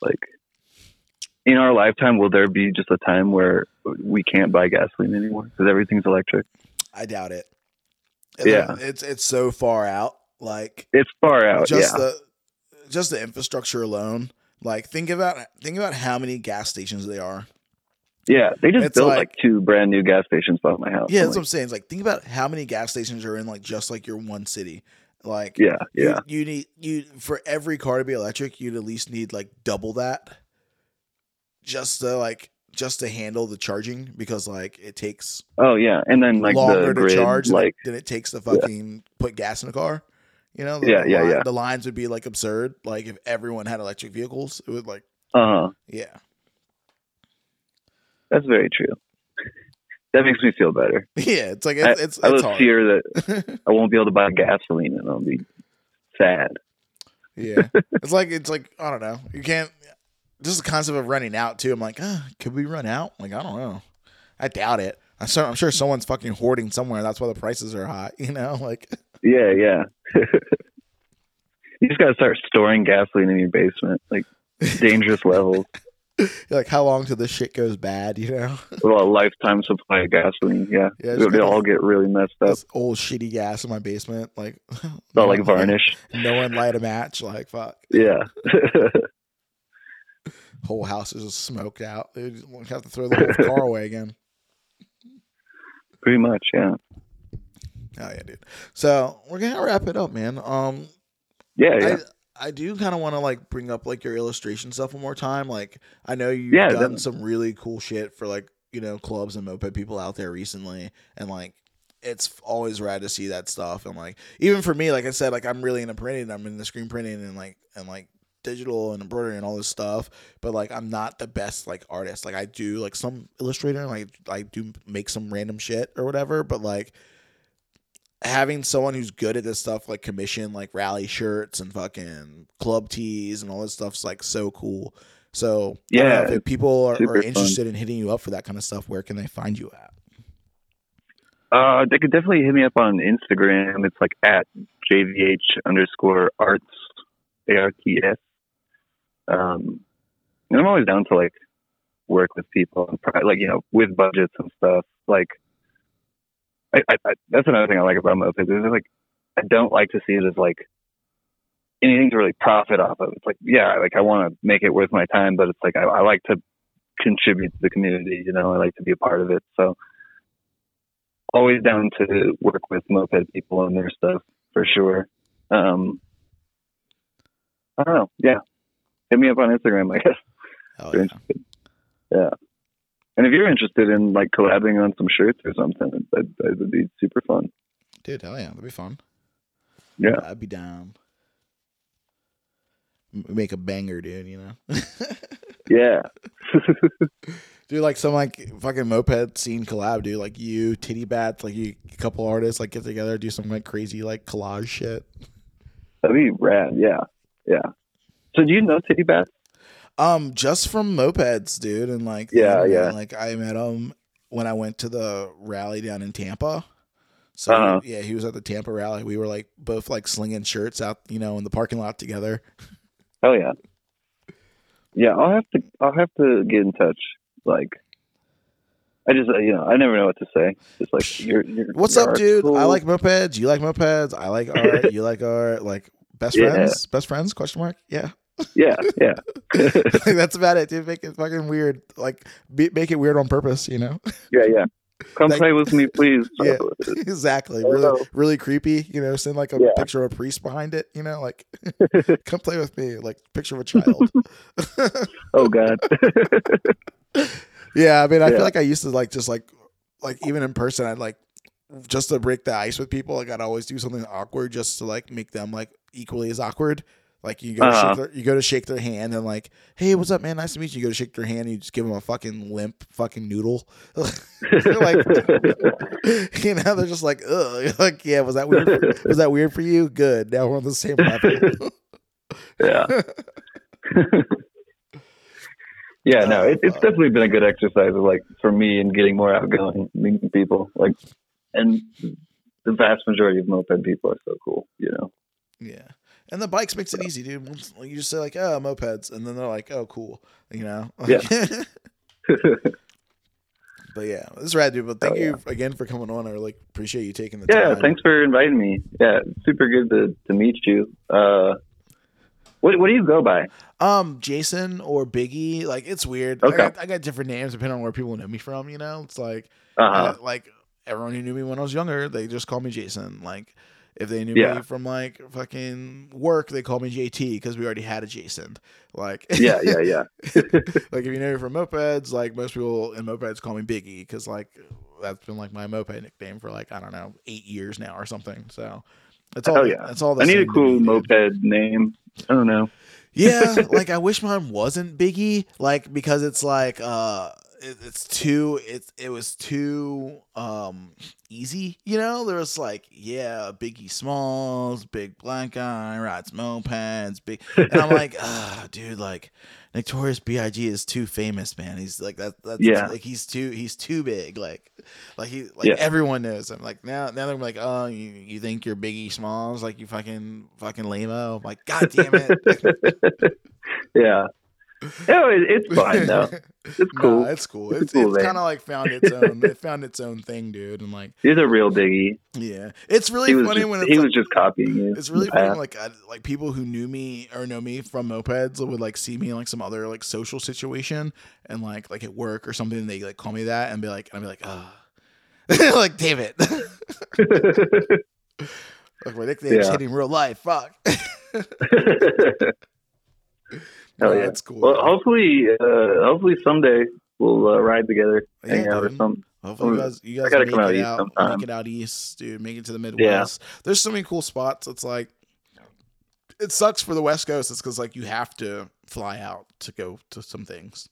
Speaker 2: Like, in our lifetime, will there be just a time where we can't buy gasoline anymore because everything's electric?
Speaker 1: I doubt it.
Speaker 2: Yeah.
Speaker 1: it's it's so far out. Like
Speaker 2: It's far out.
Speaker 1: just
Speaker 2: yeah,
Speaker 1: the just the infrastructure alone. Like think about think about how many gas stations there are.
Speaker 2: Yeah. They just
Speaker 1: it's
Speaker 2: built
Speaker 1: like-
Speaker 2: like, two brand new gas stations by my house.
Speaker 1: Yeah,
Speaker 2: I'm
Speaker 1: that's what I'm saying. It's like think about how many gas stations are in like just like your one city. Like
Speaker 2: yeah,
Speaker 1: you-
Speaker 2: yeah,
Speaker 1: you, need you for every car to be electric, you'd at least need like double that. Just to like just to handle the charging because like it takes
Speaker 2: Oh yeah, and then like
Speaker 1: longer
Speaker 2: the
Speaker 1: to
Speaker 2: grid,
Speaker 1: charge
Speaker 2: like
Speaker 1: than it takes to fucking put gas in a car. You know, the,
Speaker 2: Yeah,
Speaker 1: the
Speaker 2: yeah,
Speaker 1: line-
Speaker 2: yeah.
Speaker 1: The lines would be like absurd. Like if everyone had electric vehicles, it would like
Speaker 2: uh huh.
Speaker 1: yeah.
Speaker 2: That's very true. That makes me feel better.
Speaker 1: Yeah, it's like
Speaker 2: I,
Speaker 1: it's it's,
Speaker 2: I
Speaker 1: it's hard.
Speaker 2: fear that I won't be able to buy gasoline and I'll be sad.
Speaker 1: Yeah, it's like it's like I don't know. You can't. Just the concept of running out too. I'm like, ah, could we run out? Like I don't know. I doubt it. I'm sure, I'm sure someone's fucking hoarding somewhere. That's why the prices are high. You know, like
Speaker 2: Yeah, yeah. you just gotta start storing gasoline in your basement, like dangerous levels.
Speaker 1: like how long till this shit goes bad? You know,
Speaker 2: Well, a lifetime supply of gasoline. Yeah,
Speaker 1: Yeah,
Speaker 2: it
Speaker 1: just
Speaker 2: would
Speaker 1: gotta-
Speaker 2: all get really messed up.
Speaker 1: old shitty gas in my basement. Like,
Speaker 2: Not like varnish.
Speaker 1: No one light a match. Like fuck,
Speaker 2: Yeah,
Speaker 1: whole house is smoked out. They have to throw the whole car away again.
Speaker 2: pretty much. Yeah,
Speaker 1: Oh yeah, dude. So we're gonna wrap it up, man. Um,
Speaker 2: yeah, yeah.
Speaker 1: I I do kind of want to like bring up like your illustration stuff one more time. Like I know you've
Speaker 2: Yeah,
Speaker 1: done
Speaker 2: definitely.
Speaker 1: some really cool shit for like you know clubs and moped people out there recently, and like it's always rad to see that stuff. And like even for me, like I said, like I'm really into printing. I'm into screen printing and like and like digital and embroidery and all this stuff. But like I'm not the best like artist. Like I do like some illustrator, like I do make some random shit or whatever. But like having someone who's good at this stuff like commission like rally shirts and fucking club tees and all this stuff's like so cool so don't know,
Speaker 2: Yeah,
Speaker 1: if people are, are
Speaker 2: fun.
Speaker 1: interested in hitting you up for that kind of stuff where can they find you at
Speaker 2: Uh, they could definitely hit me up on Instagram. It's like at jvh underscore arts a r t s. Um, and I'm always down to like work with people, and like you know, with budgets and stuff. Like, I, I, I that's another thing I like about mopeds is like I don't like to see it as like anything to really profit off of. It's like yeah, like I want to make it worth my time, but it's like I, I like to contribute to the community. You know, I like to be a part of it. So always down to work with moped people and their stuff for sure. Um, I don't know. Yeah. Hit me up on Instagram, I guess.
Speaker 1: oh yeah.
Speaker 2: Yeah. And if you're interested in like collabing on some shirts or something, that, that would be super fun.
Speaker 1: dude hell yeah that'd be fun
Speaker 2: Yeah.
Speaker 1: i'd be down make a banger dude you know
Speaker 2: Yeah.
Speaker 1: dude like some like fucking moped scene collab dude like you titty bats like you a couple artists like get together do some like crazy like collage shit
Speaker 2: That'd be rad. Yeah. Yeah. So do you know Titty Bats?
Speaker 1: Um, just from mopeds, dude, and like
Speaker 2: Yeah,
Speaker 1: know,
Speaker 2: yeah.
Speaker 1: like I met him when I went to the rally down in Tampa. So
Speaker 2: Uh-huh.
Speaker 1: yeah, he was at the Tampa rally. We were like both like slinging shirts out, you know, in the parking lot together.
Speaker 2: Oh yeah. Yeah, I'll have to I'll have to get in touch. Like I just uh, you know, I never know what to say. Just like you're, you're
Speaker 1: What's
Speaker 2: your
Speaker 1: up, dude?
Speaker 2: cool.
Speaker 1: I like mopeds. You like mopeds. I like art. you like art. Like best
Speaker 2: Yeah.
Speaker 1: friends. Best friends? Question mark. Yeah.
Speaker 2: Yeah, yeah.
Speaker 1: That's about it, dude. Make it fucking weird. Like be, make it weird on purpose. You know.
Speaker 2: yeah, yeah. Come
Speaker 1: Like-
Speaker 2: play with me, please.
Speaker 1: Yeah. exactly. Really, really creepy. You know, send like a
Speaker 2: Yeah.
Speaker 1: picture of a priest behind it. You know, like come play with me. Like picture of a child.
Speaker 2: oh god.
Speaker 1: yeah, I mean, I
Speaker 2: Yeah.
Speaker 1: feel like I used to like just like like even in person, I'd like just to break the ice with people. Like I'd always do something awkward just to like make them like equally as awkward. Like you go to
Speaker 2: Uh-huh.
Speaker 1: shake their, you go to shake their hand and like, hey, what's up, man? Nice to meet you. You go to shake their hand and you just give them a fucking limp fucking noodle. They're like, you know, they're just like, ugh. You're like, yeah, was that weird? For, was that weird for you? Good. Now we're on the same level.
Speaker 2: yeah. yeah, no, it, it's definitely been a good exercise of like for me in getting more outgoing, meeting people. Like and the vast majority of moped people are so cool, you know.
Speaker 1: yeah. And the bikes makes it easy, dude. Once- You just say like, oh, mopeds, and then they're like, oh, cool. You know.
Speaker 2: Yeah.
Speaker 1: But yeah, this is rad, dude. But thank
Speaker 2: Oh, yeah.
Speaker 1: you again for coming on. I really appreciate you taking the
Speaker 2: yeah,
Speaker 1: time.
Speaker 2: Yeah, thanks for inviting me. Yeah, super good to, to meet you. Uh what what do you go by?
Speaker 1: Um, Jason or Biggie, like it's weird.
Speaker 2: Okay.
Speaker 1: I got, I got different names depending on where people know me from. You know, it's like
Speaker 2: Uh-huh.
Speaker 1: I- like everyone who knew me when I was younger, they just call me Jason. Like if they knew
Speaker 2: Yeah.
Speaker 1: me from like fucking work, they call me JT because we already had a Jason. Like
Speaker 2: Yeah, yeah, yeah.
Speaker 1: like if you know me from mopeds, like most people in mopeds call me Biggie because like that's been like my moped nickname for like I don't know eight years now or something. So it's all
Speaker 2: yeah.
Speaker 1: It's all.
Speaker 2: I need a cool
Speaker 1: me,
Speaker 2: moped name. I don't know.
Speaker 1: Yeah, like I wish mine wasn't Biggie, like because it's like uh it, it's too it it was too um easy you know there was like yeah biggie smalls big black guy rides mopeds big and i'm like ah dude like notorious big is too famous man he's like that that's
Speaker 2: Yeah.
Speaker 1: like he's too he's too big like like he like
Speaker 2: Yeah.
Speaker 1: everyone knows him like now now they're like oh you, you think you're biggie smalls like you fucking fucking lame i'm like god damn it
Speaker 2: yeah. No, it, it's fine though. It's cool.
Speaker 1: Nah, it's cool.
Speaker 2: It's
Speaker 1: It's,
Speaker 2: cool
Speaker 1: it's kind of like found its own. it found its own thing, dude. And like,
Speaker 2: He's a real biggie.
Speaker 1: yeah, it's really funny
Speaker 2: just,
Speaker 1: when it's
Speaker 2: he
Speaker 1: like,
Speaker 2: was just copying you.
Speaker 1: it's really funny like I, like people who knew me or know me from mopeds would like see me in like some other like social situation and like like at work or something. They like call me that and be like, and I'd be like, ah, like damn it, like my nickname's
Speaker 2: Yeah.
Speaker 1: hitting real life. Fuck.
Speaker 2: Hell yeah.
Speaker 1: it's cool.
Speaker 2: Well, hopefully, uh, hopefully someday we'll uh, ride together,
Speaker 1: Yeah,
Speaker 2: hang out or something.
Speaker 1: Hopefully you guys, you guys
Speaker 2: gotta
Speaker 1: make
Speaker 2: come out
Speaker 1: it
Speaker 2: east
Speaker 1: out,
Speaker 2: sometime.
Speaker 1: make it out east, dude. Make it to the Midwest. There's so many cool spots. It's like it sucks for the West Coast. It's because like you have to fly out to go to some things.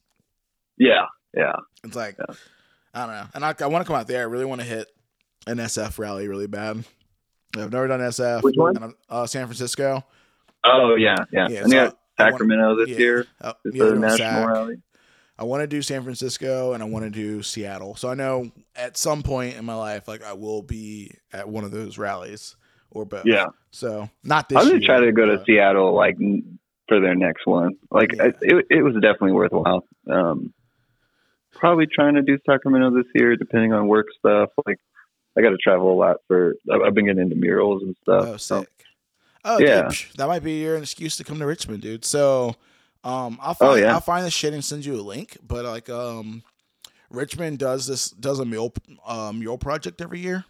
Speaker 2: Yeah, yeah.
Speaker 1: It's like
Speaker 2: Yeah.
Speaker 1: I don't know, and I, I want to come out there. I really want to hit an SF rally really bad. I've never done SF.
Speaker 2: Which one?
Speaker 1: Uh, San Francisco.
Speaker 2: Oh yeah, yeah.
Speaker 1: Yeah, so
Speaker 2: you
Speaker 1: I-
Speaker 2: got
Speaker 1: I want-
Speaker 2: Sacramento this
Speaker 1: yeah.
Speaker 2: year.
Speaker 1: Uh, yeah,
Speaker 2: the national
Speaker 1: SAC.
Speaker 2: rally.
Speaker 1: I want to do San Francisco and I want to do Seattle. So I know at some point in my life, like I will be at one of those rallies or both.
Speaker 2: Yeah,
Speaker 1: So not this. Year.
Speaker 2: I'm gonna
Speaker 1: year,
Speaker 2: try to go to Seattle like for their next one. Like
Speaker 1: Yeah.
Speaker 2: I, it, it was definitely worthwhile. Um, probably trying to do Sacramento this year, depending on work stuff. Like I got to travel a lot for. I've been getting into murals and stuff.
Speaker 1: Oh,
Speaker 2: so-.
Speaker 1: Oh,
Speaker 2: Yeah.
Speaker 1: dude, that might be your excuse to come to Richmond, dude. So, um, I'll find
Speaker 2: Oh, yeah.
Speaker 1: I'll find the shit and send you a link. But like, um, Richmond does this does a mural uh, mural project every year.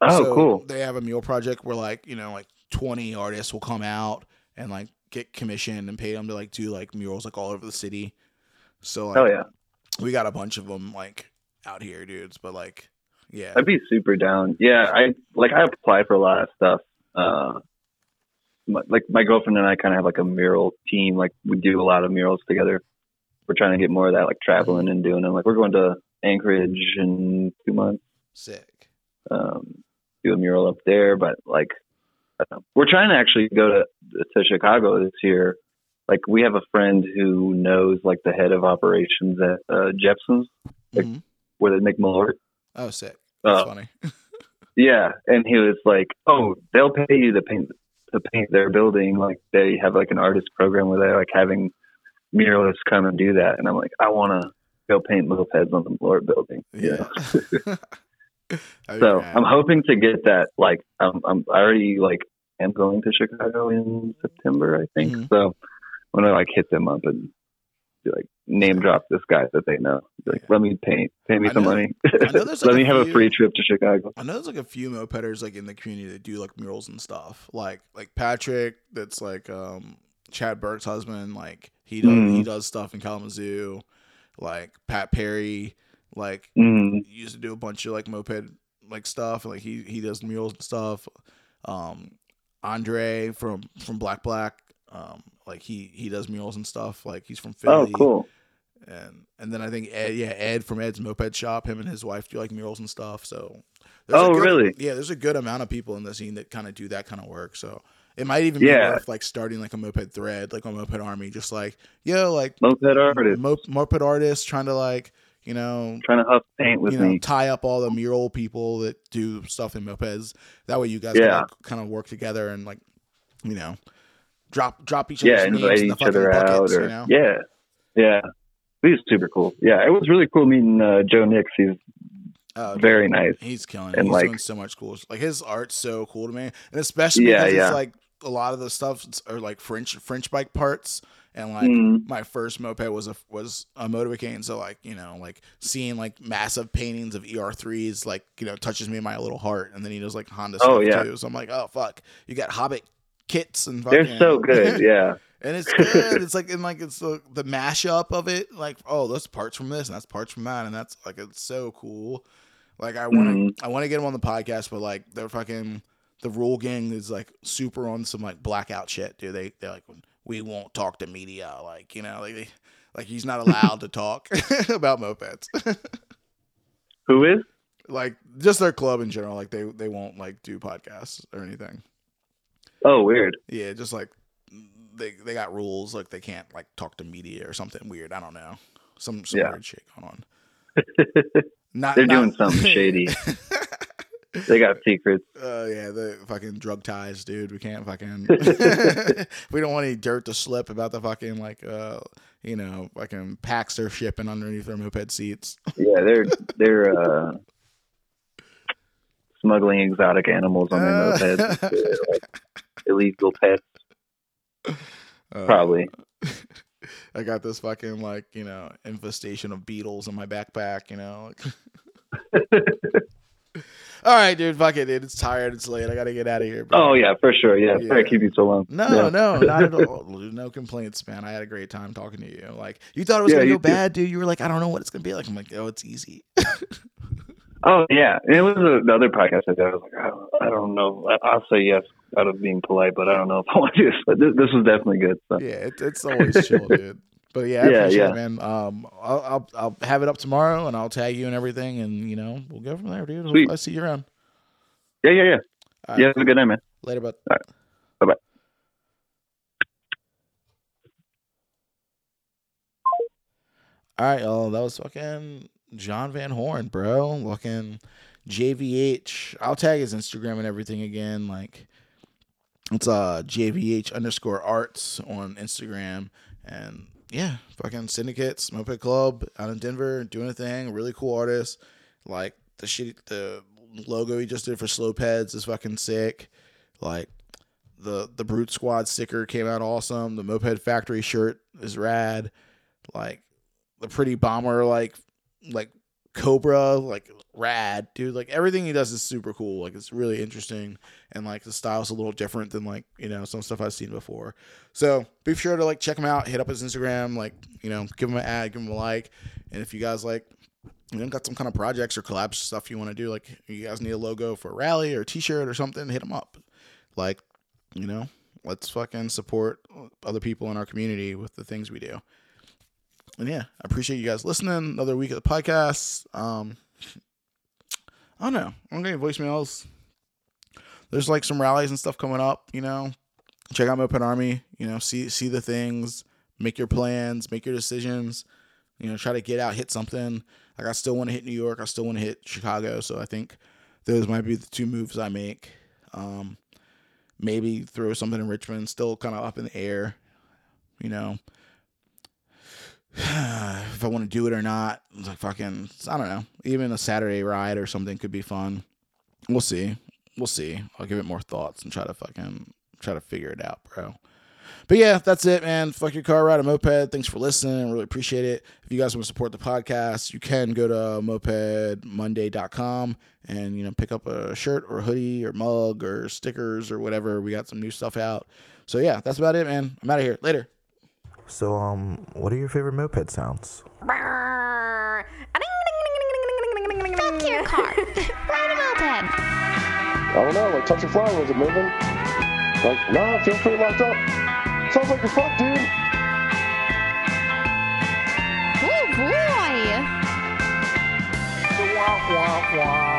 Speaker 2: oh,
Speaker 1: So
Speaker 2: cool.
Speaker 1: They have a mural project where like you know like twenty artists will come out and like get commissioned and pay them to like do like murals like all over the city. So like,
Speaker 2: Oh yeah,
Speaker 1: we got a bunch of them like out here, dudes. But like, yeah,
Speaker 2: I'd be super down. Yeah, I like I apply for a lot of stuff. Uh, my, like my girlfriend and I kind of have like a mural team. Like we do a lot of murals together. We're trying to get more of that, like traveling and doing them. Like we're going to Anchorage in two months.
Speaker 1: sick.
Speaker 2: um, do a mural up there. But like, I don't know. we're trying to actually go to to Chicago this year. Like, we have a friend who knows like the head of operations at uh, Jeppson's, Like-
Speaker 1: Mhm.
Speaker 2: where they make Malort.
Speaker 1: Oh, sick. That's
Speaker 2: Uh,
Speaker 1: funny.
Speaker 2: yeah, and he was like, "Oh, they'll pay you to paint to paint their building. Like, they have like an artist program where they're like having muralists come and do that." And I'm like, "I want to go paint mopeds on the Malort building."
Speaker 1: Yeah.
Speaker 2: know? So
Speaker 1: rad.
Speaker 2: I'm hoping to get that. Like I'm, I'm I already like am going to Chicago in September, I think.
Speaker 1: Mhm.
Speaker 2: So I'm gonna like hit them up and be like name drop this guy that they know. Like, let me paint, pay me some money.
Speaker 1: there's,
Speaker 2: let me
Speaker 1: a
Speaker 2: have a free trip to Chicago.
Speaker 1: I know there's like a few mopeders like in the community that do like murals and stuff. Like like Patrick, that's like um Chad Burke's husband. Like he does
Speaker 2: Mm.
Speaker 1: he does stuff in Kalamazoo. Like Pat Perry, like
Speaker 2: Mm,
Speaker 1: used to do a bunch of like moped like stuff. Like he he does murals and stuff. Um, Andre from from Black Black, um, like he he does murals and stuff. Like he's from
Speaker 2: oh,
Speaker 1: Philly.
Speaker 2: cool.
Speaker 1: And and then I think Ed, yeah, Ed from Ed's Moped Shop, him and his wife do like murals and stuff. So,
Speaker 2: Oh,
Speaker 1: good-
Speaker 2: really?
Speaker 1: Yeah, there's a good amount of people in the scene that kind of do that kind of work. So it might even be
Speaker 2: Yeah.
Speaker 1: worth like starting like a moped thread, like a moped army, just like yo, like
Speaker 2: Moped artist
Speaker 1: mo- moped artists trying to like you know
Speaker 2: trying to huff paint with
Speaker 1: you know
Speaker 2: me.
Speaker 1: tie up all the mural people that do stuff in mopeds. That way you guys
Speaker 2: Yeah.
Speaker 1: can like, kind of work together and like you know drop drop each
Speaker 2: Yeah,
Speaker 1: other's names
Speaker 2: invite each other out, or
Speaker 1: you know?
Speaker 2: yeah, yeah. He was super cool. Yeah, it was really cool meeting uh, Joe Nix. He's
Speaker 1: Uh,
Speaker 2: very nice.
Speaker 1: He's killing it.
Speaker 2: And,
Speaker 1: He's
Speaker 2: like-
Speaker 1: doing so much cool. Like his art's so cool to me, and especially
Speaker 2: Yeah,
Speaker 1: because
Speaker 2: yeah.
Speaker 1: it's like a lot of the stuff are like French French bike parts, and like
Speaker 2: Mm.
Speaker 1: my first moped was a was a Motobecane. So like you know like seeing like massive paintings of ER threes like you know touches me in my little heart. And then he does like Honda
Speaker 2: Oh,
Speaker 1: stuff
Speaker 2: yeah.
Speaker 1: too. So I'm like oh fuck, you got Hobbit kits and
Speaker 2: They're so good. Yeah.
Speaker 1: And it's good. it's like and like it's the the mashup of it. Like oh, those parts from this and that's parts from that, and that's like it's so cool. Like I want to
Speaker 2: Mhm.
Speaker 1: I want to get them on the podcast, but like they're fucking the rule gang is like super on some like blackout shit, dude. They they're like we won't talk to media, like you know, like they Like he's not allowed to talk about mopeds.
Speaker 2: Who is?
Speaker 1: like just their club in general. Like they they won't like do podcasts or anything.
Speaker 2: Oh, weird.
Speaker 1: Yeah, just like they they got rules. Like they can't like talk to media or something weird. I don't know. Some some
Speaker 2: Yeah.
Speaker 1: weird shit going on. Not
Speaker 2: They're
Speaker 1: not-
Speaker 2: doing something shady. They got secrets.
Speaker 1: Uh, yeah, the fucking drug ties, dude. We can't fucking. we don't want any dirt to slip about the fucking like, uh, you know, fucking packs they're shipping underneath their moped seats.
Speaker 2: Yeah, they're they're uh, smuggling exotic animals on their mopeds. Like, illegal pets,
Speaker 1: Uh,
Speaker 2: probably.
Speaker 1: I got this fucking like you know infestation of beetles in my backpack. You know. All right, dude. Fuck it, dude. It's tired. It's late. I gotta get out of here. bro.
Speaker 2: Oh yeah, for sure. Yeah,
Speaker 1: Yeah.
Speaker 2: sorry to keep you so long.
Speaker 1: No,
Speaker 2: Yeah.
Speaker 1: no, not at all. No complaints, man. I had a great time talking to you. Like you thought it was
Speaker 2: Yeah,
Speaker 1: gonna go bad, dude. You were like, I don't know what it's gonna be like. I'm like, oh, it's easy.
Speaker 2: Oh yeah, it was a, the other podcast I did. I was like, I don't, I don't know. I'll say yes out of being polite, but I don't know if I want to. But this, this was definitely good. So.
Speaker 1: yeah, it, it's always chill, dude. But yeah, I
Speaker 2: Yeah, yeah.
Speaker 1: it, man. Um, I'll, I'll I'll have it up tomorrow, and I'll tag you and everything, and you know, we'll go from there, dude.
Speaker 2: Sweet.
Speaker 1: I see you around.
Speaker 2: Yeah, yeah, yeah.
Speaker 1: Right.
Speaker 2: Yeah, have a good night, man.
Speaker 1: Later, bud.
Speaker 2: All right. Bye-bye.
Speaker 1: All right, y'all. That was fucking John Van Horn, bro. Fucking JVH. I'll tag his Instagram and everything again. Like, it's uh JVH underscore arts on Instagram. And yeah, fucking syndicates, Moped Club out in Denver, doing a thing. Really cool artist. Like, the shit, the logo he just did for Slowpeds is fucking sick. Like, the the Brute Squad sticker came out awesome. The Moped Factory shirt is rad. Like the Pretty Bomber, like like Cobra, like rad, dude. Like everything he does is super cool. Like it's really interesting, and like the style's a little different than like you know some stuff I've seen before. So be sure to like check him out. Hit up his Instagram, like you know, give him an ad, give him a like, and if you guys like you know, got some kind of projects or collabs stuff you want to do, like you guys need a logo for a rally or a t-shirt or something, hit them up. Like, you know, let's fucking support other people in our community with the things we do. And yeah, I appreciate you guys listening. Another week of the podcast. Um, I don't know. I'm getting voicemails. There's like some rallies and stuff coming up. You know, check out Moped Army. You know, see see the things, make your plans, make your decisions. You know, try to get out, hit something. Like I still want to hit New York. I still want to hit Chicago. So I think those might be the two moves I make. Um, maybe throw something in Richmond. Still kind of up in the air. You know, if I want to do it or not. Like fucking, I don't know. Even a Saturday ride or something could be fun. We'll see. We'll see. I'll give it more thoughts and try to fucking try to figure it out, bro. But yeah, that's it, man. Fuck your car, ride a moped. Thanks for listening. Really appreciate it. If you guys want to support the podcast, you can go to mopedmonday.com and you know pick up a shirt or hoodie or mug or stickers or whatever. We got some new stuff out. So yeah, that's about it, man. I'm out of here. Later.
Speaker 3: So, um, what are your favorite moped sounds?
Speaker 4: Fuck your car. Ride a moped.
Speaker 5: I don't know, like touch a flower, was it moving? Like, nah, it feels pretty locked up. Sounds like you're fucked, dude.
Speaker 4: Oh boy.
Speaker 3: Womp womp womp. You fucking